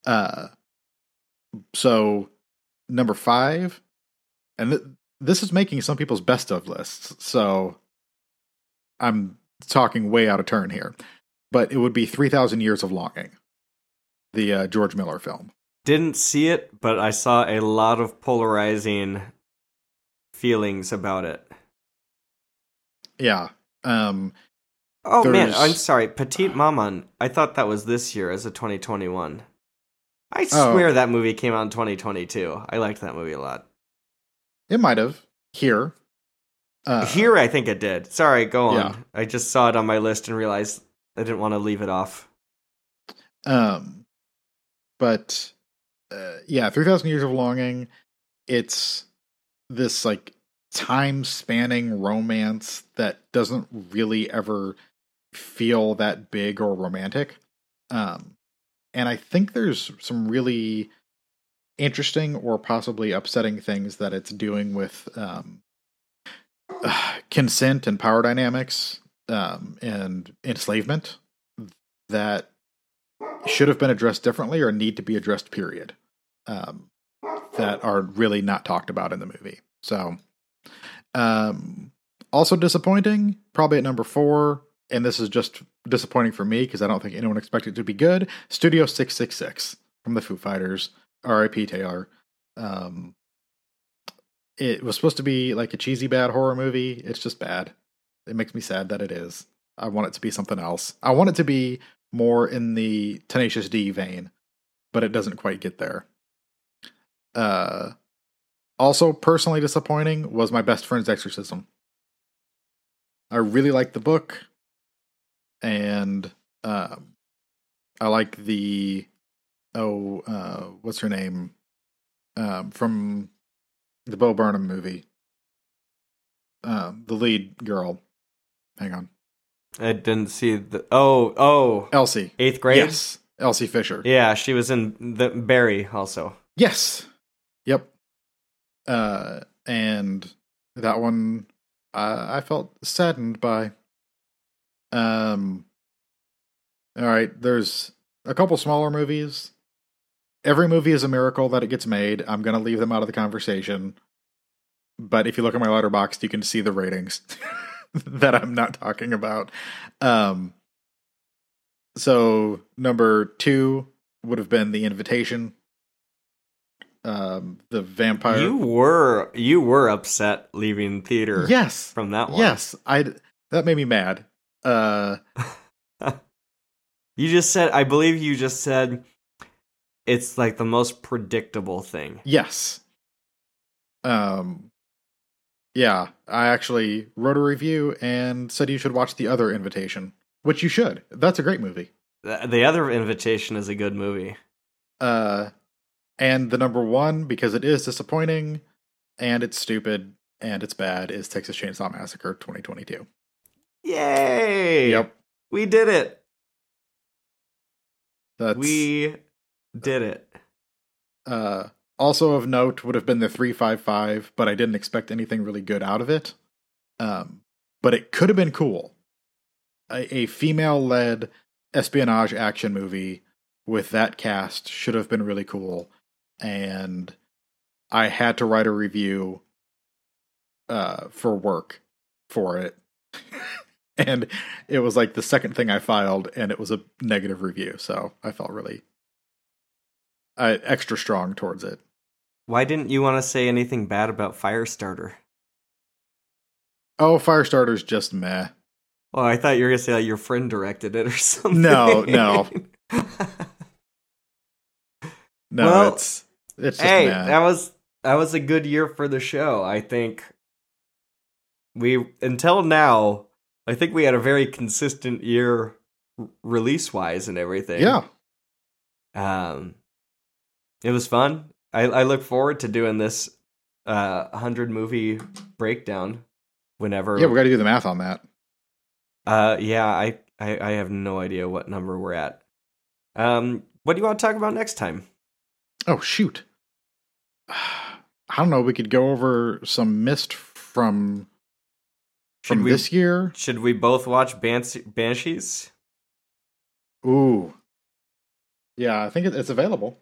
Uh, so number five, and th- this is making some people's best of lists. So I'm talking way out of turn here, but it would be Three Thousand Years of Longing, the uh, George Miller film. Didn't see it, but I saw a lot of polarizing feelings about it. Yeah. Um. Oh man, I'm sorry, Petite Maman. I thought that was this year as a 2021. I Oh. swear that movie came out in 2022. I liked that movie a lot. It might have here. Uh, Here, I think it did. Sorry, go on. Yeah. I just saw it on my list and realized I didn't want to leave it off. Um, but uh, yeah, three thousand years of longing. It's this like time spanning romance that doesn't really ever feel that big or romantic. Um, and I think there's some really interesting or possibly upsetting things that it's doing with um, consent and power dynamics um, and enslavement that should have been addressed differently or need to be addressed period um, that are really not talked about in the movie so um, also disappointing probably at number four and this is just disappointing for me because i don't think anyone expected it to be good studio 666 from the foo fighters rip taylor um, it was supposed to be like a cheesy bad horror movie. It's just bad. It makes me sad that it is. I want it to be something else. I want it to be more in the Tenacious D vein, but it doesn't quite get there. Uh, also, personally disappointing was my best friend's exorcism. I really liked the book, and um, I like the oh, uh, what's her name um, from the Bo Burnham movie, um, the lead girl. Hang on, I didn't see the. Oh, oh, Elsie. eighth grade. Yes, Elsie Fisher. Yeah, she was in the Barry also. Yes. Yep. Uh, and that one I, I felt saddened by. Um. All right, there's a couple smaller movies. Every movie is a miracle that it gets made. I'm gonna leave them out of the conversation. But if you look at my Letterboxd, you can see the ratings that I'm not talking about. Um. So number two would have been the invitation um the vampire You were you were upset leaving theater. yes from that one. yes i that made me mad uh You just said. I believe you just said. It's like the most predictable thing. yes um yeah i actually wrote a review and said you should watch the other invitation which you should that's a great movie The the other invitation is a good movie. uh and the number one because it is disappointing and it's stupid and it's bad is texas chainsaw massacre 2022 Yay! yep We did it. that's We did it. uh Also of note would have been the 355, but I didn't expect anything really good out of it. Um, but it could have been cool. A, a female led espionage action movie with that cast should have been really cool. And I had to write a review uh, for work for it. and it was like the second thing I filed, and it was a negative review. So I felt really uh, extra strong towards it. Why didn't you want to say anything bad about Firestarter? Oh, Firestarter's just meh. Well, I thought you were gonna say like your friend directed it or something. No, no. No, Well, it's it's hey, meh. that was that was a good year for the show. I think we until now, I think we had a very consistent year release wise and everything. yeah. Um, it was fun. I I look forward to doing this uh hundred movie breakdown whenever. Yeah, we got to do the math on that. Uh, yeah, I, I I have no idea what number we're at. Um, what do you want to talk about next time? Oh shoot. I don't know. We could go over some mist from Should from we this year. should we both watch Bans- Banshees? Ooh. Yeah, I think it's available.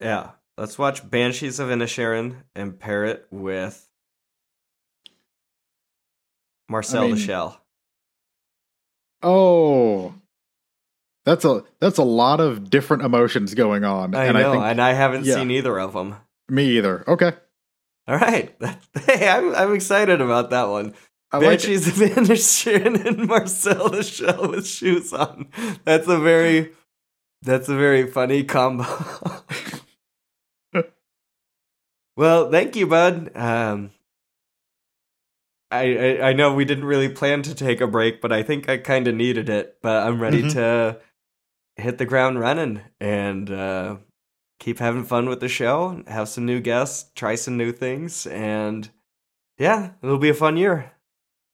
Yeah, let's watch Banshees of Inisherin and pair it with Marcel I mean. Oh. That's a that's a lot of different emotions going on. I and know, I think and I haven't yeah. seen either of them. me either. Okay. All right, hey, I'm I'm excited about that one. I like. Banshees of Inisherin and Marcel the Shell with shoes on. That's a very that's a very funny combo. well, thank you, bud. Um, I, I I know we didn't really plan to take a break, but I think I kind of needed it. But I'm ready Mhm. to hit the ground running and uh, keep having fun with the show. Have some new guests, try some new things, and yeah, it'll be a fun year.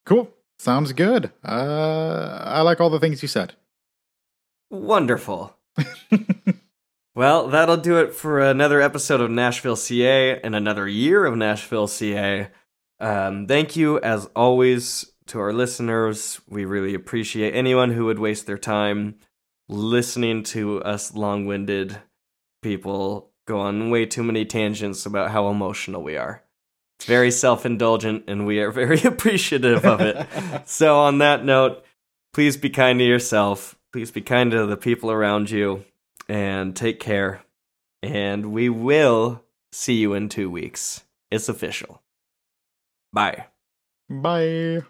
Cool. Sounds good. Uh I like all the things you said. Wonderful. Well, that'll do it for another episode of Nashville CA and another year of Nashville CA. Um, thank you, as always, to our listeners. We really appreciate anyone who would waste their time listening to us long winded people go on way too many tangents about how emotional we are. It's very self indulgent, and we are very appreciative of it. so, on that note, please be kind to yourself. Please be kind to the people around you and take care. And we will see you in two weeks. It's official. Bye. Bye.